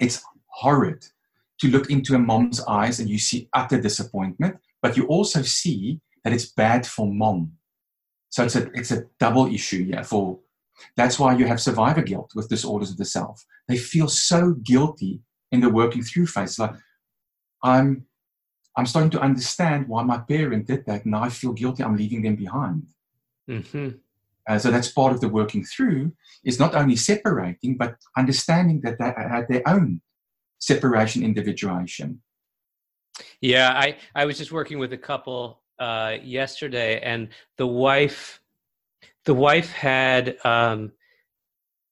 It's horrid to look into a mom's eyes and you see utter disappointment, but you also see that it's bad for mom. So it's a, it's a double issue here for that's why you have survivor guilt with disorders of the self. They feel so guilty in the working through phase. Like, I'm, I'm starting to understand why my parent did that. Now I feel guilty. I'm leaving them behind. Mm-hmm. Uh, so that's part of the working through is not only separating, but understanding that they had their own separation, individuation. Yeah, I, I was just working with a couple uh, yesterday, and the wife the wife had um,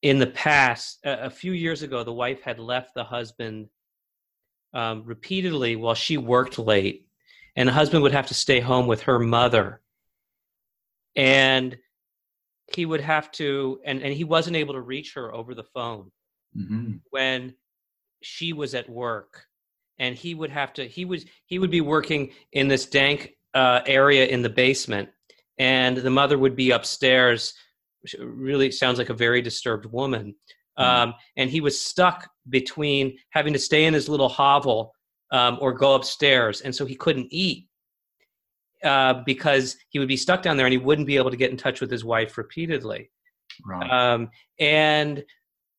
in the past a, a, few years ago the wife had left the husband um, repeatedly while she worked late and the husband would have to stay home with her mother and he would have to and, and he wasn't able to reach her over the phone mm-hmm. when she was at work and he would have to he was he would be working in this dank uh, area in the basement and the mother would be upstairs really sounds like a very disturbed woman mm. um, and he was stuck between having to stay in his little hovel um, or go upstairs and so he couldn't eat uh, because he would be stuck down there and he wouldn't be able to get in touch with his wife repeatedly right. um, and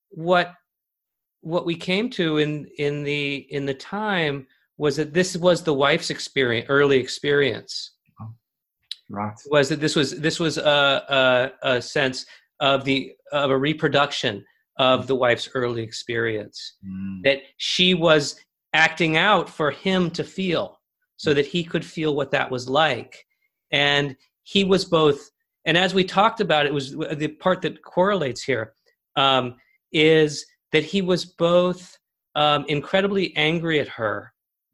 what what we came to in in the in the time was that this was the wife's experience early experience right. was that this was this was a, a, a, sense of the of a reproduction of the wife's early experience mm. that she was acting out for him to feel so that he could feel what that was like and he was both and as we talked about it was the part that correlates here um, is that he was both um, incredibly angry at her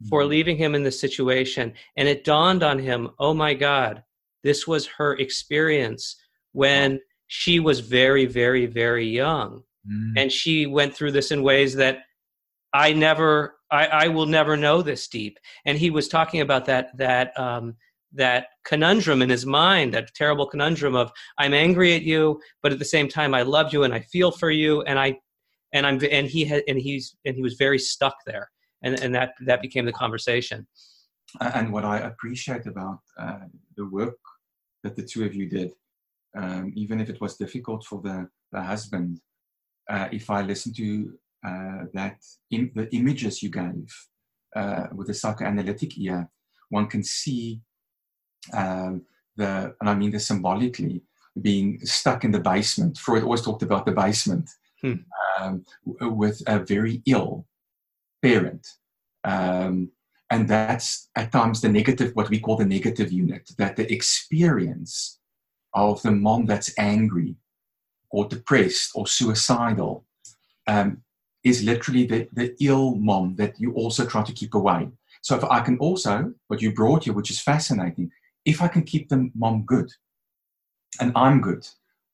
for mm. leaving him in this situation and it dawned on him oh my god this was her experience when she was very, very, very young. Mm. And she went through this in ways that I never, I, I will never know this deep. And he was talking about that, that, um, that conundrum in his mind, that terrible conundrum of I'm angry at you, but at the same time I love you and I feel for you, and I, and I'm, and he had, and he's, and he was very stuck there, and and that that became the conversation. And what I appreciate about uh, the work that the two of you did, um, even if it was difficult for the, the husband, uh, if I listen to uh, that in the images you gave uh, with the psychoanalytic ear, one can see um, the, and I mean this symbolically, being stuck in the basement. Freud always talked about the basement hmm. um, with a very ill parent. Um, And that's at times the negative, what we call the negative unit, that the experience of the mom that's angry or depressed or suicidal um, is literally the, the ill mom that you also try to keep away. So if I can also, what you brought here, which is fascinating, if I can keep the mom good and I'm good,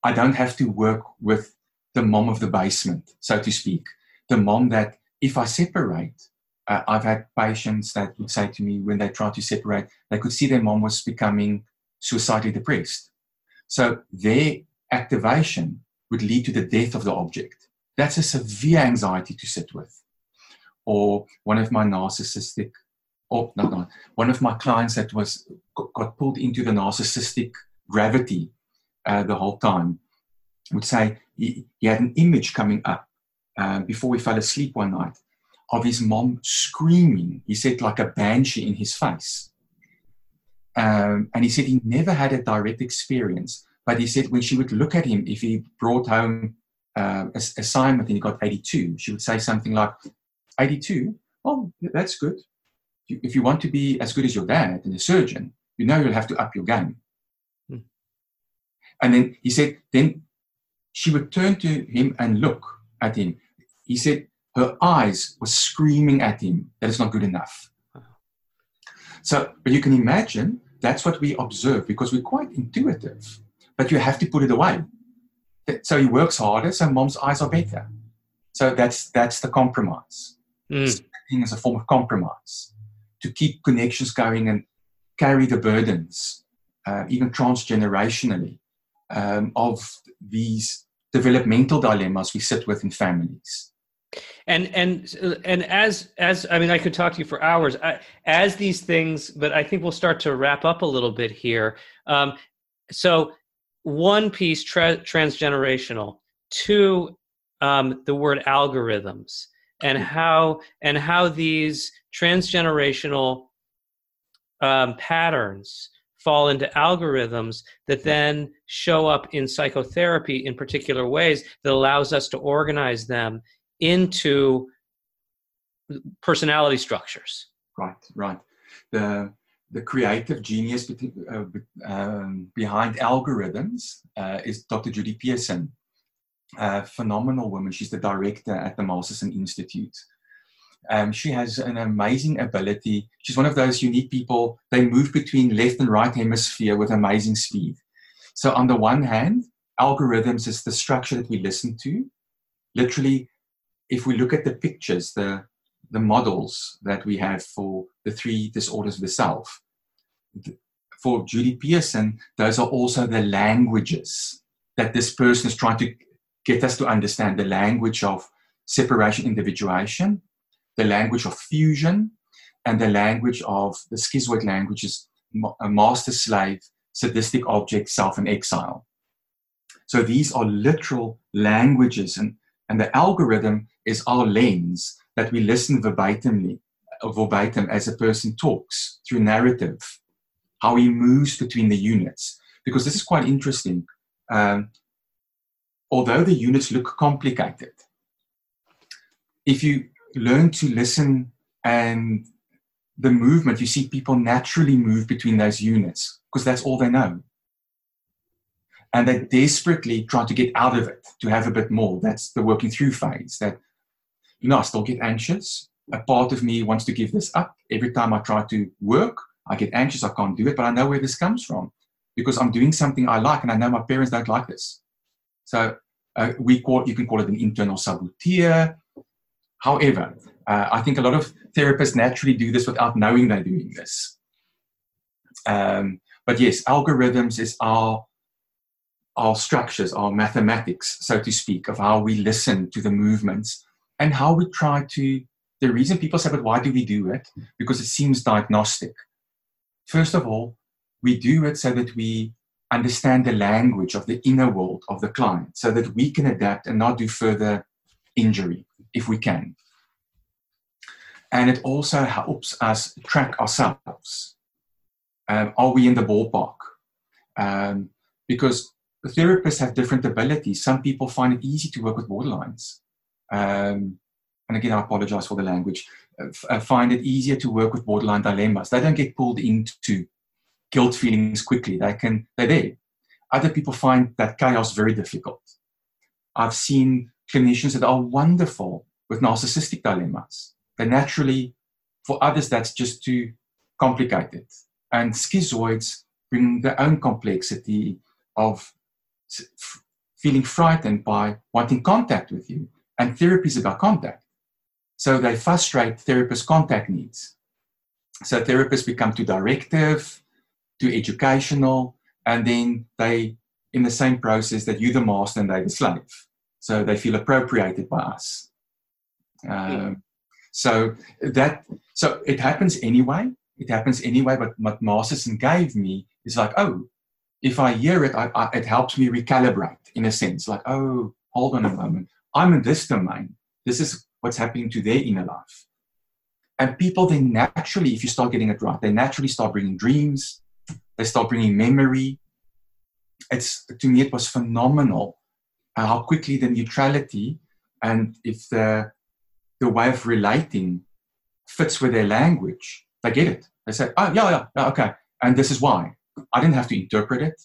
I don't have to work with the mom of the basement, so to speak. The mom that, if I separate, uh, I've had patients that would say to me when they tried to separate, they could see their mom was becoming suicidally depressed. So their activation would lead to the death of the object. That's a severe anxiety to sit with. Or one of my narcissistic, or not, not one of my clients that was got pulled into the narcissistic gravity uh, the whole time would say he, he, had an image coming up uh, before he fell asleep one night of his mom screaming. He said, like a banshee in his face. Um, and he said he never had a direct experience, but he said when she would look at him, if he brought home uh, a assignment and he got 82, she would say something like, 82? Oh, that's good. If you want to be as good as your dad and a surgeon, you know you'll have to up your game. Hmm. And then he said, then she would turn to him and look at him. He said her eyes were screaming at him that it's not good enough. So, but you can imagine that's what we observe because we're quite intuitive, but you have to put it away. So he works harder, so mom's eyes are better. So that's that's the compromise. Mm. as a form of compromise to keep connections going and carry the burdens, uh, even transgenerationally, um, of these developmental dilemmas we sit with in families. And and and as as I mean, I could talk to you for hours. I, as these things, but I think we'll start to wrap up a little bit here. Um, so, one piece tra- transgenerational. Two, um, the word algorithms and how and how these transgenerational um, patterns fall into algorithms that then show up in psychotherapy in particular ways that allows us to organize them into personality structures right right the the creative genius uh, um, behind algorithms uh, is Dr. Judy Pearson, a phenomenal woman. She's the director at the Masterson Institute. Um, she has an amazing ability. She's one of those unique people. They move between left and right hemisphere with amazing speed. So on the one hand, algorithms is the structure that we listen to. Literally, if we look at the pictures, the the models that we have for the three disorders of the self, for Judy Pearson, those are also the languages that this person is trying to get us to understand the language of separation, individuation, the language of fusion, and the language of the schizoid languages, a master slave, sadistic object, self, and exile. So these are literal languages, and, and the algorithm is our lens that we listen verbatimly, verbatim as a person talks through narrative, how he moves between the units. Because this is quite interesting. Um, although the units look complicated, if you learn to listen and the movement, you see people naturally move between those units because that's all they know. And they desperately try to get out of it to have a bit more. That's the working through phase. That, you know, I still get anxious. A part of me wants to give this up. Every time I try to work, I get anxious. I can't do it, but I know where this comes from because I'm doing something I like and I know my parents don't like this. So uh, we call, you can call it an internal saboteur However, uh, I think a lot of therapists naturally do this without knowing they're doing this. Um, but yes, algorithms is our our structures, our mathematics, so to speak, of how we listen to the movements and how we try to. The reason people say, "But why do we do it?" Because it seems diagnostic. First of all, we do it so that we understand the language of the inner world of the client, so that we can adapt and not do further injury if we can. And it also helps us track ourselves. Um, are we in the ballpark? Um, because therapists have different abilities. Some people find it easy to work with borderlines. Um, and again, I apologize for the language, uh, find it easier to work with borderline dilemmas. They don't get pulled into guilt feelings quickly. They can, they're there. Other people find that chaos very difficult. I've seen clinicians that are wonderful with narcissistic dilemmas. They naturally, for others, that's just too complicated. And schizoids bring their own complexity of feeling frightened by wanting contact with you. And therapy is about contact. So they frustrate therapists' contact needs. So therapists become too directive, too educational, and then they, in the same process, that you're the master and they're the slave. So they feel appropriated by us. Um, so that so it happens anyway. It happens anyway. But what Masterson gave me is like, oh, if I hear it, I, I, it helps me recalibrate in a sense. Like, oh, hold on a moment. I'm in this domain. This is what's happening to their inner life. And people they naturally, if you start getting it right, they naturally start bringing dreams. They start bringing memory. It's to me, it was phenomenal how quickly the neutrality and if the the way of relating fits with their language, they get it. They say, "Oh, yeah, yeah, yeah okay," and this is why. I didn't have to interpret it.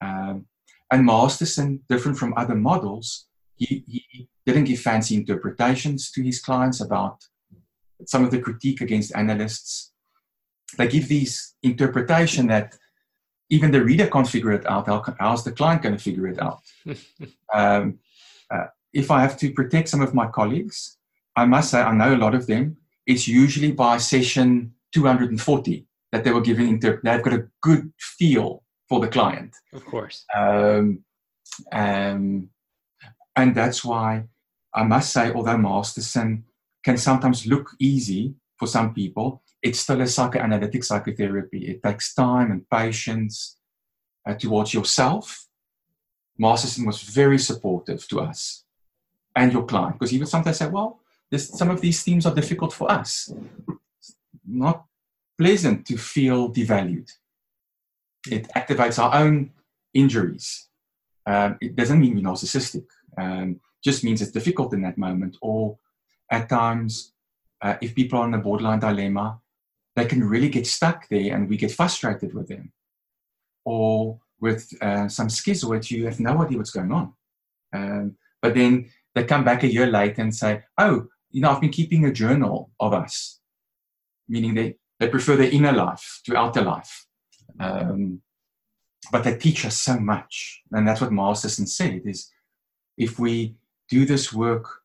Um, and Masterson, different from other models, he, he didn't give fancy interpretations to his clients about some of the critique against analysts. They give these interpretation that even the reader can't figure it out. How, how's the client going to figure it out? um, uh, if I have to protect some of my colleagues, I must say I know a lot of them. It's usually by session 240 that they were given. Inter- they've got a good feel for the client. Of course. Um, um, and that's why I must say, although Masterson can sometimes look easy for some people, it's still a psychoanalytic psychotherapy. It takes time and patience uh, towards yourself. Masterson was very supportive to us and your client because he would sometimes say, Well, this, some of these themes are difficult for us. Not pleasant to feel devalued. It activates our own injuries. Um, it doesn't mean we're narcissistic. Um, just means it's difficult in that moment. Or at times, uh, if people are in a borderline dilemma, they can really get stuck there and we get frustrated with them. Or with uh, some schizoids, you have no idea what's going on. Um, but then they come back a year later and say, oh, you know, I've been keeping a journal of us, meaning they, they prefer their inner life to outer life. Um, but they teach us so much. And that's what Masterson said is if we do this work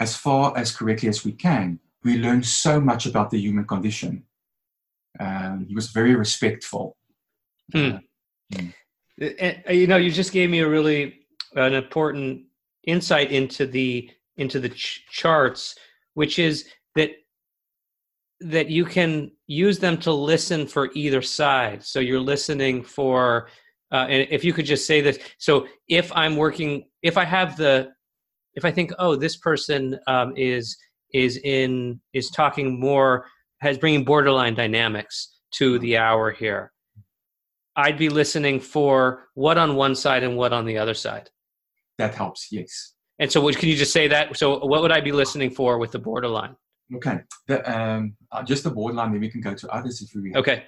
as far as correctly as we can, we learn so much about the human condition. Um, he was very respectful. Hmm. Uh, and, uh, you know, you just gave me a really an important insight into the into the ch- charts, which is that that you can use them to listen for either side. So you're listening for, uh, and if you could just say this. So if I'm working, if I have the, if I think, oh, this person um, is is in is talking more has bringing borderline dynamics to the hour here i'd be listening for what on one side and what on the other side that helps yes and so can you just say that so what would i be listening for with the borderline okay the, um, uh, just the borderline then we can go to others if we okay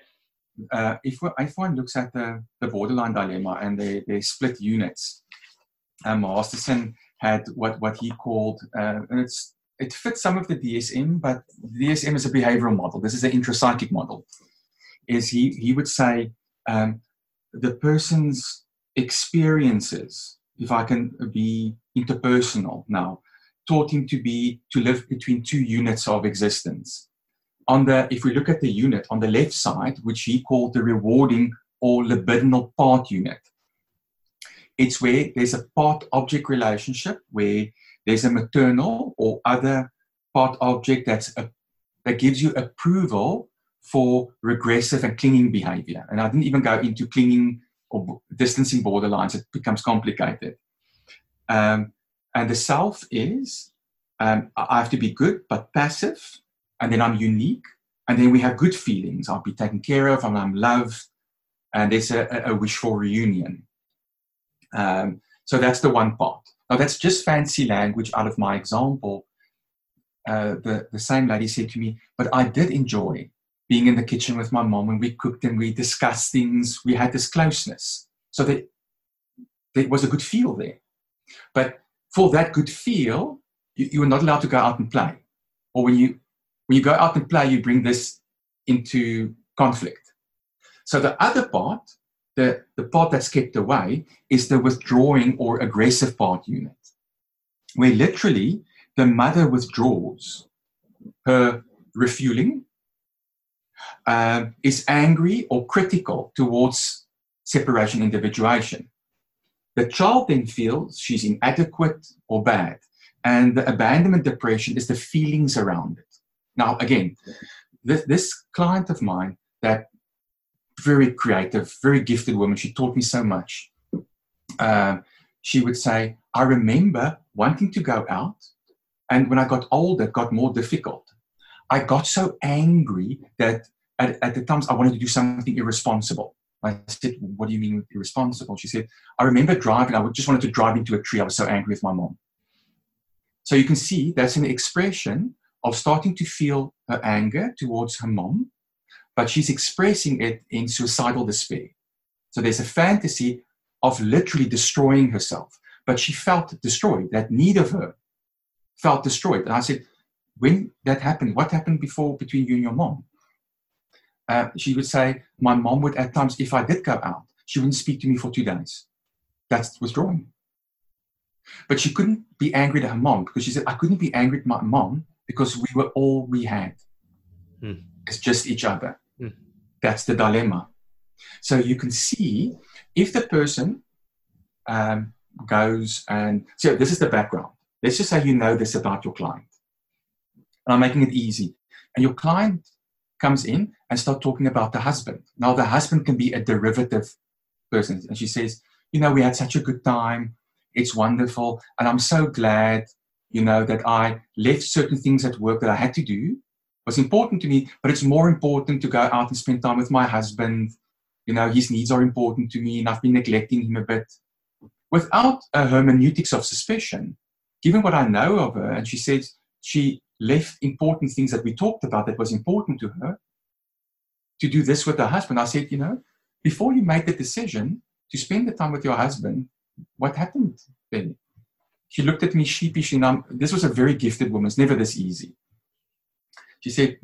uh, if, if one looks at the, the borderline dilemma and they, they split units um, masterson had what, what he called uh, and it's it fits some of the DSM, but DSM is a behavioral model. This is an intrapsychic model. Is he he would say um, the person's experiences, if I can be interpersonal now, taught him to be to live between two units of existence. On the if we look at the unit on the left side, which he called the rewarding or libidinal part unit, it's where there's a part object relationship where there's a maternal or other part object that's a, that gives you approval for regressive and clinging behavior. And I didn't even go into clinging or distancing borderlines, it becomes complicated. Um, and the self is um, I have to be good but passive, and then I'm unique, and then we have good feelings. I'll be taken care of, and I'm loved, and there's a, a wish for reunion. Um, so that's the one part. Now, that's just fancy language out of my example. uh, the, the same lady said to me, but I did enjoy being in the kitchen with my mom when we cooked and we discussed things. We had this closeness. So that there was a good feel there. But for that good feel, you, you are not allowed to go out and play. Or when you when you go out and play, you bring this into conflict. So the other part, the, the part that's kept away, is the withdrawing or aggressive part unit, where literally the mother withdraws her refueling, uh, is angry or critical towards separation individuation. The child then feels she's inadequate or bad. And the abandonment depression is the feelings around it. Now, again, this, this client of mine, that very creative, very gifted woman, she taught me so much. Uh, she would say, I remember wanting to go out, and when I got older, it got more difficult. I got so angry that at, at the times I wanted to do something irresponsible. I said, What do you mean irresponsible? She said, I remember driving, I just wanted to drive into a tree. I was so angry with my mom. So you can see that's an expression of starting to feel her anger towards her mom, but she's expressing it in suicidal despair. So there's a fantasy of literally destroying herself, but she felt destroyed. That need of her felt destroyed. And I said, when that happened, what happened before between you and your mom? Uh, she would say, my mom would at times, if I did go out, she wouldn't speak to me for two days. That's withdrawing. But she couldn't be angry at her mom because she said, I couldn't be angry at my mom because we were all we had. Hmm. It's just each other. Hmm. That's the dilemma. So you can see if the person um, goes and so this is the background. Let's just say you know this about your client. And I'm making it easy. And your client comes in and start talking about the husband. Now the husband can be a derivative person. And she says, you know, we had such a good time. It's wonderful. And I'm so glad, you know, that I left certain things at work that I had to do. Was important to me, but it's more important to go out and spend time with my husband. You know, his needs are important to me and I've been neglecting him a bit. Without a hermeneutics of suspicion, given what I know of her, and she says she left important things that we talked about that was important to her to do this with her husband. I said, you know, before you made the decision to spend the time with your husband, what happened then? She looked at me sheepishly. Now, this was a very gifted woman. It's never this easy. She said,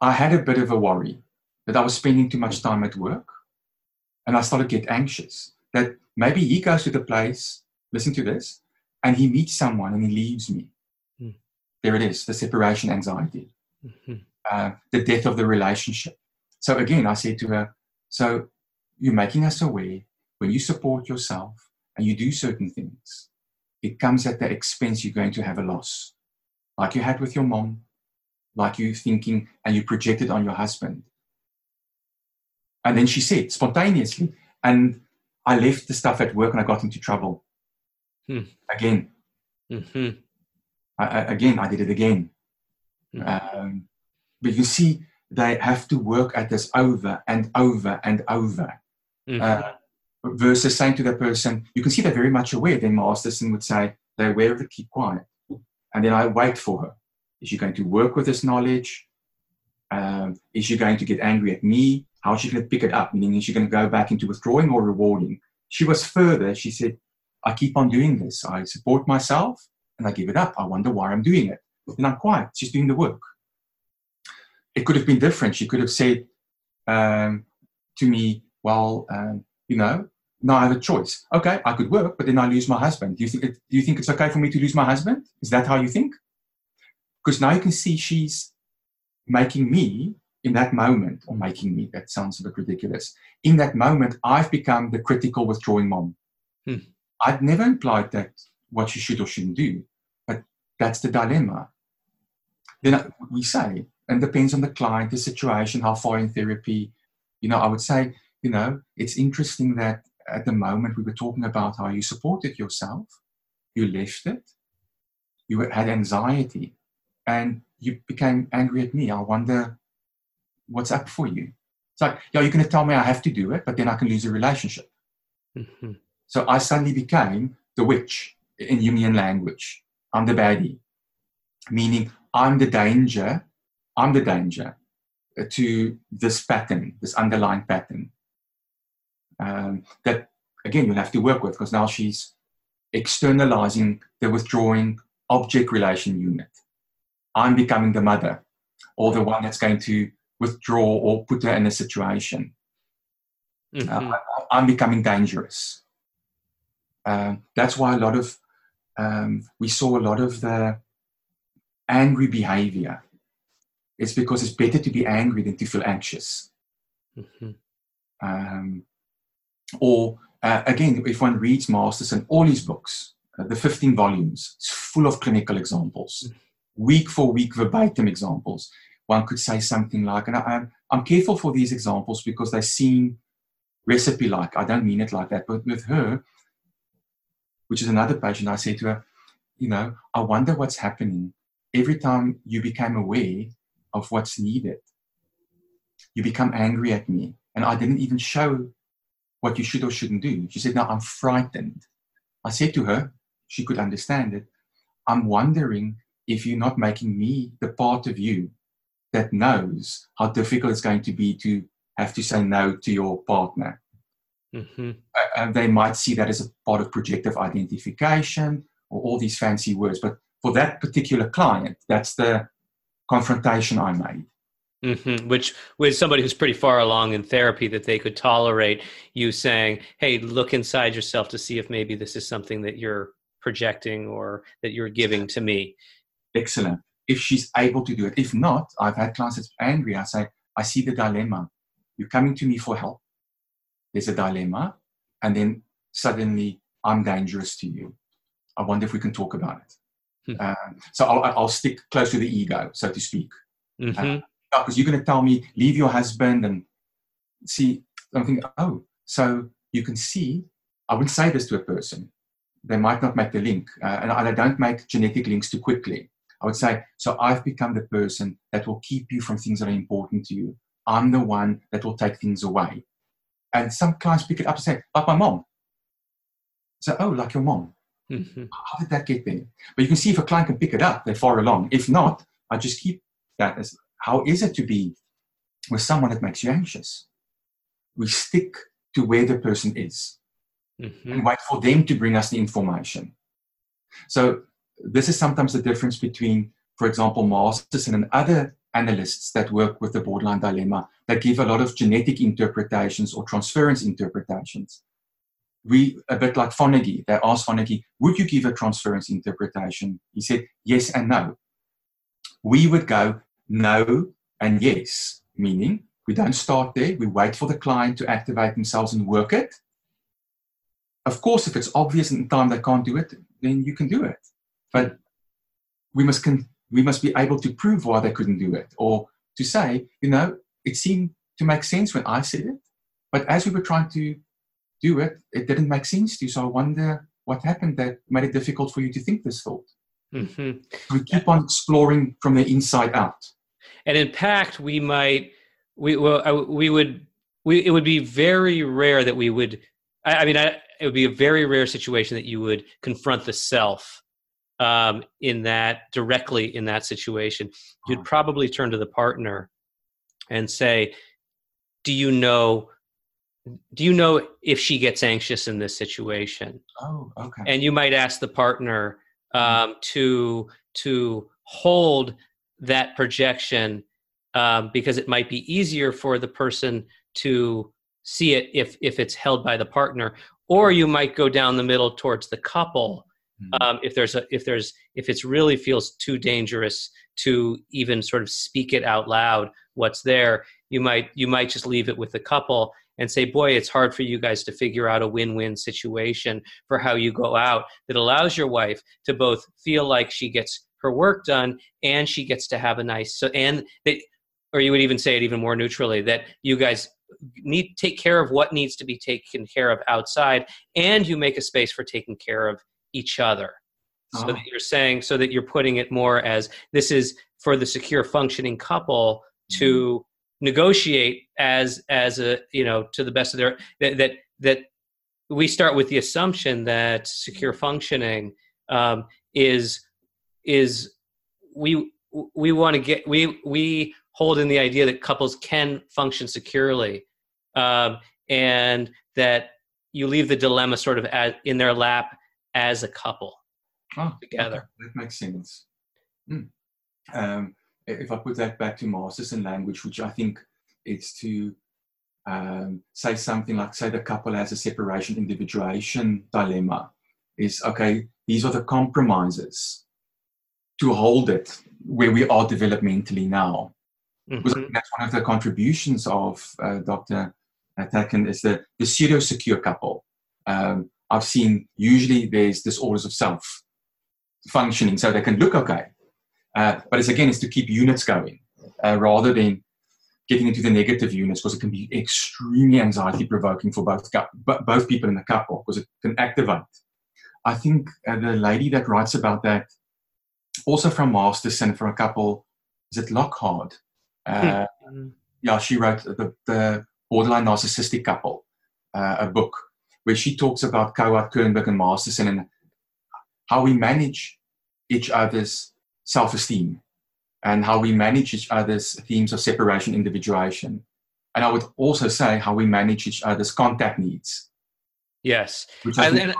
I had a bit of a worry that I was spending too much time at work. And I started to get anxious that maybe he goes to the place, listen to this, and he meets someone and he leaves me. There it is, the separation anxiety, mm-hmm. uh, the death of the relationship. So again, I said to her, So you're making us aware when you support yourself and you do certain things, it comes at the expense you're going to have a loss. Like you had with your mom, like you thinking and you projected on your husband. And then she said spontaneously, and I left the stuff at work and I got into trouble. Hmm. Again. Mm-hmm. I, I, again, I did it again. Mm-hmm. Um, but you see, they have to work at this over and over and over. Mm-hmm. Uh, versus saying to the person, you can see they're very much aware. Then Masterson would say, they're aware of it, keep quiet. And then I wait for her. Is she going to work with this knowledge? Um, is she going to get angry at me? How is she going to pick it up? Meaning, is she going to go back into withdrawing or rewarding? She was further. She said, I keep on doing this. I support myself and I give it up. I wonder why I'm doing it. And I'm quiet. She's doing the work. It could have been different. She could have said um, to me, Well, um, you know, now I have a choice. Okay, I could work, but then I lose my husband. Do you think it, do you think it's okay for me to lose my husband? Is that how you think? Because now you can see she's making me in that moment, or making me, that sounds a bit ridiculous. In that moment, I've become the critical withdrawing mom. Hmm. I've never implied that what she should or shouldn't do, that's the dilemma. Then we say, and depends on the client, the situation, how far in therapy. You know, I would say, you know, it's interesting that at the moment we were talking about how you supported yourself, you left it, you had anxiety, and you became angry at me. I wonder what's up for you. It's like, yeah, you're going to tell me I have to do it, but then I can lose a relationship. Mm-hmm. So I suddenly became the witch in Jungian language. I'm the baddie. meaning I'm the danger, I'm the danger to this pattern, this underlying pattern. Um, that again you'll have to work with because now she's externalizing the withdrawing object relation unit. I'm becoming the mother or the one that's going to withdraw or put her in a situation. Mm-hmm. Uh, I'm becoming dangerous. Um, that's why a lot of um, we saw a lot of the angry behavior. It's because it's better to be angry than to feel anxious. Mm-hmm. Um, or uh, again, if one reads Masterson, all his books, uh, the 15 volumes, it's full of clinical examples, mm-hmm. week for week verbatim examples. One could say something like, and I, I'm careful for these examples because they seem recipe like. I don't mean it like that, but with her, which is another patient, I say to her, you know, I wonder what's happening every time you became aware of what's needed. You become angry at me, and I didn't even show what you should or shouldn't do. She said, No, I'm frightened. I said to her, she could understand it. I'm wondering if you're not making me the part of you that knows how difficult it's going to be to have to say no to your partner. Mm-hmm. Uh, they might see that as a part of projective identification or all these fancy words. But for that particular client, that's the confrontation I made. Mm-hmm. Which, with somebody who's pretty far along in therapy, that they could tolerate you saying, "Hey, look inside yourself to see if maybe this is something that you're projecting or that you're giving to me." Excellent. If she's able to do it, if not, I've had clients that's angry. I say, "I see the dilemma. You're coming to me for help. There's a dilemma, and then suddenly I'm dangerous to you. I wonder if we can talk about it." Hmm. Uh, so I'll, I'll, stick close to the ego, so to speak. Because mm-hmm. uh, you're going to tell me, leave your husband and see. I'm thinking, oh, so you can see. I wouldn't say this to a person. They might not make the link. Uh, and I don't make genetic links too quickly. I would say, so I've become the person that will keep you from things that are important to you. I'm the one that will take things away. And some clients pick it up and say, like my mom. So, oh, like your mom. Mm-hmm. How did that get there? But you can see if a client can pick it up, they're far along. If not, I just keep that as how is it to be with someone that makes you anxious? We stick to where the person is mm-hmm. and wait for them to bring us the information. So this is sometimes the difference between, for example, Masterson and other analysts that work with the borderline dilemma that give a lot of genetic interpretations or transference interpretations we a bit like Fonagy. They asked Fonagy, would you give a transference interpretation? He said yes and no. We would go no and yes, meaning we don't start there. We wait for the client to activate themselves and work it. Of course, if it's obvious in time they can't do it, then you can do it. But we must con- we must be able to prove why they couldn't do it, or to say, you know, it seemed to make sense when I said it, but as we were trying to do it, it didn't make sense to you. So I wonder what happened that made it difficult for you to think this thought. Mm-hmm. We keep on exploring from the inside out. And in PACT, we might, we well, we would, we it would be very rare that we would. I, I mean, I, it would be a very rare situation that you would confront the self um, in that directly in that situation. You'd probably turn to the partner and say, "Do you know do you know if she gets anxious in this situation oh okay and you might ask the partner mm-hmm. um, to to hold that projection um, because it might be easier for the person to see it if if it's held by the partner or you might go down the middle towards the couple mm-hmm. um, if there's a if there's if it's really feels too dangerous to even sort of speak it out loud what's there you might you might just leave it with the couple and say, boy, it's hard for you guys to figure out a win win situation for how you go out that allows your wife to both feel like she gets her work done and she gets to have a nice, so, and they, or you would even say it even more neutrally that you guys need take care of what needs to be taken care of outside and you make a space for taking care of each other. So that you're saying so that you're putting it more as this is for the secure functioning couple to mm-hmm negotiate as as a you know to the best of their that that, that we start with the assumption that secure functioning um, is is we we want to get we we hold in the idea that couples can function securely um, and that you leave the dilemma sort of as, in their lap as a couple oh, together. That makes sense. Mm. Um, if I put that back to Masterson language, which I think it's to um, say something like, say, the couple has a separation individuation dilemma, is okay, these are the compromises to hold it where we are developmentally now. Mm-hmm. Because that's one of the contributions of uh, Dr. Tatkin is the, the pseudo secure couple. Um, I've seen usually there's disorders of self functioning so they can look okay. Uh, but it's again, it's to keep units going uh, rather than getting into the negative units because it can be extremely anxiety provoking for both, both people in the couple because it can activate. I think uh, the lady that writes about that, also from Masterson for a couple, is it Lachkar? Uh, hmm. yeah, she wrote the, the borderline narcissistic couple, uh, a book where she talks about Kohut, Kernberg, and Masterson and how we manage each other's self-esteem and how we manage each other's themes of separation, individuation. And I would also say how we manage each other's contact needs. Yes. I, and,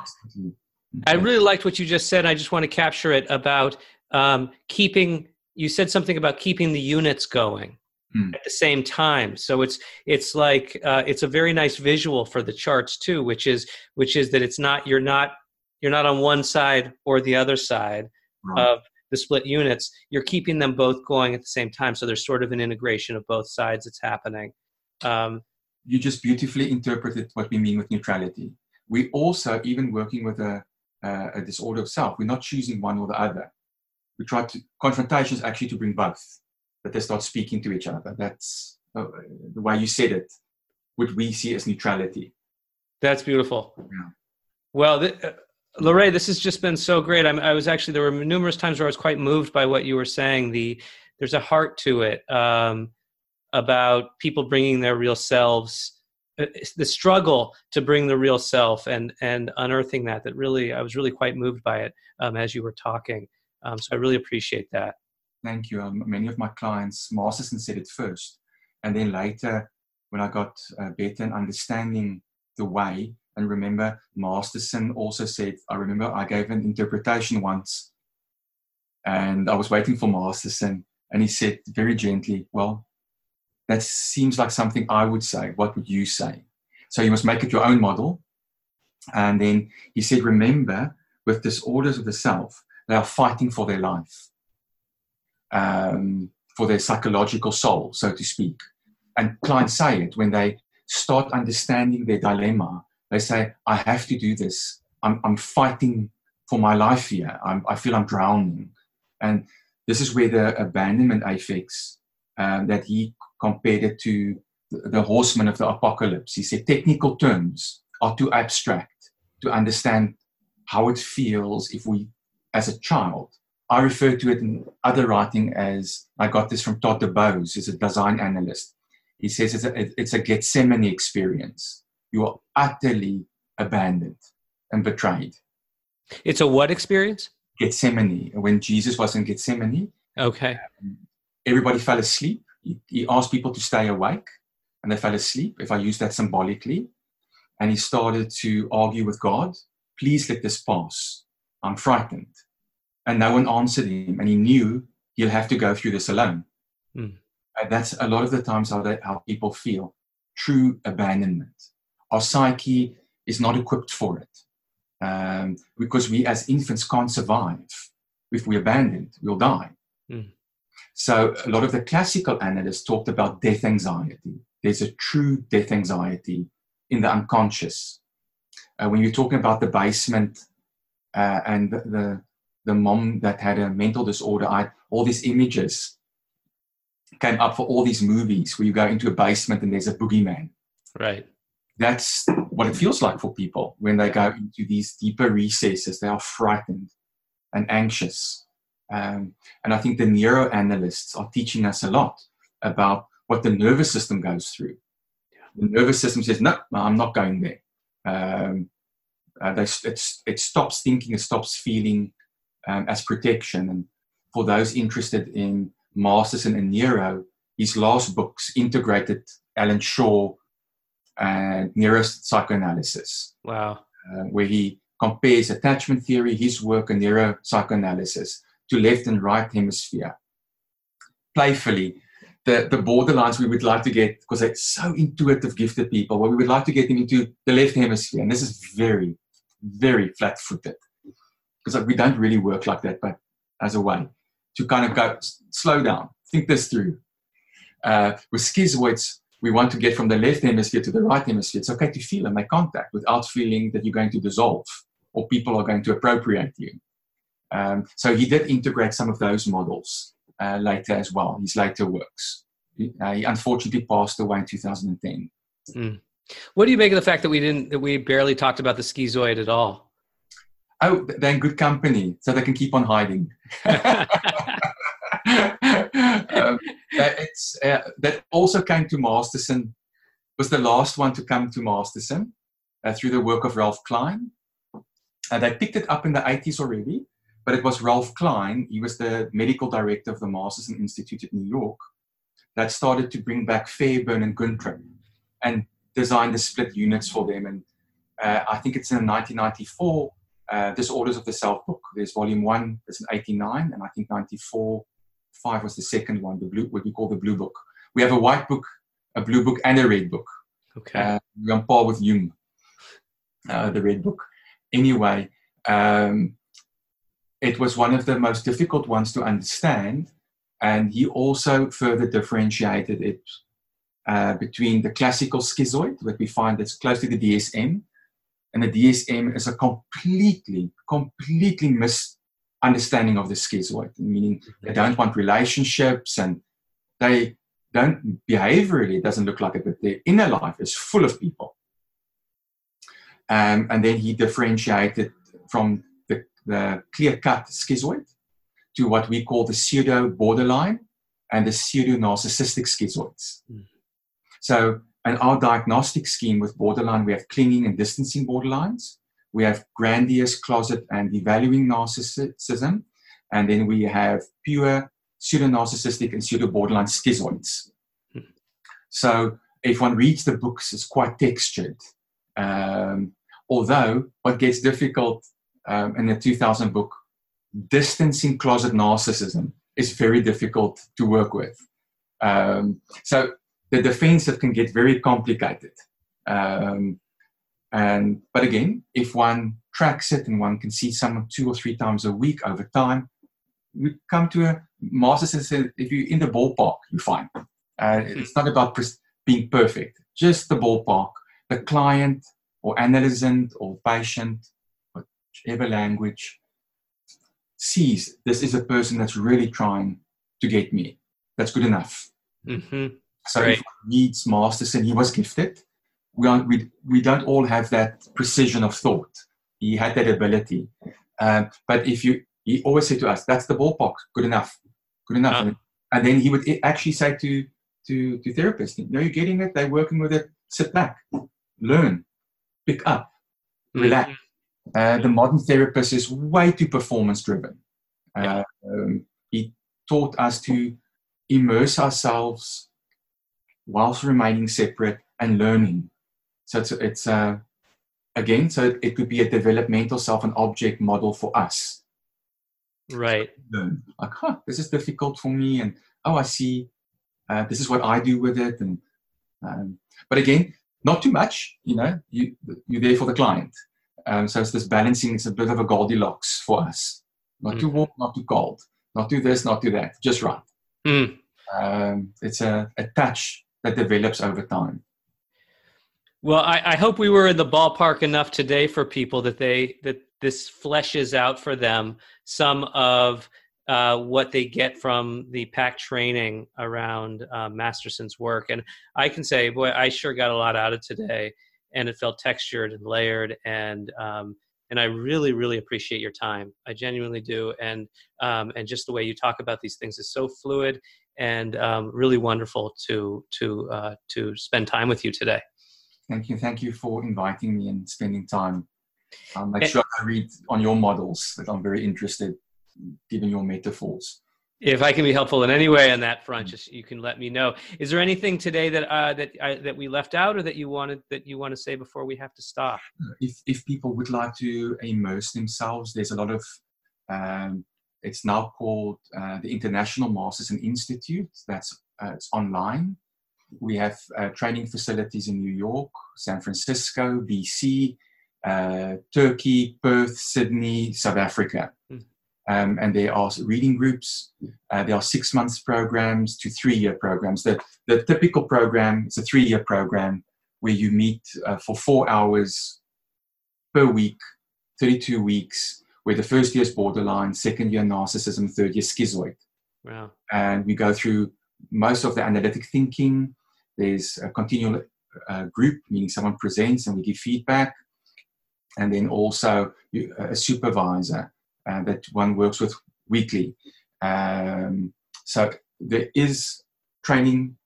I really liked what you just said. I just want to capture it about um, keeping, you said something about keeping the units going mm. at the same time. So it's it's like uh, it's a very nice visual for the charts too, which is which is that it's not you're not you're not on one side or the other side of the split units. You're keeping them both going at the same time. So there's sort of an integration of both sides that's happening. Um, you just beautifully interpreted what we mean with neutrality. We also, even working with a, uh, a disorder of self, we're not choosing one or the other. We try to confrontations actually to bring both that they start speaking to each other. That's uh, the way you said it, what we see as neutrality. That's beautiful. Yeah. Well, th- uh, Loray, this has just been so great. I'm, i was actually there were numerous times where I was quite moved by what you were saying. The there's a heart to it um, about people bringing their real selves, uh, the struggle to bring the real self and and unearthing that. That really, I was really quite moved by it um, as you were talking. Um, so I really appreciate that. Thank you. Um, many of my clients, Masterson said it first. And then later, when I got uh, better in understanding the way, and remember, Masterson also said, I remember I gave an interpretation once, and I was waiting for Masterson, and he said very gently, Well, that seems like something I would say. What would you say? So you must make it your own model. And then he said, Remember, with disorders of the self, they are fighting for their life um, for their psychological soul, so to speak. And clients say it when they start understanding their dilemma. They say, I have to do this. I'm, I'm fighting for my life here. I'm, i feel I'm drowning. And this is where the abandonment affects um, that he compared it to the, the of the apocalypse. He said technical terms are too abstract to understand how it feels if we, as a child, I refer to it in other writing as I got this from Todd DuBose, who's a Daseinsanalyst. He says it's a, it's a Gethsemane experience. You are utterly abandoned and betrayed. It's a what experience? Gethsemane. When Jesus was in Gethsemane, okay, um, everybody fell asleep. He, he asked people to stay awake, and they fell asleep. If I use that symbolically, and he started to argue with God. Please let this pass. I'm frightened and no one answered him and he knew he'll have to go through this alone. Mm. that's a lot of the times how, they, how people feel. True abandonment. Our psyche is not equipped for it. Um, because we as infants can't survive. If we're abandoned we'll die. Mm. so a lot of the classical analysts talked about death anxiety. There's a true death anxiety in the unconscious. Uh, when you're talking about the basement uh, and the, the the mom that had a mental disorder, I all these images came up for all these movies where you go into a basement and there's a boogeyman. Right. That's what it feels like for people when they go into these deeper recesses. They are frightened and anxious. Um, and I think the neuroanalysts are teaching us a lot about what the nervous system goes through. The nervous system says, no, I'm not going there. Um, uh, they, it stops thinking, it stops feeling, um, as protection. And for those interested in Masterson and Neuro, his last books integrated Allan Schore and neuropsychoanalysis. Wow. Uh, where he compares attachment theory, his work, and neuropsychoanalysis to left and right hemisphere. Playfully, the, the borderlines we would like to get, because they're so intuitive, gifted people, well, we would like to get them into the left hemisphere. And this is very, very flat footed. Because we don't really work like that, but as a way to kind of go slow down, think this through. Uh, with schizoids, we want to get from the left hemisphere to the right hemisphere. It's okay to feel and make contact without feeling that you're going to dissolve or people are going to appropriate you. Um, so he did integrate some of those models uh, later as well, his later works. He, uh, he unfortunately passed away in 2010. Mm. What do you make of the fact that we didn't, that we barely talked about the schizoid at all? Oh, they're in good company, so they can keep on hiding. um, it's, uh, that also came to Masterson, was the last one to come to Masterson uh, through the work of Ralph Klein. Uh, they picked it up in the 80s already, but it was Ralph Klein, he was the medical director of the Masterson Institute in New York, that started to bring back Fairbairn and Guntrip and designed the split units for them. And uh, I think it's in 1994, uh, Disorders of the Self book. There's volume one, it's in 89, and I think 94 five was the second one, the blue, what we call the blue book. We have a white book, a blue book, and a red book. Okay. Uh, we're on par with Jung, uh, the red book. Anyway, um, it was one of the most difficult ones to understand, and he also further differentiated it uh, between the classical schizoid, that we find that's close to the DSM, and the DSM is a completely, completely misunderstanding of the schizoid, meaning they don't want relationships and they don't behaviorally it doesn't look like it, but their inner life is full of people. Um, and then he differentiated from the, the clear-cut schizoid to what we call the pseudo borderline and the pseudo narcissistic schizoids. Mm. So, in our diagnostic scheme with borderline, we have clinging and distancing borderlines we have grandiose closet and devaluing narcissism, and then we have pure pseudo narcissistic and pseudo borderline schizoids. Hmm. So if one reads the books, it's quite textured. Um, although what gets difficult um, in the 2000 book, distancing closet narcissism is very difficult to work with. Um, so the defensive can get very complicated. Um, and but again, if one tracks it and one can see someone two or three times a week over time, we come to a master says if you're in the ballpark, you're fine. Uh, hmm. it's not about being perfect, just the ballpark. The client or analyst or patient, whatever language, sees this is a person that's really trying to get me. That's good enough. Mm-hmm. So Great. if needs Masterson, he was gifted we, are, we, we don't all have that precision of thought. He had that ability. Uh, but if you, he always said to us, that's the ballpark, good enough, good enough. And, and, then he would actually say to, to, to therapists, no, you're getting it, they're working with it, sit back, learn, pick up, mm-hmm. relax. Mm-hmm. Uh, the modern therapist is way too performance driven. Uh, um, he taught us to immerse ourselves whilst remaining separate and learning. So it's, it's uh, again, so it could be a developmental self and object model for us. Right. Like, huh, this is difficult for me, and oh, I see. Uh, this is what I do with it, and um, but again, not too much. You know, you you're there for the client. Um, so it's this balancing. It's a bit of a Goldilocks for us. Not mm. too warm, not too cold. Not do this, not do that. Just right. Mm. Um, it's a, a touch that develops over time. Well, I, I, hope we were in the ballpark enough today for people that they that this fleshes out for them some of uh, what they get from the PACT training around uh, Masterson's work. And I can say, boy, I sure got a lot out of today, and it felt textured and layered, and um, and I really, really appreciate your time. I genuinely do, and um, and just the way you talk about these things is so fluid and um, really wonderful to to uh, to spend time with you today. Thank you. Thank you for inviting me and spending time. I'll make sure I read on your models that I'm very interested. given your metaphors. If I can be helpful in any way on that front, just you can let me know. Is there anything today that uh, that I, that we left out, or that you wanted that you want to say before we have to stop? If if people would like to immerse themselves, there's a lot of um, it's now called uh, the International Masterson Institute. That's uh, it's online. We have uh, training facilities in New York, San Francisco, BC, uh, Turkey, Perth, Sydney, South Africa. Mm. Um, and there are reading groups. Uh, there are six months programs to three year programs. The, the typical program is a three year program where you meet uh, for four hours per week, 32 weeks, where the first year is borderline, second year narcissism, third year schizoid. Wow. And we go through most of the analytic thinking. There's a continual uh, group, meaning someone presents and we give feedback. And then also a supervisor uh, that one works with weekly. Um, so there is training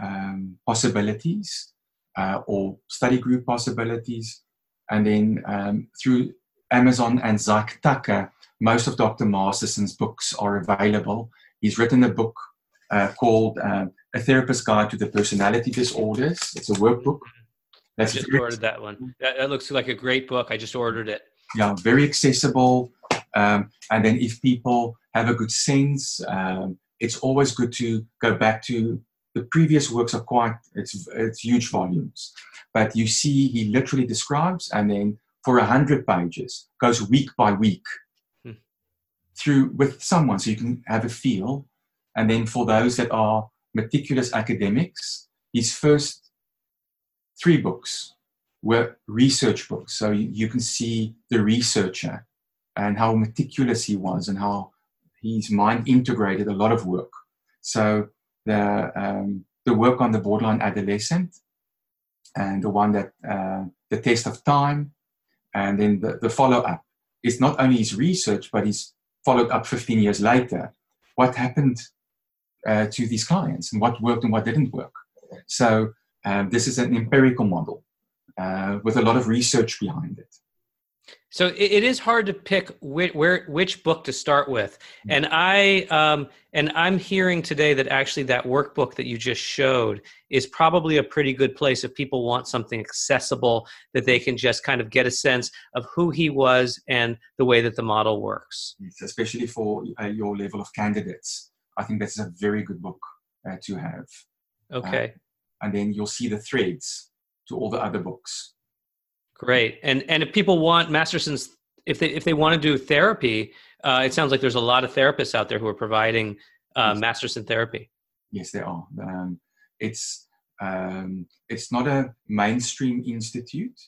um, possibilities uh, or study group possibilities. And then um, through Amazon and Zeig Tucker, most of Dr. Masterson's books are available. He's written a book uh, called uh, A Therapist's Guide to the Personality Disorders. It's a workbook. That's I just ordered that one. That, that, looks like a great book. I just ordered it. Yeah, very accessible. Um, and then if people have a good sense, um, it's always good to go back to the previous works are quite it's it's huge volumes, but you see he literally describes and then for a hundred pages goes week by week hmm. through with someone so you can have a feel and then for those that are meticulous academics, his first three books were research books. So you, you can see the researcher and how meticulous he was and how his mind integrated a lot of work. So the, um, the work on the borderline adolescent and the one that uh, the test of time and then the, the follow up is not only his research, but he's followed up 15 years later. What happened uh, to these clients and what worked and what didn't work. So um, this is an empirical model uh, with a lot of research behind it. So it is hard to pick which, where which book to start with, mm-hmm. and I um, and I'm hearing today that actually that workbook that you just showed is probably a pretty good place if people want something accessible that they can just kind of get a sense of who he was and the way that the model works. especially for uh, your level of candidates. I think that's a very good book uh, to have. Okay. Uh, and then you'll see the threads to all the other books. Great. And and if people want Masterson's, if they if they want to do therapy, uh, it sounds like there's a lot of therapists out there who are providing uh, yes. Masterson therapy. Yes, there are. Um, it's um, it's not a mainstream institute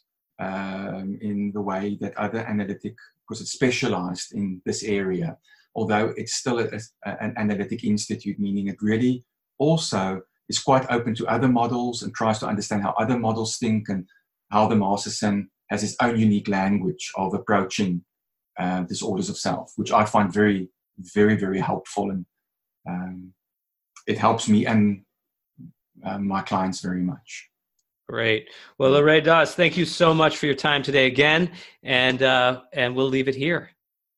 um, in the way that other analytic, because it's specialized in this area although it's still a, a, an analytic institute, meaning it really also is quite open to other models and tries to understand how other models think and how the Masterson has its own unique language of approaching uh, disorders of self, which I find very, very, very helpful. And um, it helps me and uh, my clients very much. Great. Well, Loray Daws, thank you so much for your time today again, and uh, and we'll leave it here.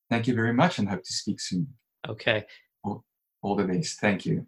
Thank you very much and hope to speak soon. Okay. All, all the best. Thank you.